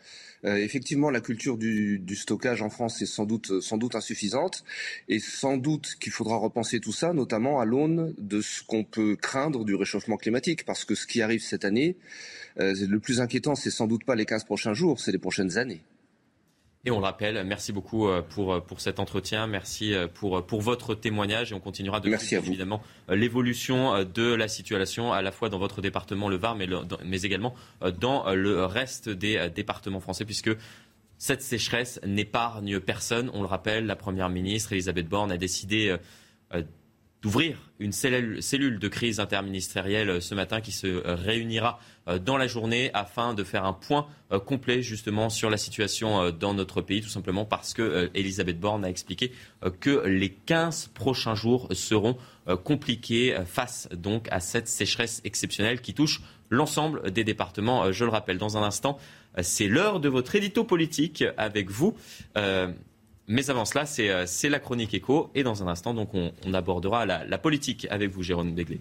Euh, effectivement, la culture du, stockage en France est sans doute, sans doute insuffisante, et sans doute qu'il faudra repenser tout ça, notamment à l'aune de ce qu'on peut craindre du réchauffement climatique, parce que ce qui arrive cette année, euh, le plus inquiétant, c'est sans doute pas les 15 prochains jours, c'est les prochaines années. Et on le rappelle, merci beaucoup euh, pour, euh, pour cet entretien, merci euh, pour, pour votre témoignage. Et on continuera de suivre évidemment l'évolution de la situation à la fois dans votre département, le Var, mais, mais également dans le reste des départements français puisque cette sécheresse n'épargne personne. On le rappelle, la Première ministre Elisabeth Borne a décidé d'ouvrir une cellule de crise interministérielle ce matin qui se réunira euh, dans la journée afin de faire un point euh, complet justement sur la situation euh, dans notre pays, tout simplement parce que Elisabeth Borne a expliqué que les 15 prochains jours seront compliqués face donc à cette sécheresse exceptionnelle qui touche l'ensemble des départements. Je le rappelle, dans un instant, c'est l'heure de votre édito politique avec vous. Mais avant cela, c'est la chronique écho. Et dans un instant, donc, on, abordera la, politique avec vous, Jérôme Begley.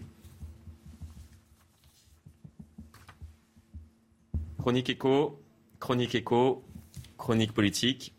Chronique écho, chronique écho, chronique politique.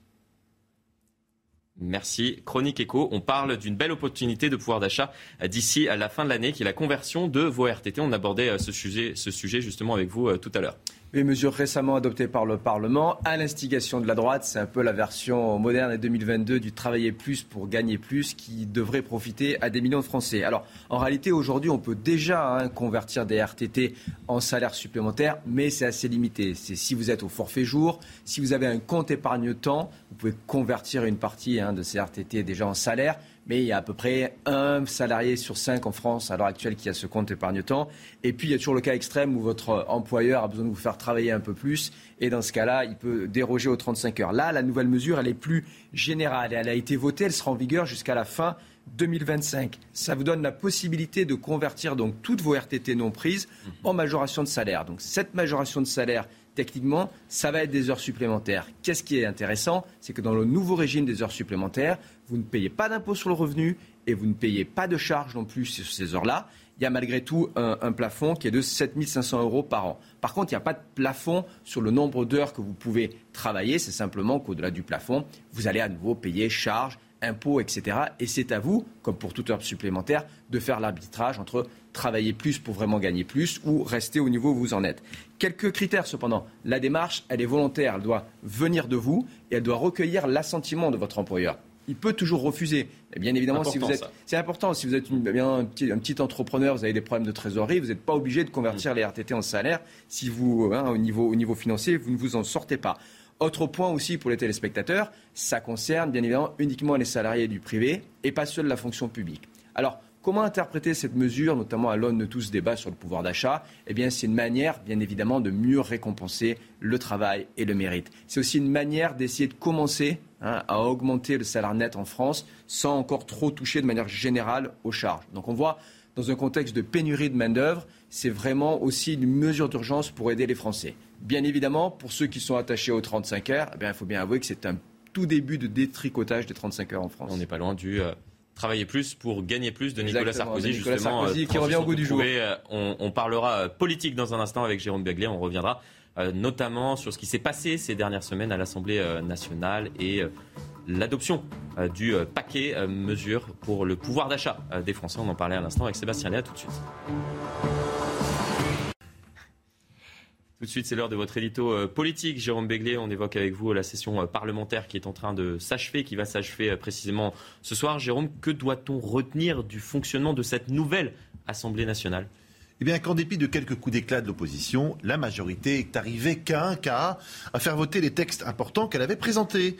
Merci. Chronique écho, on parle d'une belle opportunité de pouvoir d'achat d'ici à la fin de l'année, qui est la conversion de vos RTT. On abordait euh, ce sujet, ce sujet justement avec vous euh, tout à l'heure. Une mesure récemment adoptée par le Parlement à l'instigation de la droite. C'est un peu la version moderne et 2022 du travailler plus pour gagner plus qui devrait profiter à des millions de Français. Alors, en réalité, aujourd'hui, on peut déjà hein, convertir des RTT en salaire supplémentaire, mais c'est assez limité. C'est si vous êtes au forfait jour, si vous avez un compte épargne-temps, vous pouvez convertir une partie hein, de ces RTT déjà en salaire mais il y a à peu près un salarié sur cinq en France à l'heure actuelle qui a ce compte épargne-temps. Et puis il y a toujours le cas extrême où votre employeur a besoin de vous faire travailler un peu plus, et dans ce cas-là, il peut déroger aux 35 heures. Là, la nouvelle mesure, elle est plus générale, elle a été votée, elle sera en vigueur jusqu'à la fin 2025. Ça vous donne la possibilité de convertir donc toutes vos RTT non prises en majoration de salaire. Donc cette majoration de salaire, techniquement, ça va être des heures supplémentaires. Qu'est-ce qui est intéressant C'est que dans le nouveau régime des heures supplémentaires, vous ne payez pas d'impôt sur le revenu et vous ne payez pas de charges non plus sur ces heures-là. Il y a malgré tout un, plafond qui est de 7 500 euros par an. Par contre, il n'y a pas de plafond sur le nombre d'heures que vous pouvez travailler. C'est simplement qu'au-delà du plafond, vous allez à nouveau payer charges, impôts, etc. Et c'est à vous, comme pour toute heure supplémentaire, de faire l'arbitrage entre travailler plus pour vraiment gagner plus ou rester au niveau où vous en êtes. Quelques critères cependant. La démarche, elle est volontaire, elle doit venir de vous et elle doit recueillir l'assentiment de votre employeur il peut toujours refuser. Et bien évidemment, si vous êtes, c'est important. Si vous êtes bien, un, petit, entrepreneur, vous avez des problèmes de trésorerie, vous n'êtes pas obligé de convertir mm. les RTT en salaire. Si vous, hein, au, niveau, au niveau financier, vous ne vous en sortez pas. Autre point aussi pour les téléspectateurs, ça concerne bien évidemment uniquement les salariés du privé et pas ceux la fonction publique. Alors, Comment interpréter cette mesure, notamment à l'aune de tout ce débat sur le pouvoir d'achat? Eh bien, c'est une manière, bien évidemment, de mieux récompenser le travail et le mérite. C'est aussi une manière d'essayer de commencer hein, à augmenter le salaire net en France sans encore trop toucher de manière générale aux charges. Donc, on voit, dans un contexte de pénurie de main-d'œuvre, c'est vraiment aussi une mesure d'urgence pour aider les Français. Bien évidemment, pour ceux qui sont attachés aux 35 heures, eh il faut bien avouer que c'est un tout début de détricotage des 35 heures en France. On n'est pas loin du. Euh, travailler plus pour gagner plus de Nicolas Sarkozy, justement. Sarkozy, qui revient au goût du jour. Euh, on, parlera euh, politique dans un instant avec Jérôme Begley. On reviendra euh, notamment sur ce qui s'est passé ces dernières semaines à l'Assemblée nationale et l'adoption du paquet mesures pour le pouvoir d'achat des Français. On en parlait à l'instant avec Sébastien Léa tout de suite. Tout de suite, c'est l'heure de votre édito euh, politique. Jérôme Béglé, on évoque avec vous la session euh, parlementaire qui est en train de s'achever, qui va s'achever euh, précisément ce soir. Jérôme, que doit-on retenir du fonctionnement de cette nouvelle Assemblée nationale? Eh bien, qu'en dépit de quelques coups d'éclat de l'opposition, la majorité est arrivée qu'à un cas à faire voter les textes importants qu'elle avait présentés.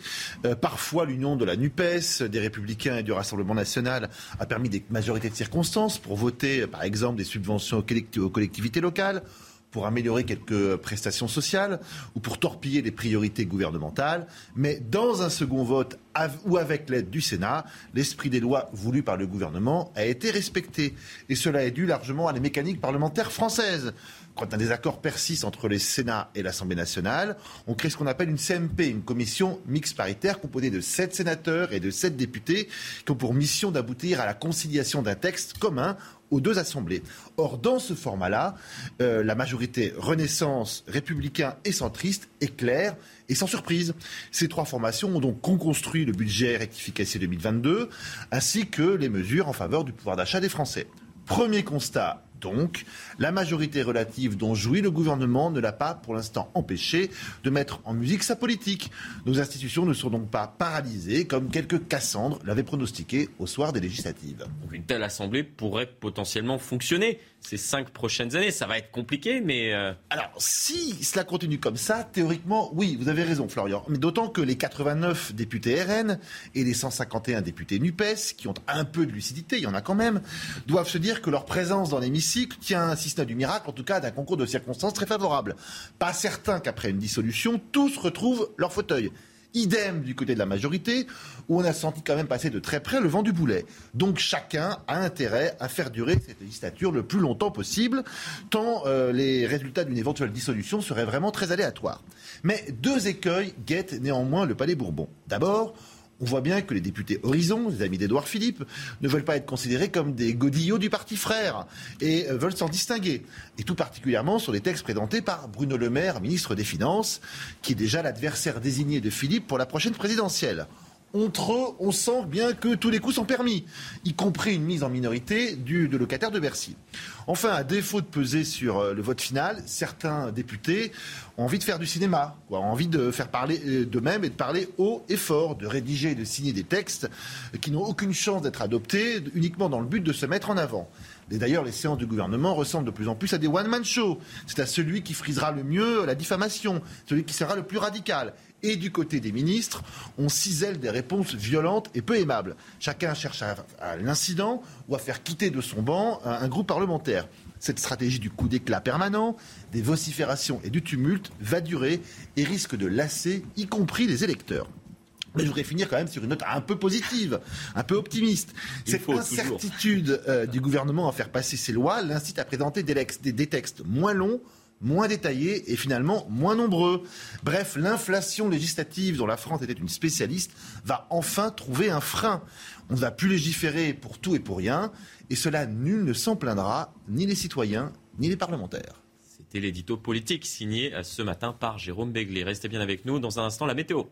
Parfois, l'union de la NUPES, des Républicains et du Rassemblement national a permis des majorités de circonstances pour voter, par exemple, des subventions aux collectivités locales pour améliorer quelques prestations sociales ou pour torpiller les priorités gouvernementales. Mais dans un second vote ou avec l'aide du Sénat, l'esprit des lois voulues par le gouvernement a été respecté. Et cela est dû largement à la mécanique parlementaire française. Quand un désaccord persiste entre le Sénat et l'Assemblée nationale, on crée ce qu'on appelle une CMP, une commission mixte paritaire composée de sept sénateurs et de sept députés qui ont pour mission d'aboutir à la conciliation d'un texte commun aux deux assemblées. Or, dans ce format-là, euh, la majorité Renaissance, républicain et centriste est claire et sans surprise. Ces trois formations ont donc construit le budget rectificatif 2022 ainsi que les mesures en faveur du pouvoir d'achat des Français. Premier constat, donc, la majorité relative dont jouit le gouvernement ne l'a pas pour l'instant empêché de mettre en musique sa politique. Nos institutions ne sont donc pas paralysées comme quelques Cassandres l'avaient pronostiqué au soir des législatives. Une telle assemblée pourrait potentiellement fonctionner ces cinq prochaines années. Ça va être compliqué, mais... Euh, Alors, si cela continue comme ça, théoriquement, oui, vous avez raison, Florian. Mais d'autant que les 89 députés RN et les 151 députés NUPES, qui ont un peu de lucidité, il y en a quand même, doivent se dire que leur présence dans l'hémicycle tient du miracle, en tout cas d'un concours de circonstances très favorable. Pas certain qu'après une dissolution, tous retrouvent leur fauteuil. Idem du côté de la majorité, où on a senti quand même passer de très près le vent du boulet. Donc chacun a intérêt à faire durer cette législature le plus longtemps possible, tant euh, les résultats d'une éventuelle dissolution seraient vraiment très aléatoires. Mais deux écueils guettent néanmoins le Palais Bourbon. D'abord, on voit bien que les députés Horizon, les amis d'Édouard Philippe, ne veulent pas être considérés comme des godillots du parti frère et euh, veulent s'en distinguer. Et tout particulièrement sur les textes présentés par Bruno Le Maire, ministre des Finances, qui est déjà l'adversaire désigné de Philippe pour la prochaine présidentielle entre eux, on sent bien que tous les coups sont permis, y compris une mise en minorité du, de locataire de Bercy. Enfin, à défaut de peser sur euh, le vote final, certains députés ont envie de faire du cinéma, ont envie de faire parler euh, d'eux-mêmes et de parler haut et fort, de rédiger et de signer des textes qui n'ont aucune chance d'être adoptés uniquement dans le but de se mettre en avant. D'ailleurs, les séances du gouvernement ressemblent de plus en plus à des one-man shows. C'est à celui qui frisera le mieux la diffamation, celui qui sera le plus radical et du côté des ministres, on cisèle des réponses violentes et peu aimables. Chacun cherche à, l'incident ou à faire quitter de son banc un, groupe parlementaire. Cette stratégie du coup d'éclat permanent, des vociférations et du tumulte va durer et risque de lasser, y compris les électeurs. Mais je voudrais finir quand même sur une note un peu positive, un peu optimiste. Cette incertitude euh, du gouvernement à faire passer ses lois l'incite à présenter des textes moins longs, moins détaillés et finalement moins nombreux. Bref, l'inflation législative dont la France était une spécialiste va enfin trouver un frein. On ne va plus légiférer pour tout et pour rien, et cela nul ne s'en plaindra, ni les citoyens, ni les parlementaires. C'était l'édito politique signé ce matin par Jérôme Béglé. Restez bien avec nous dans un instant la météo.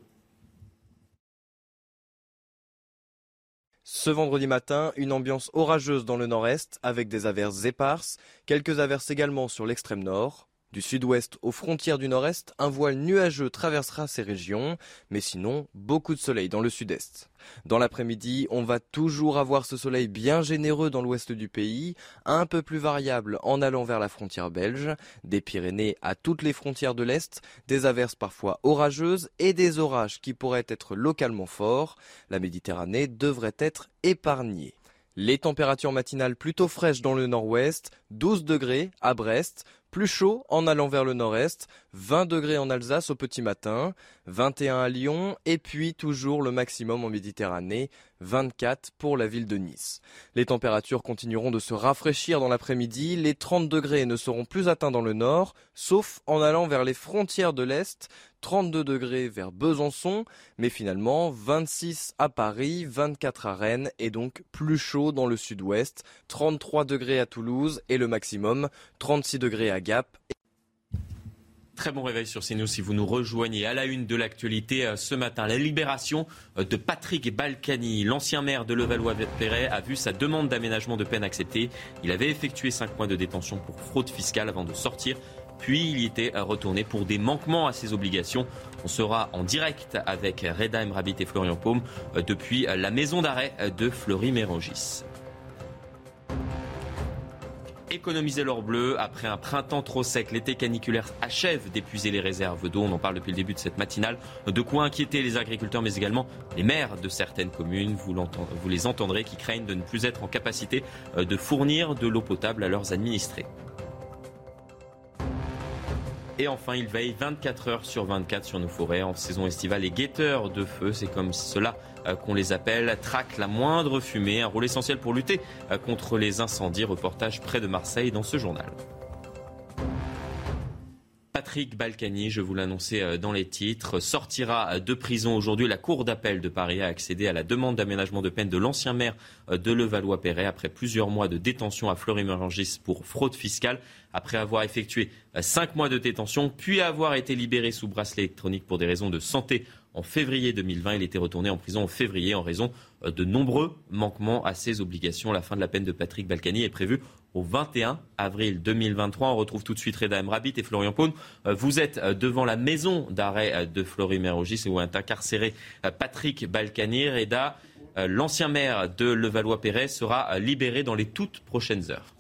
Ce vendredi matin, une ambiance orageuse dans le nord-est avec des averses éparses, quelques averses également sur l'extrême nord. Du sud-ouest aux frontières du nord-est, un voile nuageux traversera ces régions, mais sinon, beaucoup de soleil dans le sud-est. Dans l'après-midi, on va toujours avoir ce soleil bien généreux dans l'ouest du pays, un peu plus variable en allant vers la frontière belge, des Pyrénées à toutes les frontières de l'est, des averses parfois orageuses et des orages qui pourraient être localement forts. La Méditerranée devrait être épargnée. Les températures matinales plutôt fraîches dans le nord-ouest, 12 degrés à Brest, plus chaud en allant vers le nord-est, 20 degrés en Alsace au petit matin, 21 à Lyon et puis toujours le maximum en Méditerranée, 24 pour la ville de Nice. Les températures continueront de se rafraîchir dans l'après-midi, les 30 degrés ne seront plus atteints dans le nord, sauf en allant vers les frontières de l'Est, 32 degrés vers Besançon, mais finalement 26 à Paris, 24 à Rennes et donc plus chaud dans le sud-ouest, 33 degrés à Toulouse et le maximum 36 degrés à Gap. Très bon réveil sur CNews si vous nous rejoignez à la une de l'actualité euh, ce matin. La libération euh, de Patrick Balkany, l'ancien maire de Levallois-Perret, a vu sa demande d'aménagement de peine acceptée. Il avait effectué 5 mois de détention pour fraude fiscale avant de sortir puis il y était retourné pour des manquements à ses obligations. On sera en direct avec Reda Emrabit et Florian Paume euh, depuis la maison d'arrêt de Fleury-Mérogis. économiser leur bleu. Après un printemps trop sec, l'été caniculaire achève d'épuiser les réserves d'eau. On en parle depuis le début de cette matinale. De quoi inquiéter les agriculteurs, mais également les maires de certaines communes. Vous, vous les entendrez qui craignent de ne plus être en capacité euh, de fournir de l'eau potable à leurs administrés. Et enfin, il veille 24 heures sur 24 sur nos forêts. En saison estivale, les guetteurs de feu, c'est comme cela euh, qu'on les appelle, traquent la moindre fumée. Un rôle essentiel pour lutter euh, contre les incendies. Reportage près de Marseille dans ce journal. Patrick Balkany, je vous l'annonçais euh, dans les titres, sortira de prison aujourd'hui. La Cour d'appel de Paris a accédé à la demande d'aménagement de peine de l'ancien maire de Levallois-Perret après plusieurs mois de détention à Fleury-Mérangis pour fraude fiscale après avoir effectué euh, cinq mois de détention, puis avoir été libéré sous bracelet électronique pour des raisons de santé en février 2020. Il était retourné en prison en février en raison euh, de nombreux manquements à ses obligations. La fin de la peine de Patrick Balkany est prévue au 21 avril 2023. On retrouve tout de suite Reda Mrabit et Florian Paune. Euh, vous êtes devant la maison d'arrêt de Flory-Mérogis où est incarcéré Patrick Balkany. Reda, l'ancien maire de Levallois-Perret, sera libéré dans les toutes prochaines heures.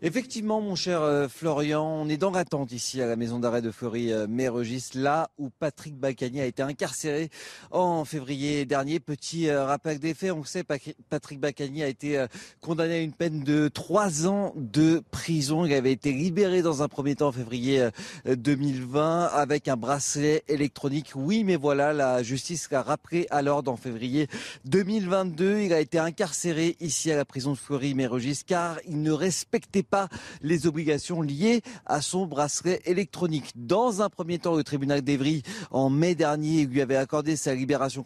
Effectivement, mon cher euh, Florian, on est dans l'attente ici à la maison d'arrêt de Fleury-Mérogis, là où Patrick Bacani a été incarcéré en février dernier. Petit euh, rappel des faits, on sait Patrick Bacani a été euh, condamné à une peine de trois ans de prison. Il avait été libéré dans un premier temps en février 2020 avec un bracelet électronique. Oui, mais voilà, la justice l'a rappelé à l'ordre en février 2022. Il a été incarcéré ici à la prison de Fleury-Mérogis car il ne respectait pas les obligations liées à son bracelet électronique. Dans un premier temps, le tribunal d'Evry, en mai dernier, lui avait accordé sa libération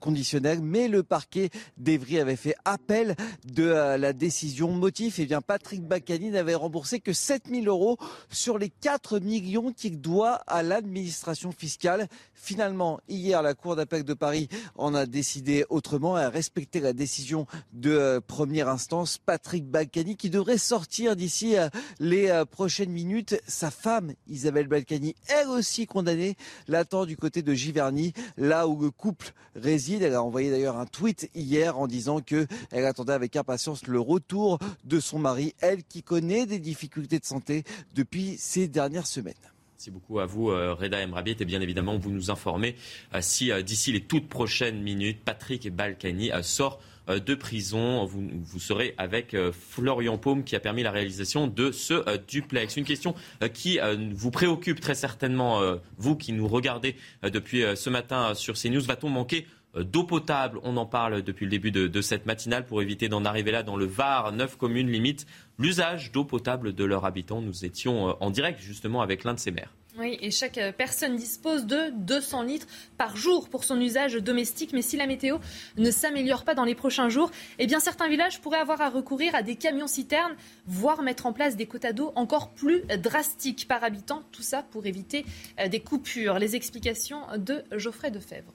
conditionnelle, mais le parquet d'Evry avait fait appel de euh, la décision. Motif, eh bien, Patrick Bacani n'avait remboursé que 7000 euros sur les 4 millions qu'il doit à l'administration fiscale. Finalement, hier, la Cour d'appel de Paris en a décidé autrement et a respecté la décision de euh, première instance. Patrick Bacani qui devrait sortir d'ici euh, les euh, prochaines minutes. Sa femme, Isabelle Balkany, elle aussi condamnée, l'attend du côté de Giverny, là où le couple réside. Elle a envoyé d'ailleurs un tweet hier en disant que elle attendait avec impatience le retour de son mari, elle qui connaît des difficultés de santé depuis ces dernières semaines. Merci beaucoup à vous, euh, Reda Emrabiet. Et bien évidemment, vous nous informez si d'ici les toutes prochaines minutes, Patrick Balkany sort de prison. Vous, serez avec euh, Florian Paume qui a permis la réalisation de ce euh, duplex. Une question qui vous préoccupe très certainement, vous qui nous regardez depuis ce matin sur CNews. Va-t-on manquer d'eau potable? On en parle depuis le début de, de cette matinale pour éviter d'en arriver là dans le Var. Neuf communes limitent l'usage d'eau potable de leurs habitants. Nous étions en direct justement avec l'un de ces maires. Oui, et chaque euh, personne dispose de 200 litres par jour pour son usage domestique. Mais si la météo ne s'améliore pas dans les prochains jours, eh bien certains villages pourraient avoir à recourir à des camions-citernes, voire mettre en place des quotas d'eau encore plus drastiques par habitant. Tout ça pour éviter euh, des coupures. Les explications de Geoffrey Defebvre.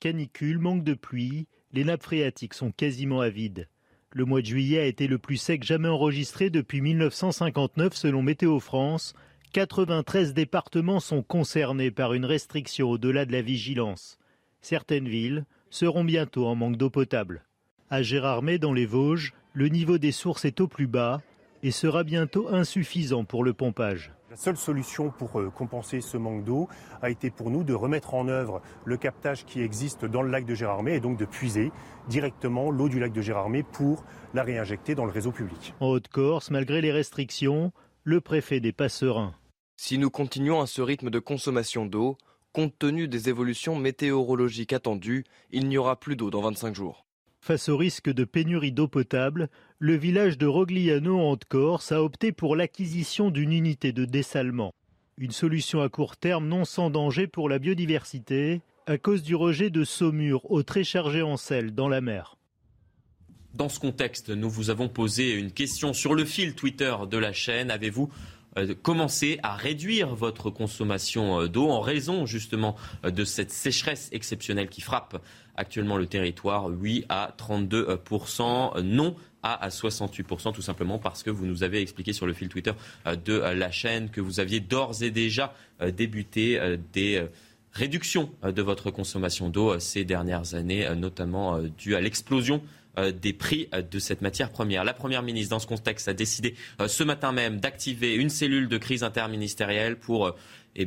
Canicule, manque de pluie, les nappes phréatiques sont quasiment à vide. Le mois de juillet a été le plus sec jamais enregistré depuis 1959 selon Météo France 93 départements sont concernés par une restriction au-delà de la vigilance. Certaines villes seront bientôt en manque d'eau potable. À Gérardmer, dans les Vosges, le niveau des sources est au plus bas et sera bientôt insuffisant pour le pompage. La seule solution pour euh, compenser ce manque d'eau a été pour nous de remettre en œuvre le captage qui existe dans le lac de Gérardmer et donc de puiser directement l'eau du lac de Gérardmer pour la réinjecter dans le réseau public. En Haute-Corse, malgré les restrictions, le préfet des pas serein. Si nous continuons à ce rythme de consommation d'eau, compte tenu des évolutions météorologiques attendues, il n'y aura plus d'eau dans 25 jours. Face au risque de pénurie d'eau potable, le village de Rogliano en Haute-Corse a opté pour l'acquisition d'une unité de dessalement. Une solution à court terme non sans danger pour la biodiversité à cause du rejet de saumure eau très chargée en sel dans la mer. Dans ce contexte, nous vous avons posé une question sur le fil Twitter de la chaîne. Avez-vous euh, commencé à réduire votre consommation euh, d'eau en raison justement euh, de cette sécheresse exceptionnelle qui frappe actuellement le territoire? Oui à 32%, non à 68%, tout simplement parce que vous nous avez expliqué sur le fil Twitter de la chaîne que vous aviez d'ores et déjà débuté des réductions de votre consommation d'eau ces dernières années, notamment dû à l'explosion des prix de cette matière première. La Première ministre, dans ce contexte, a décidé ce matin même d'activer une cellule de crise interministérielle pour eh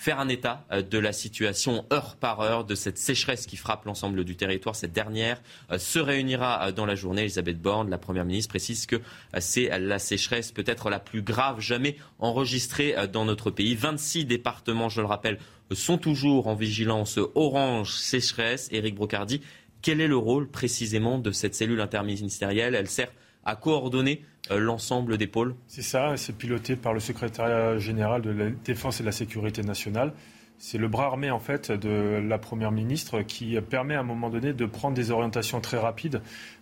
faire un état euh, de la situation heure par heure de cette sécheresse qui frappe l'ensemble du territoire. Cette dernière euh, se réunira euh, dans la journée. Elisabeth Borne, la Première ministre, précise que c'est la sécheresse peut-être la plus grave jamais enregistrée dans notre pays. 26 départements, je le rappelle, sont toujours en vigilance orange sécheresse. Éric Brocardi, quel est le rôle précisément de cette cellule interministérielle? Elle sert à coordonner euh, l'ensemble des pôles? C'est ça, c'est piloté par le secrétariat général de la Défense et de la Sécurité nationale. C'est le bras armé en fait de la première ministre qui permet à un moment donné de prendre des orientations très rapides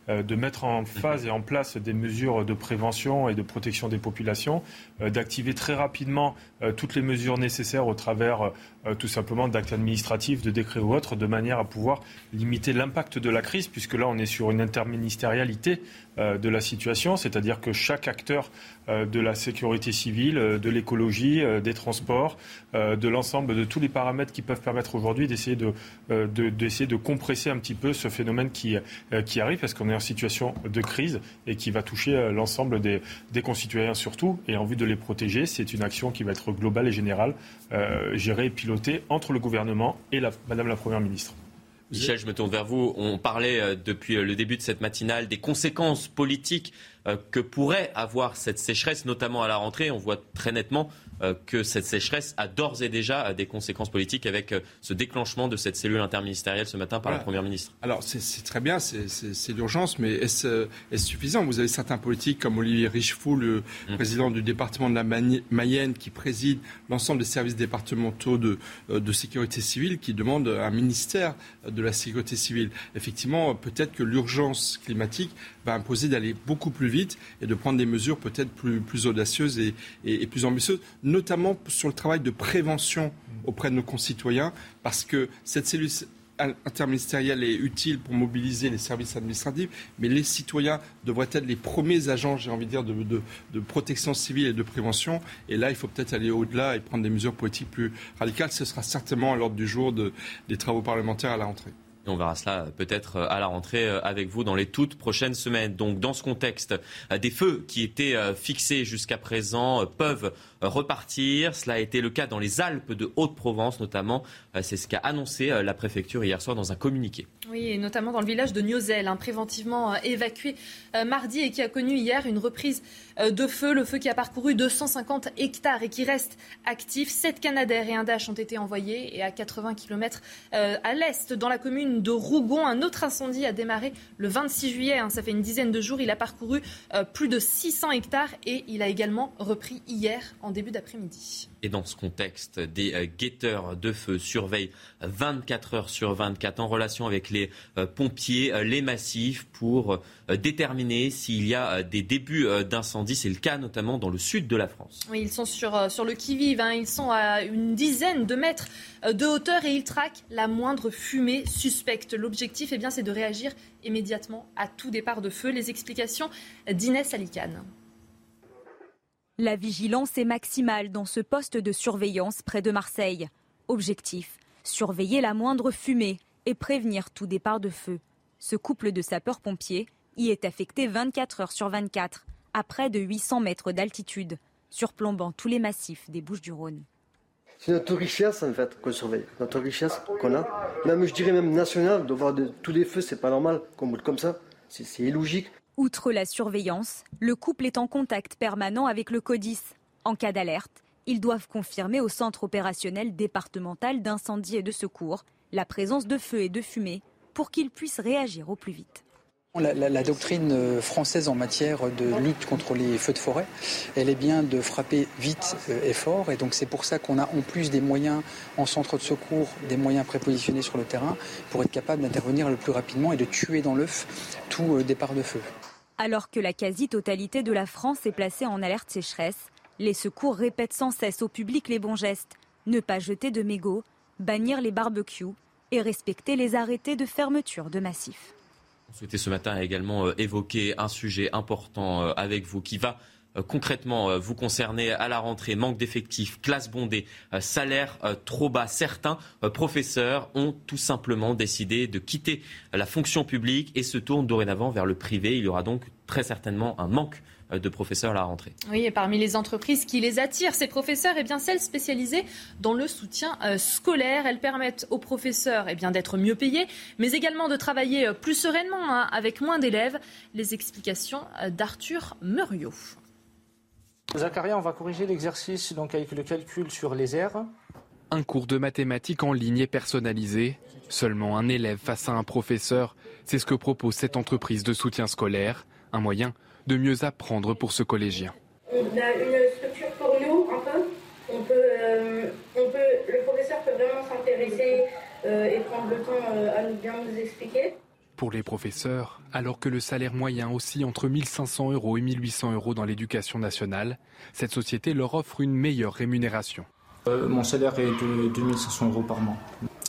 euh, de mettre en phase et en place des mesures de prévention et de protection des populations, euh, d'activer très rapidement toutes les mesures nécessaires au travers tout simplement d'actes administratifs, de décrets ou autres, de manière à pouvoir limiter l'impact de la crise, puisque là on est sur une interministérialité de la situation, c'est-à-dire que chaque acteur de la sécurité civile, de l'écologie, des transports, de l'ensemble de tous les paramètres qui peuvent permettre aujourd'hui d'essayer de, de compresser un petit peu ce phénomène qui, qui arrive, parce qu'on est situation de crise et qui va toucher euh, l'ensemble des, concitoyens surtout. Et en vue de les protéger, c'est une action qui va être globale et générale, euh, gérée et pilotée entre le gouvernement et la, Madame la Première ministre. Michel, je me tourne vers vous. On parlait euh, depuis le début de cette matinale des conséquences politiques que pourrait avoir cette sécheresse, notamment à la rentrée. On voit très nettement euh, que cette sécheresse a d'ores et déjà des conséquences politiques avec euh, ce déclenchement de cette cellule interministérielle ce matin par la Première ministre. Alors c'est très bien, c'est l'urgence, mais est-ce est suffisant? Vous avez certains politiques comme Olivier Richefou, le mmh. président du département de la Mayenne, qui préside l'ensemble des services départementaux de, euh, de sécurité civile, qui demandent un ministère de la sécurité civile. Effectivement, peut-être que l'urgence climatique va imposer d'aller beaucoup plus vite et de prendre des mesures peut-être plus, audacieuses et plus ambitieuses notamment sur le travail de prévention auprès de nos concitoyens, parce que cette cellule interministérielle est utile pour mobiliser les services administratifs, mais les citoyens devraient être les premiers agents, j'ai envie de dire, de, protection civile et de prévention. Et là, il faut peut-être aller au-delà et prendre des mesures politiques plus radicales. Ce sera certainement à l'ordre du jour des travaux parlementaires à la rentrée on verra cela peut-être euh, à la rentrée euh, avec vous dans les toutes prochaines semaines. Donc dans ce contexte, euh, des feux qui étaient fixés jusqu'à présent peuvent repartir. Cela a été le cas dans les Alpes de Haute-Provence notamment. C'est ce qu'a annoncé la préfecture hier soir dans un communiqué. Oui, et notamment dans le village de Niozel, hein, préventivement évacué mardi et qui a connu hier une reprise de feu. Le feu qui a parcouru 250 hectares et qui reste actif. Sept Canadaires et un Dash ont été envoyés et à 80 km à l'est dans la commune de Rougon. Un autre incendie a démarré le 26 juillet. Hein. ça fait une dizaine de jours. Il a parcouru euh, plus de 600 hectares et il a également repris hier en début d'après-midi. Et dans ce contexte, des euh, guetteurs de feu surveillent 24 heures sur 24 en relation avec les euh, pompiers, euh, les massifs, pour déterminer s'il y a des débuts d'incendie. C'est le cas notamment dans le sud de la France. Oui, ils sont sur, le qui-vive. Hein. Ils sont à une dizaine de mètres de hauteur et ils traquent la moindre fumée suspecte. L'objectif, eh bien, c'est de réagir immédiatement à tout départ de feu. Les explications d'Inès Alicane. La vigilance est maximale dans ce poste de surveillance près de Marseille. Objectif surveiller la moindre fumée et prévenir tout départ de feu. Ce couple de sapeurs-pompiers y est affecté 24 heures sur 24, à près de 800 mètres d'altitude, surplombant tous les massifs des Bouches-du-Rhône. C'est notre richesse en fait qu'on surveille, notre richesse qu'on a. Même je dirais même nationale, de voir tous les feux, c'est pas normal qu'on boule comme ça. C'est illogique. Outre la surveillance, le couple est en contact permanent avec le CODIS. En cas d'alerte, ils doivent confirmer au centre opérationnel départemental d'incendie et de secours la présence de feu et de fumée pour qu'ils puissent réagir au plus vite. La, doctrine euh, française en matière de lutte contre les feux de forêt, elle est bien de frapper vite euh, et fort. Et donc c'est pour ça qu'on a en plus des moyens en centre de secours, des moyens prépositionnés sur le terrain pour être capable d'intervenir le plus rapidement et de tuer dans l'œuf tout euh, départ de feu. Alors que la quasi-totalité de la France est placée en alerte sécheresse, les secours répètent sans cesse au public les bons gestes. Ne pas jeter de mégots, bannir les barbecues et respecter les arrêtés de fermeture de massifs. On souhaitait ce matin également euh, évoquer un sujet important euh, avec vous qui va concrètement vous concernez à la rentrée Manque d'effectifs, classe bondée, salaire trop bas. Certains professeurs ont tout simplement décidé de quitter la fonction publique et se tournent dorénavant vers le privé. Il y aura donc très certainement un manque euh, de professeurs à la rentrée. Oui, et parmi les entreprises qui les attirent, ces professeurs, eh bien, celles spécialisées dans le soutien euh, scolaire. Elles permettent aux professeurs eh d'être mieux payés, mais également de travailler euh, plus sereinement, hein, avec moins d'élèves. Les explications d'Arthur Muriot. Zacharia, on va corriger l'exercice donc avec le calcul sur les aires. Un cours de mathématiques en ligne est personnalisé. Seulement un élève face à un professeur, c'est ce que propose cette entreprise de soutien scolaire, un moyen de mieux apprendre pour ce collégien. On a une structure pour nous, un peu. On peut, euh, on peut, le professeur peut vraiment s'intéresser euh, et prendre le temps euh, à nous bien nous expliquer. Pour les professeurs, alors que le salaire moyen oscille entre 1500 euros et 1800 euros dans l'éducation nationale, cette société leur offre une meilleure rémunération. mon salaire est de 2500 euros par mois.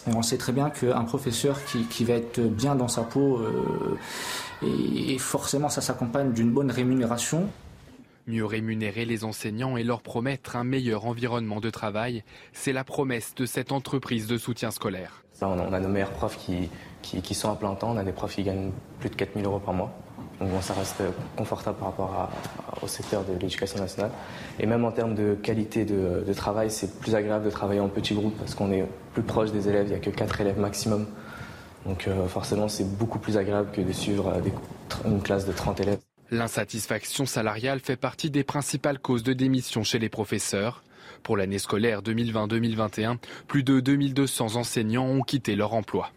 Et on sait très bien qu'un professeur qui, qui, va être bien dans sa peau, et forcément ça s'accompagne d'une bonne rémunération. Mieux rémunérer les enseignants et leur promettre un meilleur environnement de travail, c'est la promesse de cette entreprise de soutien scolaire. On a nos meilleurs profs qui, sont à plein temps, on a des profs qui gagnent plus de 4000 euros par mois. Donc ça reste confortable par rapport au secteur de l'éducation nationale. Et même en termes de qualité de, de travail, c'est plus agréable de travailler en petit groupe parce qu'on est plus proche des élèves, il n'y a que 4 élèves maximum. Donc euh, forcément, c'est beaucoup plus agréable que de suivre euh, une classe de 30 élèves. L'insatisfaction salariale fait partie des principales causes de démission chez les professeurs. Pour l'année scolaire 2020-2021, plus de 2200 enseignants ont quitté leur emploi.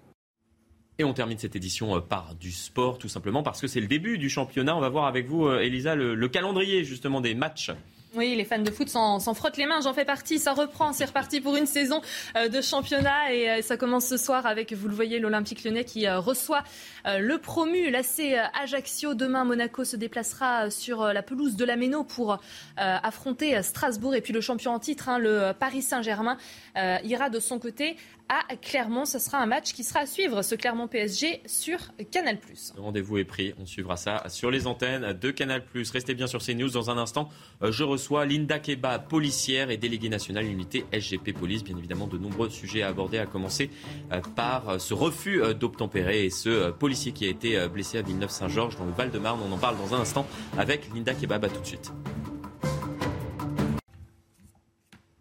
Et on termine cette édition euh, par du sport, tout simplement parce que c'est le début du championnat. On va voir avec vous, Elisa, le, calendrier justement des matchs oui, les fans de foot s'en frottent les mains, j'en fais partie, ça reprend, c'est reparti pour une saison euh, de championnat. Et euh, ça commence ce soir avec, vous le voyez, l'Olympique lyonnais qui euh, reçoit le promu, l'AC Ajaccio. Demain, Monaco se déplacera sur la pelouse de la Méno pour affronter Strasbourg. Et puis le champion en titre, hein, le Paris Saint-Germain, ira de son côté à Clermont. Ce sera un match qui sera à suivre, ce Clermont PSG sur Canal+. Le rendez-vous est pris. On suivra ça sur les antennes de Canal+. Restez bien sur CNews. Dans un instant, euh, je reçois Linda Keba, policière et déléguée nationale unité SGP Police. Bien évidemment, de nombreux sujets à aborder, à commencer euh, par euh, ce refus d'obtempérer et ce policier qui a été blessé à Villeneuve-Saint-Georges dans le Val-de-Marne. On en parle dans un instant avec Linda Kebab. À tout de suite.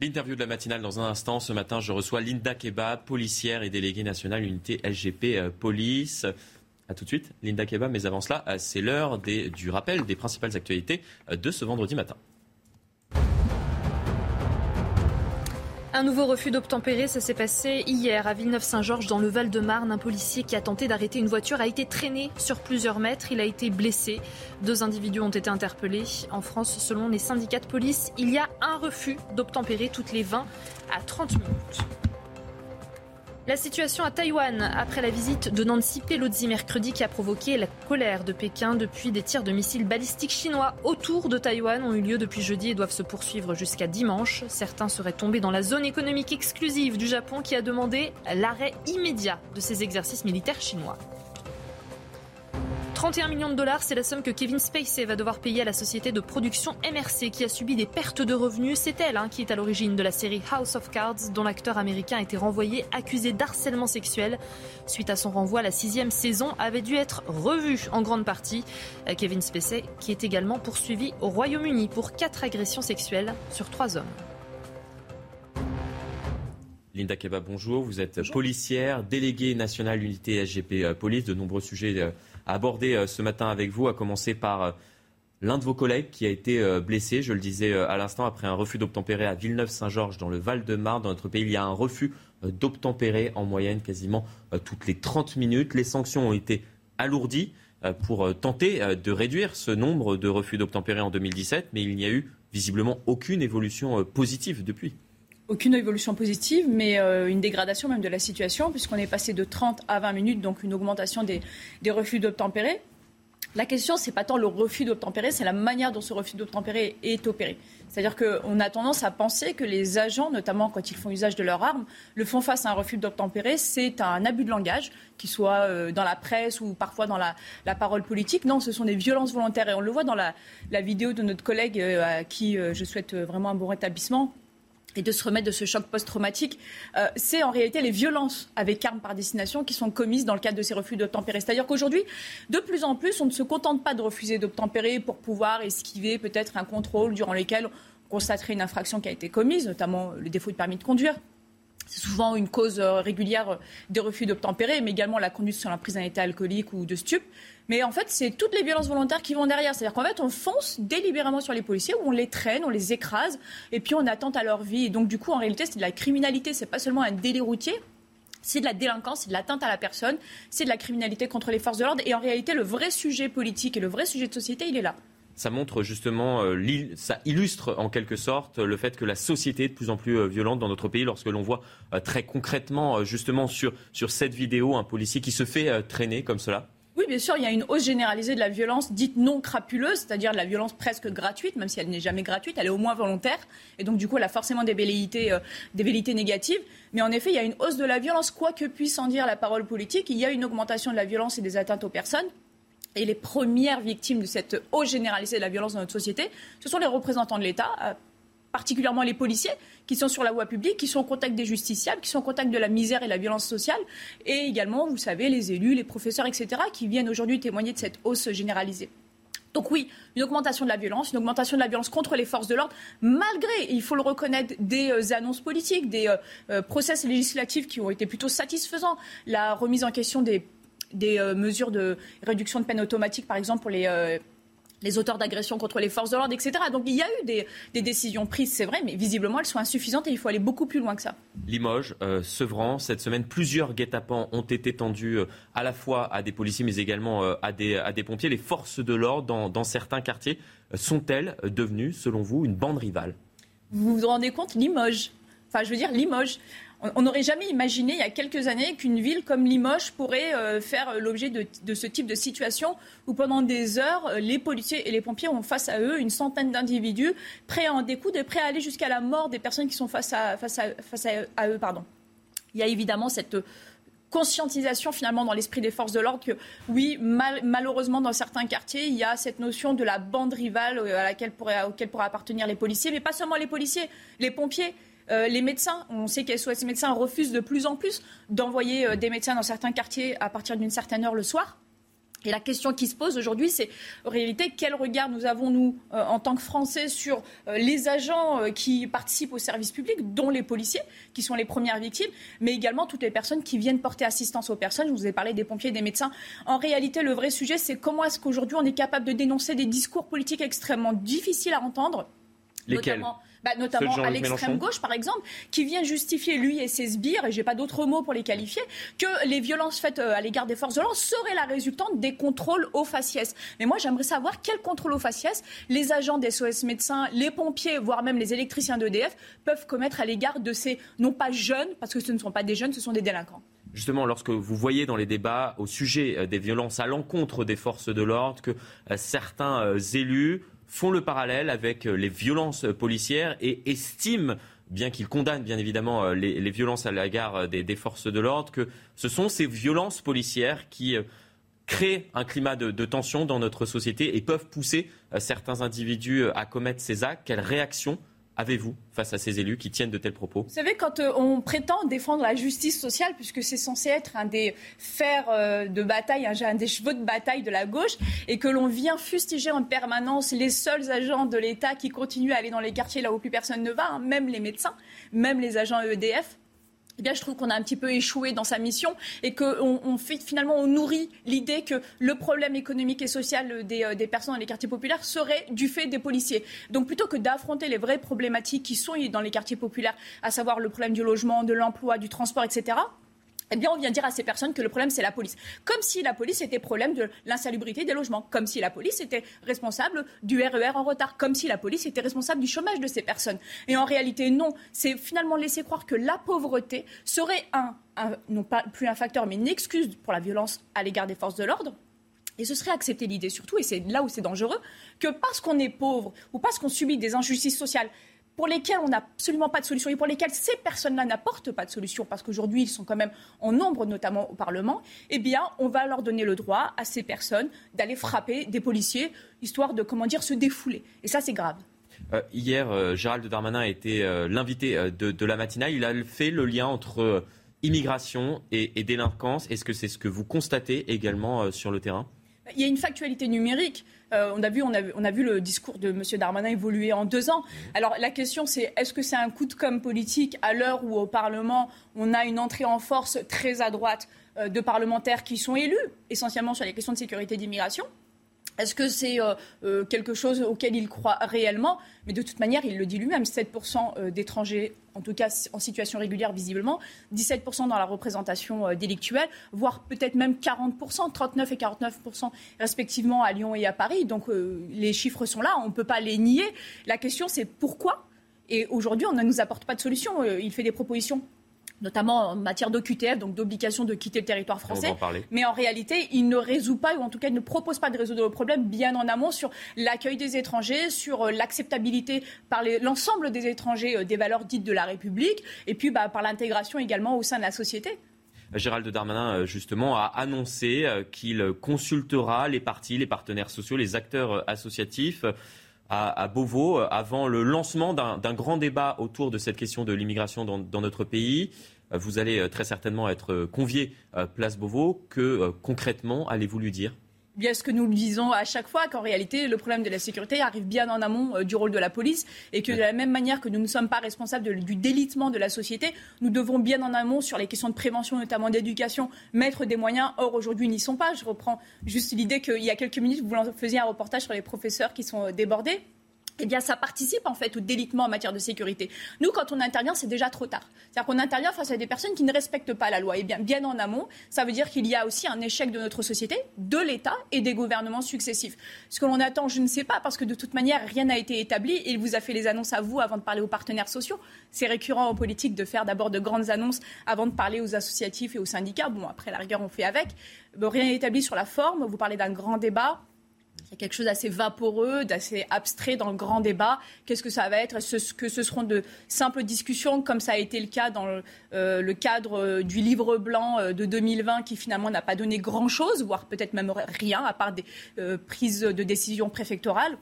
L'interview de la matinale dans un instant. Ce matin, je reçois Linda Keba, policière et déléguée nationale unité SGP euh, Police. A tout de suite, Linda Keba. Mais avant cela, euh, c'est l'heure du rappel des principales actualités euh, de ce vendredi matin. Un nouveau refus d'obtempérer, ça s'est passé hier à Villeneuve-Saint-Georges dans le Val-de-Marne. Un policier qui a tenté d'arrêter une voiture a été traîné sur plusieurs mètres. Il a été blessé. Deux individus ont été interpellés. En France, selon les syndicats de police, il y a un refus d'obtempérer toutes les 20 à 30 minutes. La situation à Taïwan après la visite de Nancy Pelosi mercredi qui a provoqué la colère de Pékin depuis des tirs de missiles balistiques chinois autour de Taïwan ont eu lieu depuis jeudi et doivent se poursuivre jusqu'à dimanche. Certains seraient tombés dans la zone économique exclusive du Japon qui a demandé l'arrêt immédiat de ces exercices militaires chinois. 31 millions de dollars, c'est la somme que Kevin Spacey va devoir payer à la société de production MRC qui a subi des pertes de revenus. C'est elle hein, qui est à l'origine de la série House of Cards dont l'acteur américain a été renvoyé accusé d'harcèlement sexuel. Suite à son renvoi, la sixième saison avait dû être revue en grande partie. Euh, Kevin Spacey qui est également poursuivi au Royaume-Uni pour quatre agressions sexuelles sur trois hommes. Linda Keba, bonjour. Vous êtes policière, déléguée nationale unité SGP euh, Police. De nombreux sujets euh, aborder euh, ce matin avec vous, à commencer par euh, l'un de vos collègues qui a été euh, blessé, je le disais à l'instant, après un refus d'obtempérer à Villeneuve-Saint-Georges dans le Val-de-Marne. Dans notre pays, il y a un refus d'obtempérer en moyenne quasiment toutes les 30 minutes. Les sanctions ont été alourdies pour tenter de réduire ce nombre de refus d'obtempérer en 2017, mais il n'y a eu visiblement aucune évolution positive depuis aucune évolution positive, mais euh, une dégradation même de la situation, puisqu'on est passé de 30 à 20 minutes, donc une augmentation des, refus d'obtempérer. La question, c'est pas tant le refus d'obtempérer, c'est la manière dont ce refus d'obtempérer est opéré. C'est-à-dire qu'on a tendance à penser que les agents, notamment quand ils font usage de leurs armes, le font face à un refus d'obtempérer. C'est un abus de langage, qu'il soit euh, dans la presse ou parfois dans la, parole politique. Non, ce sont des violences volontaires. Et on le voit dans la, vidéo de notre collègue euh, à qui je souhaite vraiment un bon rétablissement et de se remettre de ce choc post-traumatique, euh, c'est en réalité les violences avec armes par destination qui sont commises dans le cadre de ces refus d'obtempérer. C'est-à-dire qu'aujourd'hui, de plus en plus, on ne se contente pas de refuser d'obtempérer pour pouvoir esquiver peut-être un contrôle durant lequel on constaterait une infraction qui a été commise, notamment le défaut de permis de conduire. C'est souvent une cause euh, régulière des refus d'obtempérer, mais également la conduite sur la prise d'un état alcoolique ou de stup. Mais en fait, c'est toutes les violences volontaires qui vont derrière. C'est-à-dire qu'en fait, on fonce délibérément sur les policiers, où on les traîne, on les écrase, et puis on attente à leur vie. Et donc, du coup, en réalité, c'est de la criminalité. C'est pas seulement un délit routier. C'est de la délinquance, c'est de l'atteinte à la personne, c'est de la criminalité contre les forces de l'ordre. Et en réalité, le vrai sujet politique et le vrai sujet de société, il est là ça montre justement, euh, ça illustre en quelque sorte le fait que la société est de plus en plus euh, violente dans notre pays lorsque l'on voit euh, très concrètement justement sur, sur cette vidéo un policier qui se fait traîner comme cela. Bien sûr, il y a une hausse généralisée de la violence dite non crapuleuse, c'est-à-dire de la violence presque gratuite, même si elle n'est jamais gratuite, elle est au moins volontaire. Et donc, du coup, elle a forcément des velléités, euh, négatives. Mais en effet, il y a une hausse de la violence, quoi que puisse en dire la parole politique. Il y a une augmentation de la violence et des atteintes aux personnes. Et les premières victimes de cette hausse généralisée de la violence dans notre société, ce sont les représentants de l'État, euh, particulièrement les policiers, qui sont sur la voie publique, qui sont en contact des justiciables, qui sont en contact de la misère et la violence sociale, et également, vous savez, les élus, les professeurs, etc., qui viennent aujourd'hui témoigner de cette hausse généralisée. Donc oui, une augmentation de la violence, une augmentation de la violence contre les forces de l'ordre, malgré, il faut le reconnaître, des euh, annonces politiques, des euh, euh, process législatifs qui ont été plutôt satisfaisants, la remise en question des mesures de réduction de peine automatique, par exemple, pour les, les auteurs d'agressions contre les forces de l'ordre, etc. Donc il y a eu des, décisions prises, c'est vrai, mais visiblement elles sont insuffisantes et il faut aller beaucoup plus loin que ça. Limoges, euh, Sevran, cette semaine, plusieurs guet-apens ont été tendus euh, à la fois à des policiers mais également euh, à, des, à, des, pompiers. Les forces de l'ordre dans, dans certains quartiers sont-elles devenues, selon vous, une bande rivale? Vous vous rendez compte, Limoges Enfin, je veux dire, Limoges on n'aurait jamais imaginé il y a quelques années qu'une ville comme Limoges pourrait euh, faire l'objet de, ce type de situation où pendant des heures, euh, les policiers et les pompiers ont face à eux une centaine d'individus prêts à en découdre et prêts à aller jusqu'à la mort des personnes qui sont face à, eux. Il y a évidemment cette conscientisation finalement dans l'esprit des forces de l'ordre que oui, malheureusement dans certains quartiers, il y a cette notion de la bande rivale euh, à laquelle pourraient appartenir les policiers, mais pas seulement les policiers, les pompiers. Euh, les médecins, on sait que SOS médecins refusent de plus en plus d'envoyer euh, des médecins dans certains quartiers à partir d'une certaine heure le soir. Et la question qui se pose aujourd'hui, c'est en réalité quel regard nous avons, nous, euh, en tant que Français, sur les agents qui participent au service public, dont les policiers, qui sont les premières victimes, mais également toutes les personnes qui viennent porter assistance aux personnes. Je vous ai parlé des pompiers, des médecins. En réalité, le vrai sujet, c'est comment est-ce qu'aujourd'hui on est capable de dénoncer des discours politiques extrêmement difficiles à entendre. Lesquels? Bah, notamment à l'extrême gauche, par exemple, qui vient justifier, lui et ses sbires, et j'ai pas d'autres mots pour les qualifier, que les violences faites euh, à l'égard des forces de l'ordre seraient la résultante des contrôles aux faciès. Mais moi, j'aimerais savoir quels contrôles aux faciès les agents des SOS médecins, les pompiers, voire même les électriciens d'EDF peuvent commettre à l'égard de ces, non pas jeunes, parce que ce ne sont pas des jeunes, ce sont des délinquants justement, lorsque vous voyez dans les débats au sujet euh, des violences à l'encontre des forces de l'ordre que euh, certains élus font le parallèle avec euh, les violences policières et estiment bien qu'ils condamnent bien évidemment euh, les, violences à l'égard euh, des, forces de l'ordre, que ce sont ces violences policières qui créent un climat de, tension dans notre société et peuvent pousser certains individus à commettre ces actes. Quelle réaction avez-vous face à ces élus qui tiennent de tels propos? Vous savez, quand euh, on prétend défendre la justice sociale, puisque c'est censé être un des fers euh, de bataille, un, des chevaux de bataille de la gauche, et que l'on vient fustiger en permanence les seuls agents de l'État qui continuent à aller dans les quartiers là où plus personne ne va, hein, même les médecins, même les agents EDF, eh bien, je trouve qu'on a un petit peu échoué dans sa mission et qu'on finalement on nourrit l'idée que le problème économique et social des, euh, des, personnes dans les quartiers populaires serait du fait des policiers. Donc plutôt que d'affronter les vraies problématiques qui sont dans les quartiers populaires, à savoir le problème du logement, de l'emploi, du transport, etc., eh bien, on vient dire à ces personnes que le problème, c'est la police. Comme si la police était problème de l'insalubrité des logements. Comme si la police était responsable du RER e en retard. Comme si la police était responsable du chômage de ces personnes. Et en réalité, non. C'est finalement laisser croire que la pauvreté serait un, non pas plus un facteur, mais une excuse pour la violence à l'égard des forces de l'ordre Et ce serait accepter l'idée surtout, et c'est là où c'est dangereux, que parce qu'on est pauvre ou parce qu'on subit des injustices sociales pour lesquelles on n'a absolument pas de solution et pour lesquelles ces personnes-là n'apportent pas de solution, parce qu'aujourd'hui ils sont quand même en nombre, notamment au Parlement, eh bien on va leur donner le droit à ces personnes d'aller frapper des policiers, histoire de, comment dire, se défouler. Et ça c'est grave. Euh, hier, euh, Gérald Darmanin a été euh, l'invité de, la matinale. Il a fait le lien entre immigration et délinquance. Est-ce que c'est ce que vous constatez également sur le terrain? Il y a une factualité numérique. Euh, on, a vu, on, a, vu le discours de M. Darmanin évoluer en deux ans. Alors la question, c'est est-ce que c'est un coup de com' politique à l'heure où au Parlement, on a une entrée en force très à droite euh, de parlementaires qui sont élus essentiellement sur les questions de sécurité d'immigration? Est-ce que c'est euh, euh, quelque chose auquel il croit réellement? Mais de toute manière, il le dit lui-même, 7% euh, d'étrangers, en tout cas en situation régulière visiblement, 17% dans la représentation délictuelle, voire peut-être même 40%, 39 et 49% respectivement à Lyon et à Paris. Donc les chiffres sont là, on ne peut pas les nier. La question c'est pourquoi? Et aujourd'hui, on ne nous apporte pas de solution. Il fait des propositions notamment en matière d'OQTF, donc d'obligation de quitter le territoire français. Mais en réalité, il ne résout pas, ou en tout cas il ne propose pas de résoudre le problème bien en amont sur l'accueil des étrangers, sur euh, l'acceptabilité par l'ensemble des étrangers euh, des valeurs dites de la République, et puis bah, par l'intégration également au sein de la société. Gérald Darmanin, euh, justement, a annoncé qu'il consultera les partis, les partenaires sociaux, les acteurs associatifs à, Beauvau avant le lancement d'un grand débat autour de cette question de l'immigration dans, notre pays. Vous allez euh, très certainement être euh, convié à Place Beauvau. Que euh, concrètement allez-vous lui dire? Bien ce que nous le disons à chaque fois, qu'en réalité, le problème de la sécurité arrive bien en amont du rôle de la police et que de la même manière que nous ne sommes pas responsables du délitement de la société, nous devons bien en amont sur les questions de prévention, notamment d'éducation, mettre des moyens. Or, aujourd'hui, n'y sont pas. Je reprends juste l'idée qu'il y a quelques minutes, vous faisiez un reportage sur les professeurs qui sont débordés eh bien, ça participe en fait au délitement en matière de sécurité. Nous, quand on intervient, c'est déjà trop tard. C'est-à-dire qu'on intervient face à des personnes qui ne respectent pas la loi. Et bien, bien en amont, ça veut dire qu'il y a aussi un échec de notre société, de l'État et des gouvernements successifs. Ce que l'on attend, je ne sais pas, parce que de toute manière, rien n'a été établi. Il vous a fait les annonces à vous avant de parler aux partenaires sociaux. C'est récurrent en politique de faire d'abord de grandes annonces avant de parler aux associatifs et aux syndicats. Bon, après, la rigueur, on fait avec. rien n'est établi sur la forme. Vous parlez d'un grand débat il y a quelque chose d'assez vaporeux, d'assez abstrait dans le grand débat. Qu'est-ce que ça va être? Est-ce que ce seront de simples discussions, comme ça a été le cas dans le, euh, cadre euh, du livre blanc euh, de 2020, qui finalement n'a pas donné grand-chose, voire peut-être même rien, à part des prises de décision préfectorales?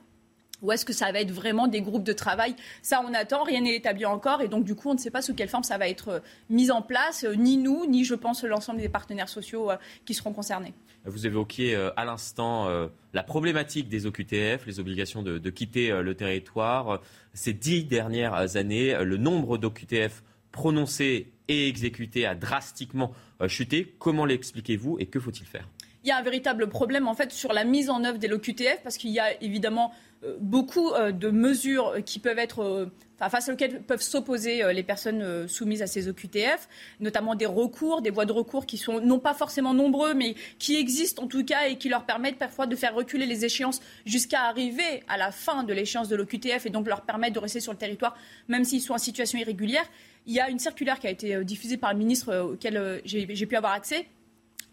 Ou est-ce que ça va être vraiment des groupes de travail? Ça, on attend, rien n'est établi encore, et donc du coup, on ne sait pas sous quelle forme ça va être euh, mis en place, euh, ni nous, ni je pense l'ensemble des partenaires sociaux euh, qui seront concernés. Vous évoquiez à l'instant la problématique des OQTF, les obligations de, de quitter le territoire. Ces dix dernières années, le nombre d'OQTF prononcés et exécutés a drastiquement chuté. Comment l'expliquez-vous et que faut-il faire? Il y a un véritable problème en fait sur la mise en œuvre des OQTF parce qu'il y a évidemment euh, beaucoup euh, de mesures qui peuvent être euh, face auxquelles peuvent s'opposer les personnes soumises à ces OQTF, notamment des recours, des voies de recours qui sont non pas forcément nombreux, mais qui existent en tout cas et qui leur permettent parfois de faire reculer les échéances jusqu'à arriver à la fin de l'échéance de l'OQTF et donc leur permettre de rester sur le territoire, même s'ils sont en situation irrégulière. Il y a une circulaire qui a été diffusée par le ministre auquel j'ai pu avoir accès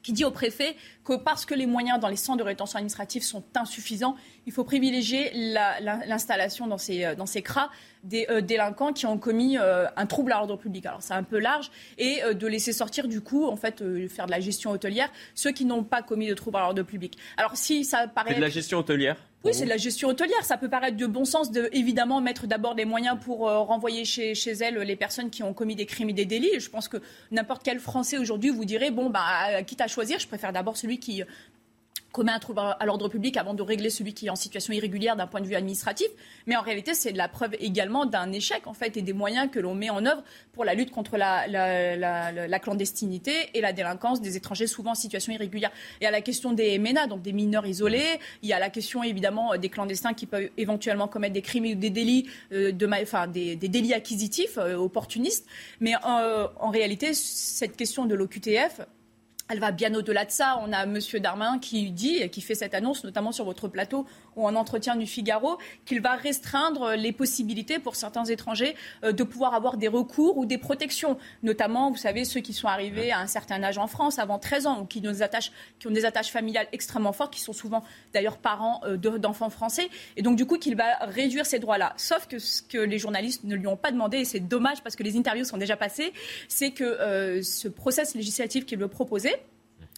qui dit au préfet que parce que les moyens dans les centres de rétention administrative sont insuffisants, il faut privilégier l'installation dans ces, euh, dans des euh, délinquants qui ont commis euh, un trouble à l'ordre public. Alors c'est un peu large et de laisser sortir du coup, en fait, faire de la gestion hôtelière ceux qui n'ont pas commis de trouble à l'ordre public. Alors si ça paraît... De la gestion hôtelière oui, c'est de la gestion hôtelière. Ça peut paraître de bon sens de, évidemment, mettre d'abord des moyens pour renvoyer chez, chez elles les personnes qui ont commis des crimes et des délits. Je pense que n'importe quel Français aujourd'hui vous dirait, bon, bah, quitte à choisir, je préfère d'abord celui qui commet un trouble à l'ordre public avant de régler celui qui est en situation irrégulière d'un point de vue administratif. Mais en réalité, c'est de la preuve également d'un échec en fait et des moyens que l'on met en œuvre pour la lutte contre la, la, clandestinité et la délinquance des étrangers souvent en situation irrégulière. Et à la question des MENA, donc des mineurs isolés, il y a la question évidemment des clandestins qui peuvent éventuellement commettre des crimes ou des délits, euh, de, enfin, des, délits acquisitifs euh, opportunistes. Mais euh, en réalité, cette question de l'OQTF, elle va bien au-delà de ça. On a M. Darmanin qui dit, qui fait cette annonce, notamment sur votre plateau, ou en entretien du Figaro qu'il va restreindre les possibilités pour certains étrangers euh, de pouvoir avoir des recours ou des protections, notamment, vous savez, ceux qui sont arrivés à un certain âge en France avant 13 ans ou qui ont des attaches familiales extrêmement fortes, qui sont souvent d'ailleurs parents euh, d'enfants français, et donc du coup qu'il va réduire ces droits-là. Sauf que ce que les journalistes ne lui ont pas demandé, et c'est dommage parce que les interviews sont déjà passées, c'est que euh, ce process législatif qu'il veut proposer,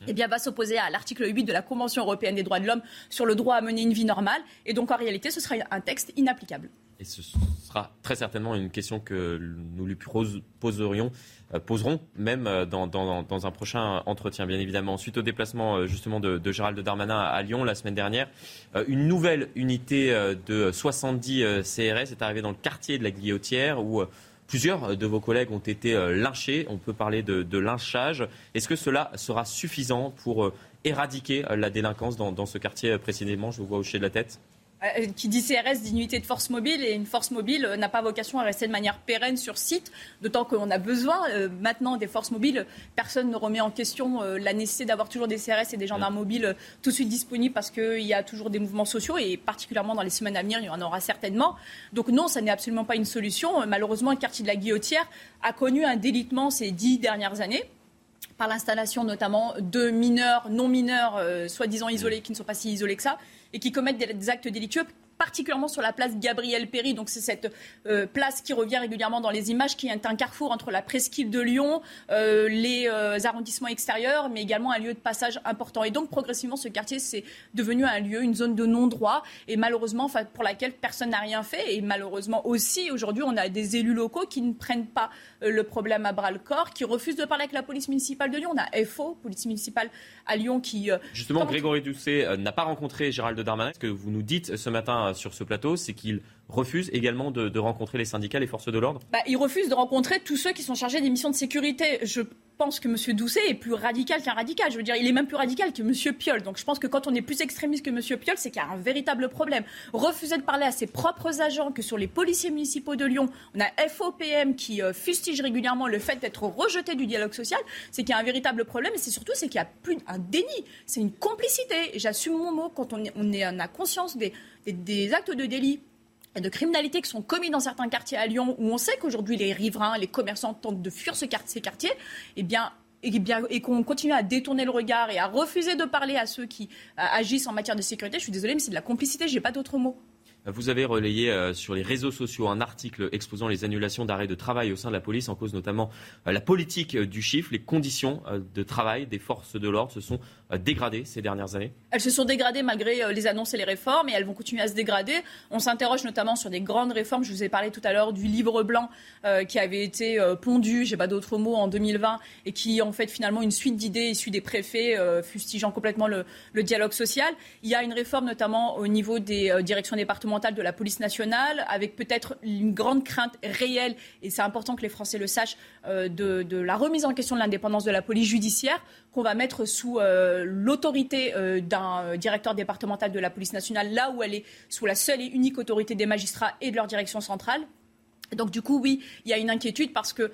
eh bien, va s'opposer à l'article 8 de la Convention européenne des droits de l'homme sur le droit à mener une vie normale. Et donc, en réalité, ce sera un texte inapplicable. Et ce sera très certainement une question que nous lui euh, poserons même euh, dans, dans, un prochain entretien, bien évidemment. Suite au déplacement euh, justement de, de, Gérald Darmanin à Lyon la semaine dernière, une nouvelle unité de 70 CRS est arrivée dans le quartier de la Guillotière où Plusieurs de vos collègues ont été lynchés. On peut parler de, lynchage. Est-ce que cela sera suffisant pour éradiquer la délinquance dans, dans ce quartier précisément? Je vous vois hocher de la tête. Euh, qui dit CRS dit unité de force mobile et une force mobile euh, n'a pas vocation à rester de manière pérenne sur site, d'autant qu'on a besoin euh, maintenant des forces mobiles. Personne ne remet en question la nécessité d'avoir toujours des CRS et des gendarmes mobiles tout de suite disponibles parce qu'il y a toujours des mouvements sociaux et particulièrement dans les semaines à venir, il y en aura certainement. Donc non, ça n'est absolument pas une solution. Malheureusement, le quartier de la Guillotière a connu un délitement ces dix dernières années par l'installation notamment de mineurs, non mineurs, soi-disant isolés, qui ne sont pas si isolés que ça, et qui commettent des actes délictueux particulièrement sur la place Gabriel Péry. Donc c'est cette euh, place qui revient régulièrement dans les images, qui est un carrefour entre la presqu'île de Lyon, euh, les euh, arrondissements extérieurs, mais également un lieu de passage important. Et donc progressivement, ce quartier c'est devenu un lieu, une zone de non-droit, et malheureusement pour laquelle personne n'a rien fait. Et malheureusement aussi, aujourd'hui, on a des élus locaux qui ne prennent pas le problème à bras le corps, qui refusent de parler avec la police municipale de Lyon. On a FO, police municipale à Lyon, qui justement Grégory Doucet n'a pas rencontré Gérald Darmanin. Ce que vous nous dites ce matin sur ce plateau, c'est qu'il refuse également de, rencontrer les syndicats, les forces de l'ordre bah, Il refuse de rencontrer tous ceux qui sont chargés des missions de sécurité. Je pense que M. Doucet est plus radical qu'un radical. Je veux dire, il est même plus radical que M. Piolle. Donc je pense que quand on est plus extrémiste que M. Piolle, c'est qu'il y a un véritable problème. Refuser de parler à ses propres agents que sur les policiers municipaux de Lyon, on a FOPM qui euh, fustige régulièrement le fait d'être rejeté du dialogue social, c'est qu'il y a un véritable problème. Et c'est surtout c'est qu'il y a plus un déni, c'est une complicité. J'assume mon mot quand on, est, on, est, on a conscience des, des actes de délit et de criminalité qui sont commis dans certains quartiers à Lyon, où on sait qu'aujourd'hui les riverains, les commerçants tentent de fuir ces quartiers, eh bien, et, eh bien, et qu'on continue à détourner le regard et à refuser de parler à ceux qui euh, agissent en matière de sécurité, je suis désolée, mais c'est de la complicité, j'ai pas d'autre mot. Vous avez relayé euh, sur les réseaux sociaux un article exposant les annulations d'arrêt de travail au sein de la police, en cause notamment euh, la politique du chiffre. Les conditions de travail des forces de l'ordre dégradées ces dernières années Elles se sont dégradées malgré les annonces et les réformes, et elles vont continuer à se dégrader. On s'interroge notamment sur des grandes réformes. Je vous ai parlé tout à l'heure du livre blanc qui avait été pondu, j'ai pas d'autres mots, en 2020, et qui en fait finalement une suite d'idées issues des préfets, fustigeant complètement le, dialogue social. Il y a une réforme notamment au niveau des directions départementales de la police nationale, avec peut-être une grande crainte réelle, et c'est important que les Français le sachent, euh, de, la remise en question de l'indépendance de la police judiciaire, qu'on va mettre sous euh, l'autorité euh, d'un directeur départemental de la police nationale, là où elle est sous la seule et unique autorité des magistrats et de leur direction centrale. Donc du coup, oui, il y a une inquiétude parce que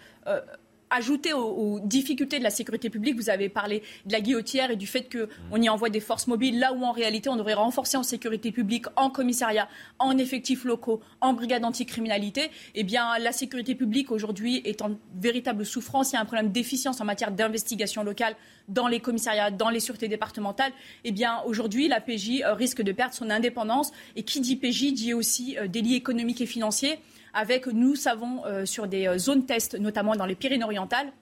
ajouter aux, difficultés de la sécurité publique, vous avez parlé de la guillotière et du fait qu'on y envoie des forces mobiles, là où en réalité on devrait renforcer en sécurité publique, en commissariat, en effectifs locaux, en brigade anticriminalité. Eh bien, la sécurité publique aujourd'hui est en véritable souffrance. Il y a un problème d'efficience en matière d'investigation locale dans les commissariats, dans les sûretés départementales. Eh bien, aujourd'hui, la PJ euh, risque de perdre son indépendance. Et qui dit PJ dit aussi euh, délits économiques et financiers avec, nous savons, euh, sur des euh, zones test, notamment dans les Pyrénées-Orientales,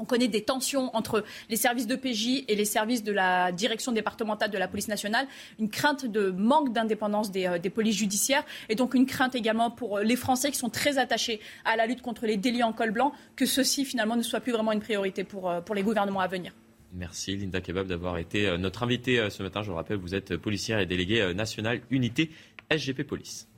on connaît des tensions entre les services de PJ et les services de la direction départementale de la police nationale, une crainte de manque d'indépendance des, euh, polices judiciaires et donc une crainte également pour les Français qui sont très attachés à la lutte contre les délits en col blanc, que ceci finalement ne soit plus vraiment une priorité pour, pour les gouvernements à venir. Merci Linda Kebab d'avoir été notre invitée ce matin. Je vous rappelle, vous êtes policière et déléguée nationale unité SGP Police.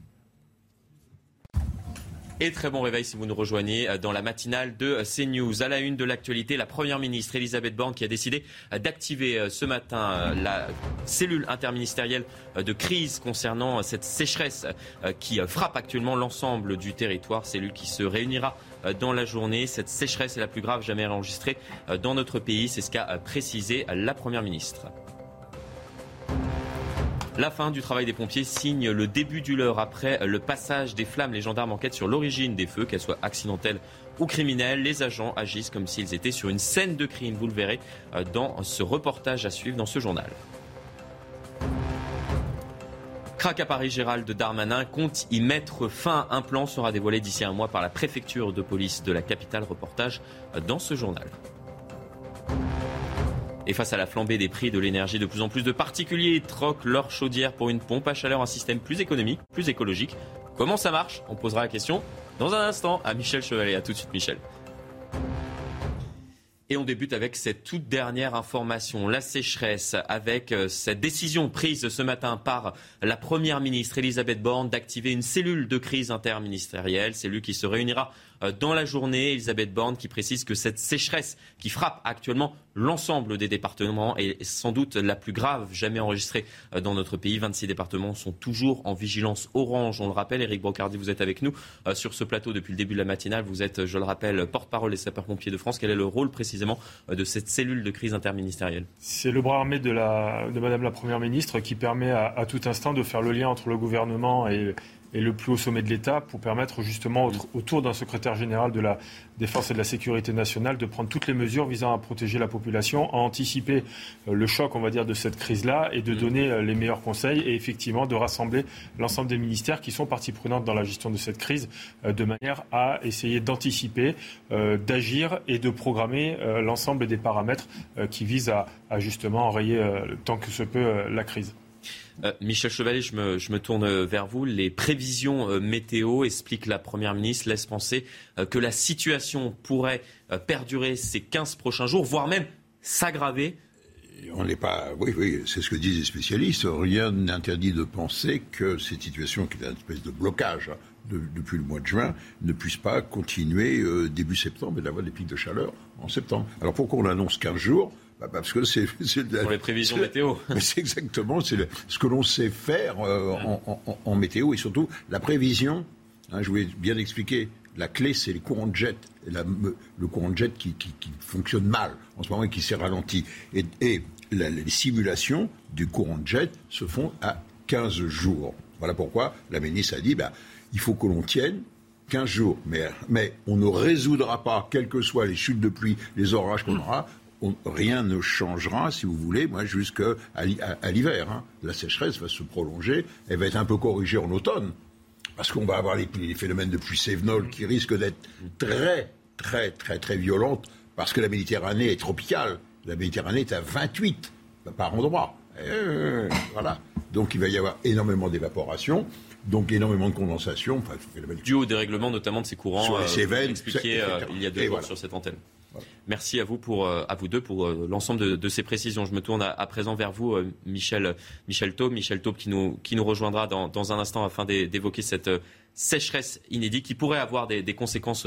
Et très bon réveil si vous nous rejoignez euh, dans la matinale de euh, CNews. À la une de l'actualité, la Première ministre Elisabeth Borne qui a décidé euh, d'activer ce matin la cellule interministérielle de crise concernant cette sécheresse qui frappe actuellement l'ensemble du territoire. Cellule qui se réunira dans la journée. Cette sécheresse est la plus grave jamais enregistrée dans notre pays. C'est ce qu'a précisé la Première ministre. La fin du travail des pompiers signe le début du leur après le passage des flammes. Les gendarmes enquêtent sur l'origine des feux, qu'elles soient accidentelles ou criminelles. Les agents agissent comme s'ils étaient sur une scène de crime. Vous le verrez euh, dans ce reportage à suivre dans ce journal. Crac à Paris, Gérald Darmanin compte y mettre fin. Un plan sera dévoilé d'ici un mois par la préfecture de police de la capitale. Reportage euh, dans ce journal. Et face à la flambée des prix de l'énergie, de plus en plus de particuliers troquent leur chaudière pour une pompe à chaleur, un système plus économique, plus écologique. Comment ça marche? On posera la question dans un instant à Michel Chevalet. A tout de suite, Michel. Et on débute avec cette toute dernière information, la sécheresse, avec euh, cette décision prise ce matin par la Première ministre Elisabeth Borne d'activer une cellule de crise interministérielle, cellule qui se réunira dans la journée. Elisabeth Borne qui précise que cette sécheresse qui frappe actuellement l'ensemble des départements est sans doute la plus grave jamais enregistrée euh, dans notre pays. 26 départements sont toujours en vigilance orange. On le rappelle, Eric Brocardi, vous êtes avec nous euh, sur ce plateau depuis le début de la matinale. Vous êtes, je le rappelle, porte-parole des sapeurs-pompiers de France. Quel est le rôle précisément de cette cellule de crise interministérielle? C'est le bras armé de, la, de Madame la Première ministre qui permet à, à tout instant de faire le lien entre le gouvernement et et le plus haut sommet de l'État pour permettre justement autour d'un secrétaire général de la Défense et de la Sécurité nationale de prendre toutes les mesures visant à protéger la population, à anticiper euh, le choc, on va dire, de cette crise-là et de donner euh, les meilleurs conseils et effectivement de rassembler l'ensemble des ministères qui sont partie prenante dans la gestion de cette crise euh, de manière à essayer d'anticiper, d'agir et de programmer l'ensemble des paramètres qui visent à, à justement enrayer tant que se peut la crise. Euh, Michel Chevalier, je me, tourne vers vous. Les prévisions euh, météo, explique la Première ministre, laissent penser euh, que la situation pourrait perdurer ces 15 prochains jours, voire même s'aggraver. On n'est pas. Oui, oui, c'est ce que disent les spécialistes. Rien n'interdit de penser que cette situation, qui est une espèce de blocage hein, depuis le mois de juin, ne puisse pas continuer début septembre et d'avoir des pics de chaleur en septembre. Alors pourquoi on annonce 15 jours bah, parce que c'est pour les prévisions météo. C'est exactement ce que l'on sait faire euh, en, météo et surtout la prévision. Hein, je voulais bien expliquer. La clé, c'est les courants de jet, le courant de jet qui, fonctionne mal en ce moment et qui s'est ralenti. Et, les simulations du courant de jet se font à 15 jours. Voilà pourquoi la ministre a dit bah, il faut que l'on tienne 15 jours. Mais, mais on ne résoudra pas, quelles que soient les chutes de pluie, les orages qu'on aura, rien ne changera, si vous voulez, moi, jusqu'à à, l'hiver. Hein. La sécheresse va se prolonger, elle va être un peu corrigée en automne, parce qu'on va avoir les, phénomènes de pluie sévenole qui risquent d'être très, très, très, très violentes, parce que la Méditerranée est tropicale. La Méditerranée est à 28 par endroit. Euh, voilà. Donc il va y avoir énormément d'évaporation donc énormément de condensation. Enfin, Dû au dérèglement notamment de ces courants sur les euh, expliqué euh, il y a deux jours sur cette antenne. Merci à vous, pour, euh, à vous deux pour euh, l'ensemble de, ces précisions. Je me tourne à, présent vers vous, euh, Michel, Michel Taube. Michel Taube qui nous, rejoindra dans, un instant afin d'évoquer cette sécheresse inédite qui pourrait avoir des, conséquences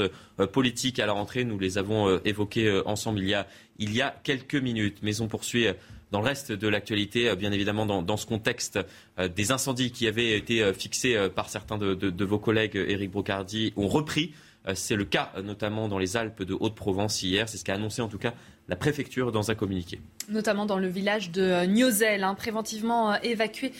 politiques à la rentrée. Nous les avons évoquées ensemble il y, a, quelques minutes. Mais on poursuit dans le reste de l'actualité, bien évidemment dans, ce contexte des incendies qui avaient été fixés par certains de, vos collègues, Éric Brocardi, ont repris c'est le cas euh, notamment dans les Alpes de Haute-Provence hier. C'est ce qu'a annoncé en tout cas la préfecture dans un communiqué. Notamment dans le village de euh, Niozel, hein, préventivement évacué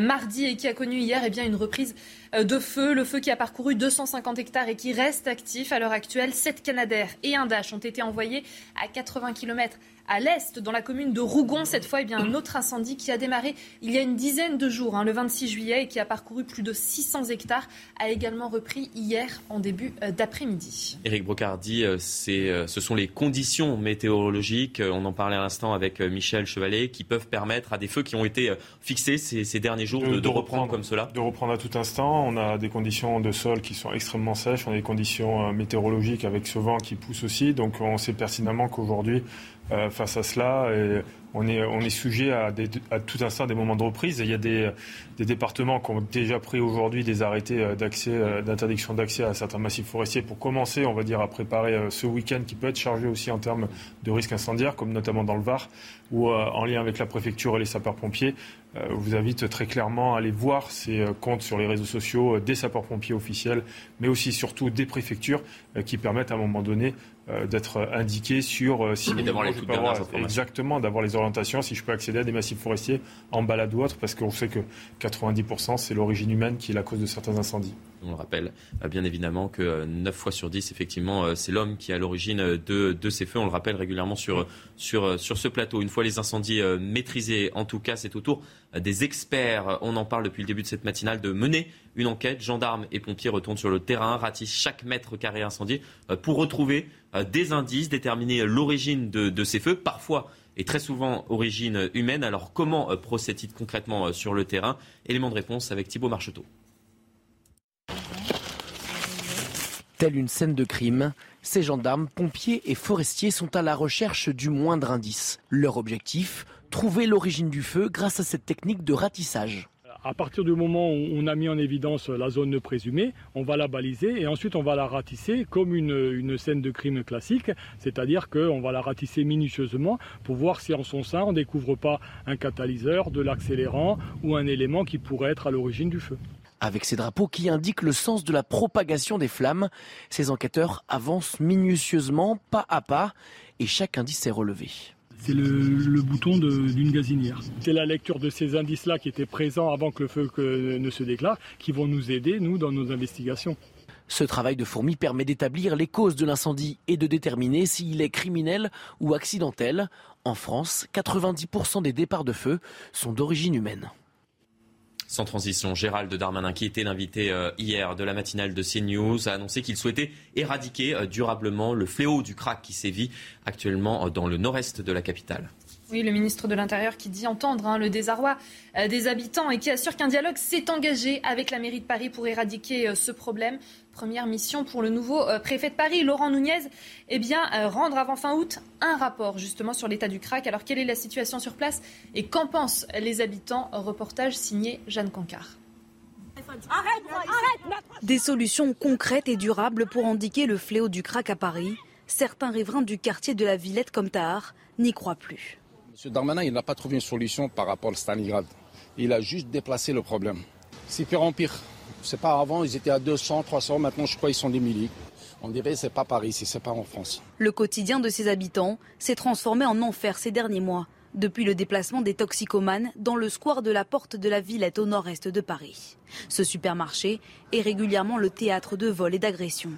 mardi et qui a connu hier eh bien, une reprise de feu. Le feu qui a parcouru 250 hectares et qui reste actif à l'heure actuelle. Sept Canadaires et un Dash ont été envoyés à 80 km à l'est, dans la commune de Rougon. Cette fois, eh bien, un autre incendie qui a démarré il y a une dizaine de jours, hein, le 26 juillet, et qui a parcouru plus de 600 hectares, a également repris hier en début euh, d'après-midi. Éric Brocardi, euh, euh, ce sont les conditions météorologiques, on en parlait à l'instant avec Michel Chevalet, qui peuvent permettre à des feux qui ont été fixés ces, derniers jours de, reprendre, comme cela De reprendre à tout instant. On a des conditions de sol qui sont extrêmement sèches, on a des conditions météorologiques avec ce vent qui pousse aussi, donc on sait pertinemment qu'aujourd'hui, euh, face à cela. On est, on est sujet à, tout instant des moments de reprise. il y a des, départements qui ont déjà pris aujourd'hui des arrêtés euh, euh, d'interdiction d'accès à certains massifs forestiers pour commencer, on va dire, à préparer ce week-end qui peut être chargé aussi en termes de risques incendiaires, comme notamment dans le Var, où en lien avec la préfecture et les sapeurs-pompiers, euh, vous invite très clairement à aller voir ces euh, comptes sur les réseaux sociaux des sapeurs-pompiers officiels, mais aussi surtout des préfectures qui permettent à un moment donné d'être indiqués sur si et d'avoir les avoir, exactement d'avoir les orientations si je peux accéder à des massifs forestiers en balade ou autre parce qu'on sait que 90% c'est l'origine humaine qui est la cause de certains incendies. On le rappelle euh, bien évidemment que 9 euh, fois sur 10, effectivement, euh, c'est l'homme qui est à l'origine de, de, ces feux. On le rappelle régulièrement sur, sur, sur ce plateau. Une fois les incendies maîtrisés, en tout cas, c'est au tour des experts, on en parle depuis le début de cette matinale, de mener une enquête. Gendarmes et pompiers retournent sur le terrain, ratissent chaque mètre carré incendié pour retrouver des indices, déterminer l'origine de, ces feux, parfois et très souvent origine humaine. Alors comment procède-t-il concrètement sur le terrain? Élément de réponse avec Thibault Marcheteau. Telle une scène de crime, ces gendarmes, pompiers et forestiers sont à la recherche du moindre indice. Leur objectif, trouver l'origine du feu grâce à cette technique de ratissage. À partir du moment où on a mis en évidence la zone présumée, on va la baliser et ensuite on va la ratisser comme une, scène de crime classique, c'est-à-dire qu'on va la ratisser minutieusement pour voir si en son sein on ne découvre pas un catalyseur, de l'accélérant ou un élément qui pourrait être à l'origine du feu. Avec ces drapeaux qui indiquent le sens de la propagation des flammes, ces enquêteurs avancent minutieusement, pas à pas, et chaque indice est relevé. C'est le, bouton d'une gazinière. C'est la lecture de ces indices-là qui étaient présents avant que le feu ne se déclare qui vont nous aider, nous, dans nos investigations. Ce travail de fourmi permet d'établir les causes de l'incendie et de déterminer s'il est criminel ou accidentel. En France, 90% des départs de feu sont d'origine humaine. Sans transition, Gérald Darmanin, qui était l'invité euh, hier de la matinale de CNews, a annoncé qu'il souhaitait éradiquer euh, durablement le fléau du crack qui sévit actuellement euh, dans le nord-est de la capitale. Oui, le ministre de l'Intérieur qui dit entendre hein, le désarroi euh, des habitants et qui assure qu'un dialogue s'est engagé avec la mairie de Paris pour éradiquer euh, ce problème. Première mission pour le nouveau euh, préfet de Paris, Laurent Nunez, eh bien, rendre avant fin août un rapport justement sur l'état du crack. Alors, quelle est la situation sur place et qu'en pensent les habitants? Reportage signé Jeanne Cancard. Des solutions concrètes et durables pour indiquer le fléau du crack à Paris. Certains riverains du quartier de la Villette comme Tahar n'y croient plus. M. Darmanin, il n'a pas trouvé une solution par rapport à Stalingrad. Il a juste déplacé le problème. C'est pire en pire. C'est pas avant, ils étaient à 200, 300, maintenant je crois qu'ils sont des milliers. On dirait que c'est pas Paris, c'est pas en France. Le quotidien de ses habitants s'est transformé en enfer ces derniers mois, depuis le déplacement des toxicomanes dans le square de la Porte de la Villette au nord-est de Paris. Ce supermarché est régulièrement le théâtre de vols et d'agressions.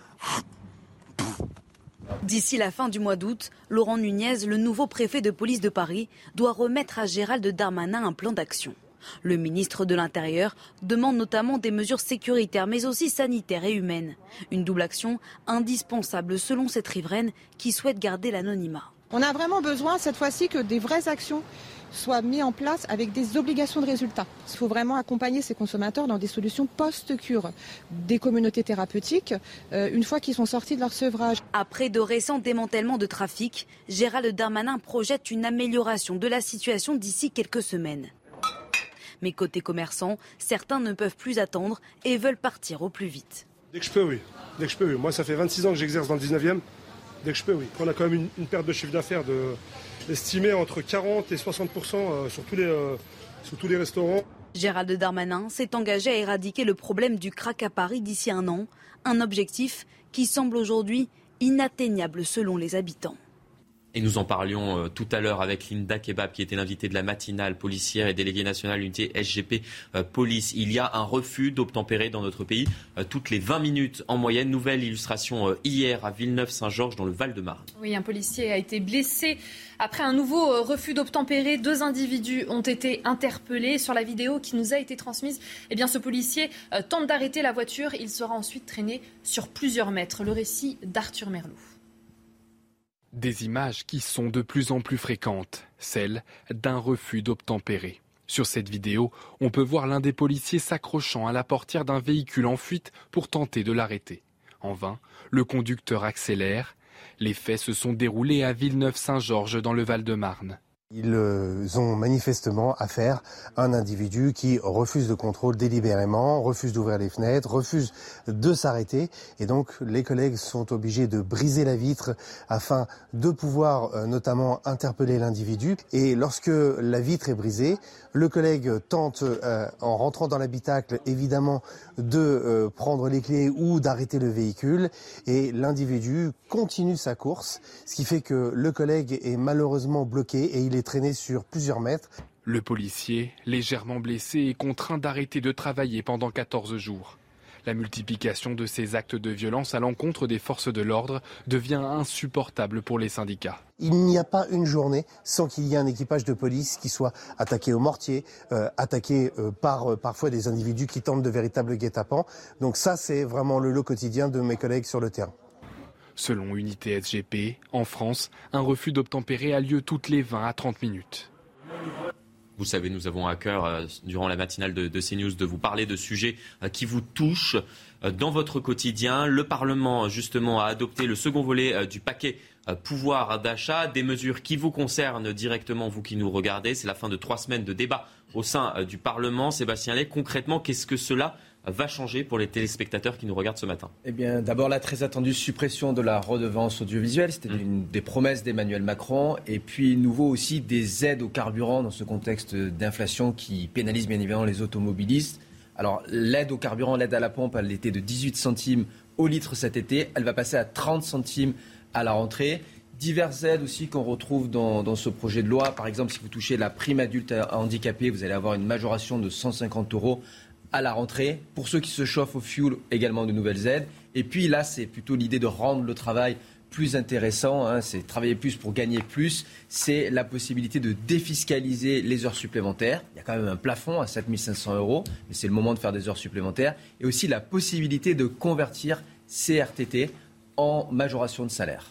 D'ici la fin du mois d'août, Laurent Nunez, le nouveau préfet de police de Paris, doit remettre à Gérald Darmanin un plan d'action. Le ministre de l'Intérieur demande notamment des mesures sécuritaires mais aussi sanitaires et humaines. Une double action indispensable selon cette riveraine qui souhaite garder l'anonymat. On a vraiment besoin cette fois-ci que des vraies actions soient mises en place avec des obligations de résultats. Il faut vraiment accompagner ces consommateurs dans des solutions post-cure, des communautés thérapeutiques, euh, une fois qu'ils sont sortis de leur sevrage. Après de récents démantèlements de trafic, Gérald Darmanin projette une amélioration de la situation d'ici quelques semaines. Mais côté commerçants, certains ne peuvent plus attendre et veulent partir au plus vite. Dès que je peux, oui. Dès que je peux, oui. Moi, ça fait 26 ans que j'exerce dans le 19e. Dès que je peux, oui. On a quand même une, perte de chiffre d'affaires de, estimée entre 40 et 60 euh, sur, tous les, euh, sur tous les restaurants. Gérald Darmanin s'est engagé à éradiquer le problème du crack à Paris d'ici un an, un objectif qui semble aujourd'hui inatteignable selon les habitants. Et nous en parlions euh, tout à l'heure avec Linda Kebab, qui était l'invitée de la matinale policière et déléguée nationale unité SGP euh, Police. Il y a un refus d'obtempérer dans notre pays euh, toutes les 20 minutes en moyenne. Nouvelle illustration hier à Villeneuve-Saint-Georges, dans le Val-de-Marne. Oui, un policier a été blessé après un nouveau refus d'obtempérer. Deux individus ont été interpellés. Sur la vidéo qui nous a été transmise, eh bien, ce policier tente d'arrêter la voiture. Il sera ensuite traîné sur plusieurs mètres. Le récit d'Arthur Merlot. Des images qui sont de plus en plus fréquentes, celles d'un refus d'obtempérer. Sur cette vidéo, on peut voir l'un des policiers s'accrochant à la portière d'un véhicule en fuite pour tenter de l'arrêter. En vain, le conducteur accélère. Les faits se sont déroulés à Villeneuve-Saint-Georges dans le Val-de-Marne. Ils euh, ont manifestement affaire à un individu qui refuse de contrôle délibérément, refuse d'ouvrir les fenêtres, refuse de s'arrêter. Et donc les collègues sont obligés de briser la vitre afin de pouvoir euh, notamment interpeller l'individu. Et lorsque la vitre est brisée, le collègue tente, euh, en rentrant dans l'habitacle, évidemment, de prendre les clés ou d'arrêter le véhicule. Et l'individu continue sa course, ce qui fait que le collègue est malheureusement bloqué et il est traîné sur plusieurs mètres. Le policier, légèrement blessé, est contraint d'arrêter de travailler pendant 14 jours. La multiplication de ces actes de violence à l'encontre des forces de l'ordre devient insupportable pour les syndicats. Il n'y a pas une journée sans qu'il y ait un équipage de police qui soit attaqué au mortier, euh, attaqué euh, par euh, parfois des individus qui tentent de véritables guet-apens. Donc ça, c'est vraiment le lot quotidien de mes collègues sur le terrain. Selon Unité SGP, en France, un refus d'obtempérer a lieu toutes les 20 à 30 minutes. Vous savez, nous avons à cœur, euh, durant la matinale de, CNews, de vous parler de sujets euh, qui vous touchent euh, dans votre quotidien. Le Parlement, justement, a adopté le second volet du paquet pouvoir d'achat, des mesures qui vous concernent directement, vous qui nous regardez. C'est la fin de trois semaines de débat au sein du Parlement. Sébastien Lay, concrètement, qu'est-ce que cela va changer pour les téléspectateurs qui nous regardent ce matin Eh bien, d'abord la très attendue suppression de la redevance audiovisuelle, c'était mmh. une des promesses d'Emmanuel Macron, et puis nouveau aussi des aides au carburant dans ce contexte d'inflation qui pénalise bien évidemment les automobilistes. Alors l'aide au carburant, l'aide à la pompe, elle était de 18 centimes au litre cet été, elle va passer à 30 centimes à la rentrée diverses aides aussi qu'on retrouve dans, dans, ce projet de loi. Par exemple, si vous touchez la prime adulte handicapé, vous allez avoir une majoration de 150 euros à la rentrée. Pour ceux qui se chauffent au fuel, également de nouvelles aides. Et puis là, c'est plutôt l'idée de rendre le travail plus intéressant, hein, c'est travailler plus pour gagner plus, c'est la possibilité de défiscaliser les heures supplémentaires. Il y a quand même un plafond à 7500 euros, mais c'est le moment de faire des heures supplémentaires. Et aussi la possibilité de convertir CRTT en majoration de salaire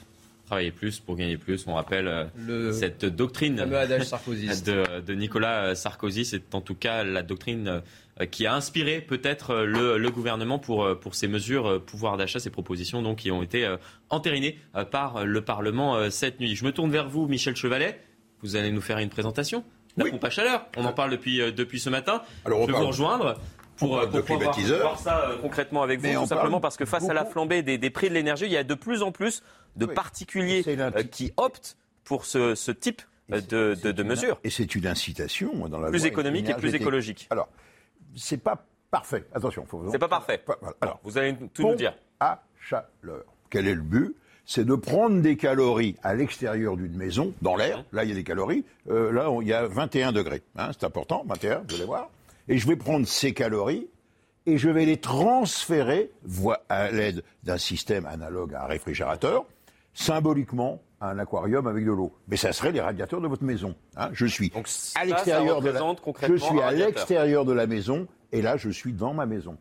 travailler plus pour gagner plus. On rappelle euh, cette doctrine de, de, Nicolas Sarkozy. C'est en tout cas la doctrine qui a inspiré peut-être le, le, gouvernement pour, pour ces mesures euh, pouvoir d'achat, ces propositions donc, qui ont été entérinées par le Parlement cette nuit. Je me tourne vers vous, Michel Chevalet. Vous allez nous faire une présentation la pompe à chaleur. On en parle depuis, depuis ce matin. Alors, Je vais vous rejoindre pour, pour pouvoir voir ça concrètement avec vous, tout simplement parce que face à la flambée des, des prix de l'énergie, il y a de plus en plus de particuliers euh, qui optent pour ce, ce type euh, de, de, de mesures. Et c'est une incitation dans la plus économique et plus écologique. Alors, c'est pas parfait. Attention, faut. C'est pas parfait. Alors, vous allez tout nous dire. À chaleur. Quel est le but? C'est de prendre des calories à l'extérieur d'une maison, dans l'air. Là, il y a des calories. Euh, là, il y a 21 degrés. Hein, c'est important, 21, vous allez voir. Et je vais prendre ces calories et je vais les transférer à l'aide d'un système analogue à un réfrigérateur symboliquement un aquarium avec de l'eau. Mais ça serait les radiateurs de votre maison. Hein. je suis à l'extérieur de la, je suis à l'extérieur de la maison et là je suis dans ma maison.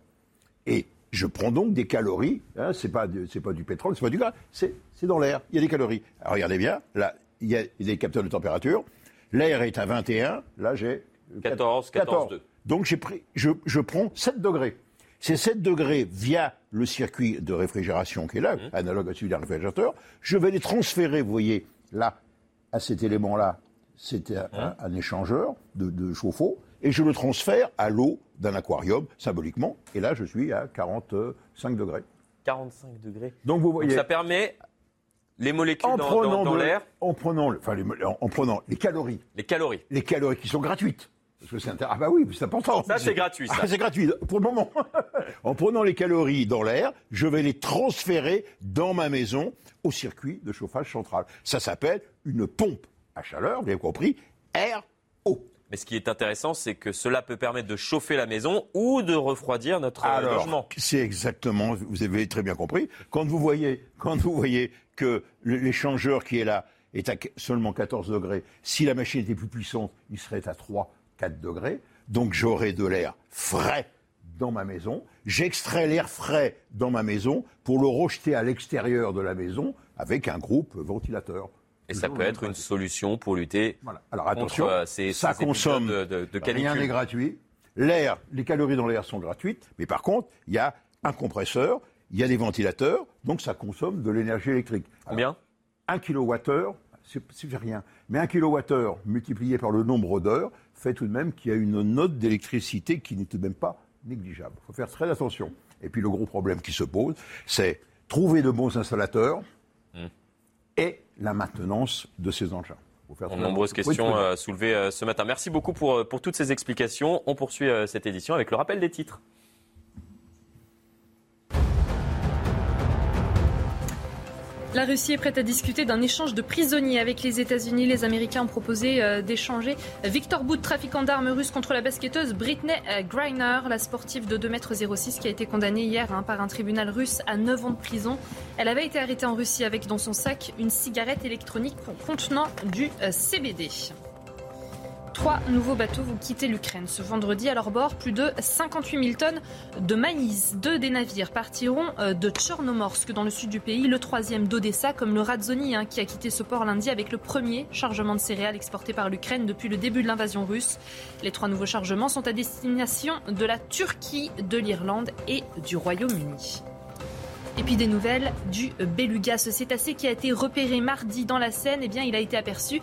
Et je prends donc des calories. Hein, c'est pas c'est pas du pétrole, c'est pas du gaz, c'est dans l'air. Il y a des calories. Alors regardez bien, là il y a des capteurs de température. L'air est à 21. Là j'ai 14, 14, 14. Donc j'ai pris, je, je prends 7 degrés. Ces 7 degrés via le circuit de réfrigération qui est là, mmh. analogue à celui d'un réfrigérateur, je vais les transférer, vous voyez, là, à cet élément-là, c'était un, mmh. échangeur de, chauffe-eau, et je le transfère à l'eau d'un aquarium, symboliquement, et là, je suis à 45 degrés. 45 degrés. Donc vous voyez. ça permet les molécules dans, l'air. En prenant, enfin, en prenant les calories. Les calories. Les calories qui sont gratuites. Parce que c'est Ah bah oui, c'est important. Ça, c'est gratuit. Ah, c'est gratuit, pour le moment. en prenant les calories dans l'air, je vais les transférer dans ma maison au circuit de chauffage central. Ça s'appelle une pompe à chaleur, vous avez compris, air-eau. Mais ce qui est intéressant, c'est que cela peut permettre de chauffer la maison ou de refroidir notre euh, Alors, logement. C'est exactement, vous avez très bien compris. Quand vous voyez, quand vous voyez que l'échangeur qui est là est à seulement 14 degrés, si la machine était plus puissante, il serait à 3 4 degrés. Donc j'aurai de l'air frais dans ma maison. J'extrais l'air frais dans ma maison pour le rejeter à l'extérieur de la maison avec un groupe ventilateur. Et ça peut être une solution pour lutter voilà. Alors attention, contre euh, ces, ça consomme de, de, Rien n'est gratuit. L'air, les calories dans l'air sont gratuites, mais par contre, il y a un compresseur, il y a des ventilateurs, donc ça consomme de l'énergie électrique. Combien 1 kWh, fait rien. Mais un kilowattheure multiplié par le nombre d'heures fait tout de même qu'il y a une note d'électricité qui n'est tout de même pas négligeable. Il faut faire très attention. Et puis le gros problème qui se pose, c'est trouver de bons installateurs mmh. et la maintenance de ces engins. Faire nombreuses questions euh, soulevées euh, ce matin. Merci beaucoup pour, euh, pour toutes ces explications. On poursuit cette édition avec le rappel des titres. La Russie est prête à discuter d'un échange de prisonniers avec les États-Unis. Les Américains ont proposé euh, d'échanger Victor Bout, trafiquant d'armes russes, contre la basketteuse Britney euh, Griner, la sportive de 2,06 m qui a été condamnée hier hein, par un tribunal russe à 9 ans de prison. Elle avait été arrêtée en Russie avec dans son sac une cigarette électronique contenant du euh, CBD. Trois nouveaux bateaux vont quitter l'Ukraine ce vendredi. À leur bord, plus de 58 000 tonnes de maïs. Deux des navires partiront euh, de Tchernomorsk dans le sud du pays. Le troisième d'Odessa, comme le Radzoni, hein, qui a quitté ce port lundi avec le premier chargement de céréales exporté par l'Ukraine depuis le début de l'invasion russe. Les trois nouveaux chargements sont à destination de la Turquie, de l'Irlande et du Royaume-Uni. Et puis des nouvelles du beluga, ce cétacé qui a été repéré mardi dans la Seine. Eh il a été aperçu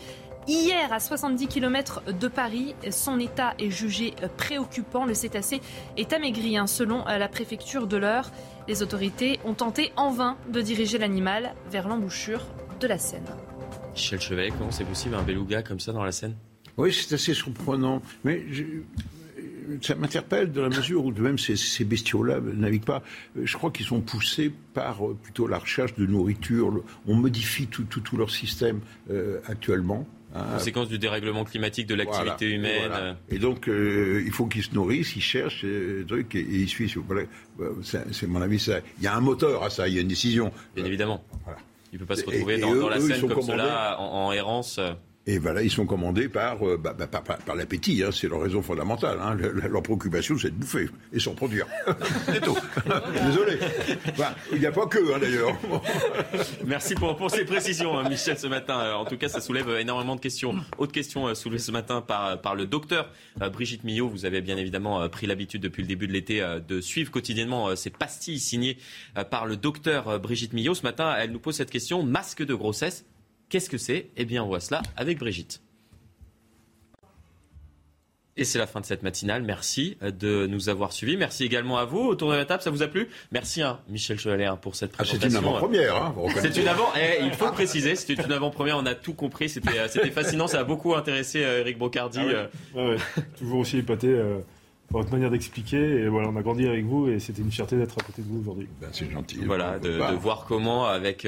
Hier, à 70 km de Paris, son état est jugé préoccupant. Le cétacé est amaigri, hein, selon la préfecture de l'Eure. Les autorités ont tenté en vain de diriger l'animal vers l'embouchure de la Seine. Michel Chevet, comment c'est possible un beluga comme ça dans la Seine? Oui, c'est assez surprenant. Mais ça m'interpelle dans la mesure où même ces, ces bestiaux-là naviguent pas. Je crois qu'ils sont poussés par euh, plutôt la recherche de nourriture. On modifie tout, tout, leur système euh, actuellement. Ah. Conséquence du dérèglement climatique, de l'activité humaine. Et, donc, euh, il faut qu'ils se nourrissent, ils cherchent des trucs et, ils suivent. C'est mon avis. Ça. Il y a un moteur à ça, il y a une décision. Bien évidemment. Il ne peut pas se retrouver dans, la scène comme cela, en, en errance. Et voilà, ils sont commandés par, euh, bah, bah, par, l'appétit, hein, c'est leur raison fondamentale. Hein. leur préoccupation, c'est de bouffer et s'en produire. c'est tout. Désolé. il n'y a pas que, hein, d'ailleurs. Merci pour, pour ces précisions, Michel, ce matin. Euh, en tout cas, ça soulève énormément de questions. Autre question euh, soulevée ce matin par, par le docteur Brigitte Millot. Vous avez bien évidemment pris l'habitude depuis le début de l'été de suivre quotidiennement ces pastilles signées par le docteur Brigitte Millot. Ce matin, elle nous pose cette question. Masque de grossesse Qu'est-ce que c'est? Eh bien, on voit cela avec Brigitte. Et c'est la fin de cette matinale. Merci de nous avoir suivis. Merci également à vous. Autour de la table, ça vous a plu? Merci, hein, Michel Chevalier, hein, pour cette présentation. Ah, c'est une avant-première. Hein, c'est une avant. Eh, il faut le préciser. C'était une avant-première. On a tout compris. C'était, euh, fascinant. Ça a beaucoup intéressé euh, Eric Brocardi. Ah euh. Toujours aussi épaté. pour votre manière d'expliquer. Et voilà, on a grandi avec vous et c'était une fierté d'être à côté de vous aujourd'hui. Ben, c'est gentil. Voilà, de, voir comment, avec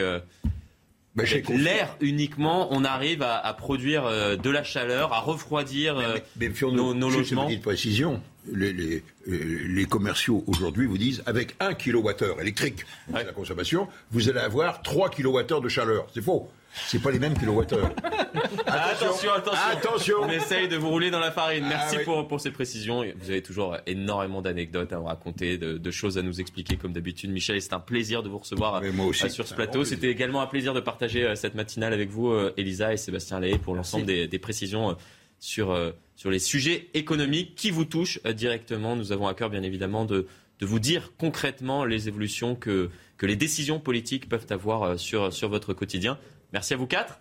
bah, l'air uniquement, on arrive à, produire euh, de la chaleur, à refroidir mais, euh, nos, nos logements. Une petite précision. Les, les, euh, les commerciaux aujourd'hui vous disent avec 1 kWh électrique, la consommation, vous allez avoir 3 kWh de chaleur. C'est faux c'est pas les mêmes kilowattheures. attention, attention, attention, On essaye de vous rouler dans la farine. Ah Merci pour, pour ces précisions. Vous avez toujours énormément d'anecdotes à nous raconter, de, choses à nous expliquer comme d'habitude. Michel, c'est un plaisir de vous recevoir euh, sur ce plateau. C'était également un plaisir de partager euh, cette matinale avec vous, euh, Elisa et Sébastien Lay, pour l'ensemble des, précisions sur, sur les sujets économiques qui vous touchent directement. Nous avons à cœur, bien évidemment, de, de vous dire concrètement les évolutions que, que les décisions politiques peuvent avoir sur, sur votre quotidien. Merci à vous quatre.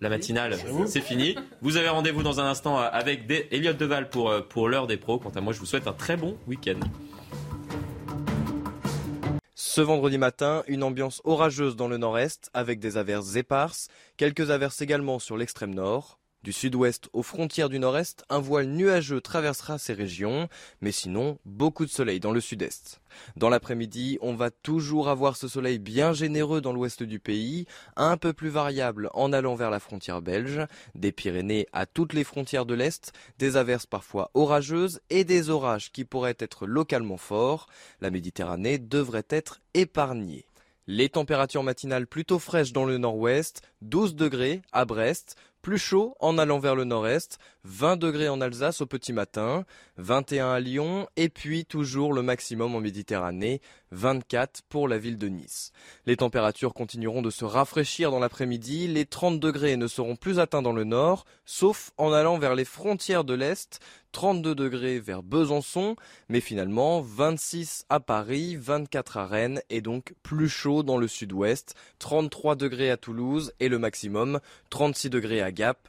La matinale, c'est fini. Vous avez rendez-vous dans un instant avec Elliot Deval pour, euh, pour l'heure des pros. Quant à moi, je vous souhaite un très bon week-end. Ce vendredi matin, une ambiance orageuse dans le nord-est avec des averses éparses, quelques averses également sur l'extrême nord. Du sud-ouest aux frontières du nord-est, un voile nuageux traversera ces régions, mais sinon, beaucoup de soleil dans le sud-est. Dans l'après-midi, on va toujours avoir ce soleil bien généreux dans l'ouest du pays, un peu plus variable en allant vers la frontière belge, des Pyrénées à toutes les frontières de l'Est, des averses parfois orageuses et des orages qui pourraient être localement forts. La Méditerranée devrait être épargnée. Les températures matinales plutôt fraîches dans le nord-ouest, 12 degrés à Brest, Plus chaud en allant vers le nord-est, 20 degrés en Alsace au petit matin, 21 à Lyon et puis toujours le maximum en Méditerranée, 24 pour la ville de Nice. Les températures continueront de se rafraîchir dans l'après-midi, les 30 degrés ne seront plus atteints dans le nord, sauf en allant vers les frontières de l'Est, 32 degrés vers Besançon, mais finalement 26 à Paris, 24 à Rennes et donc plus chaud dans le sud-ouest, 33 degrés à Toulouse et le maximum 36 degrés à Gap.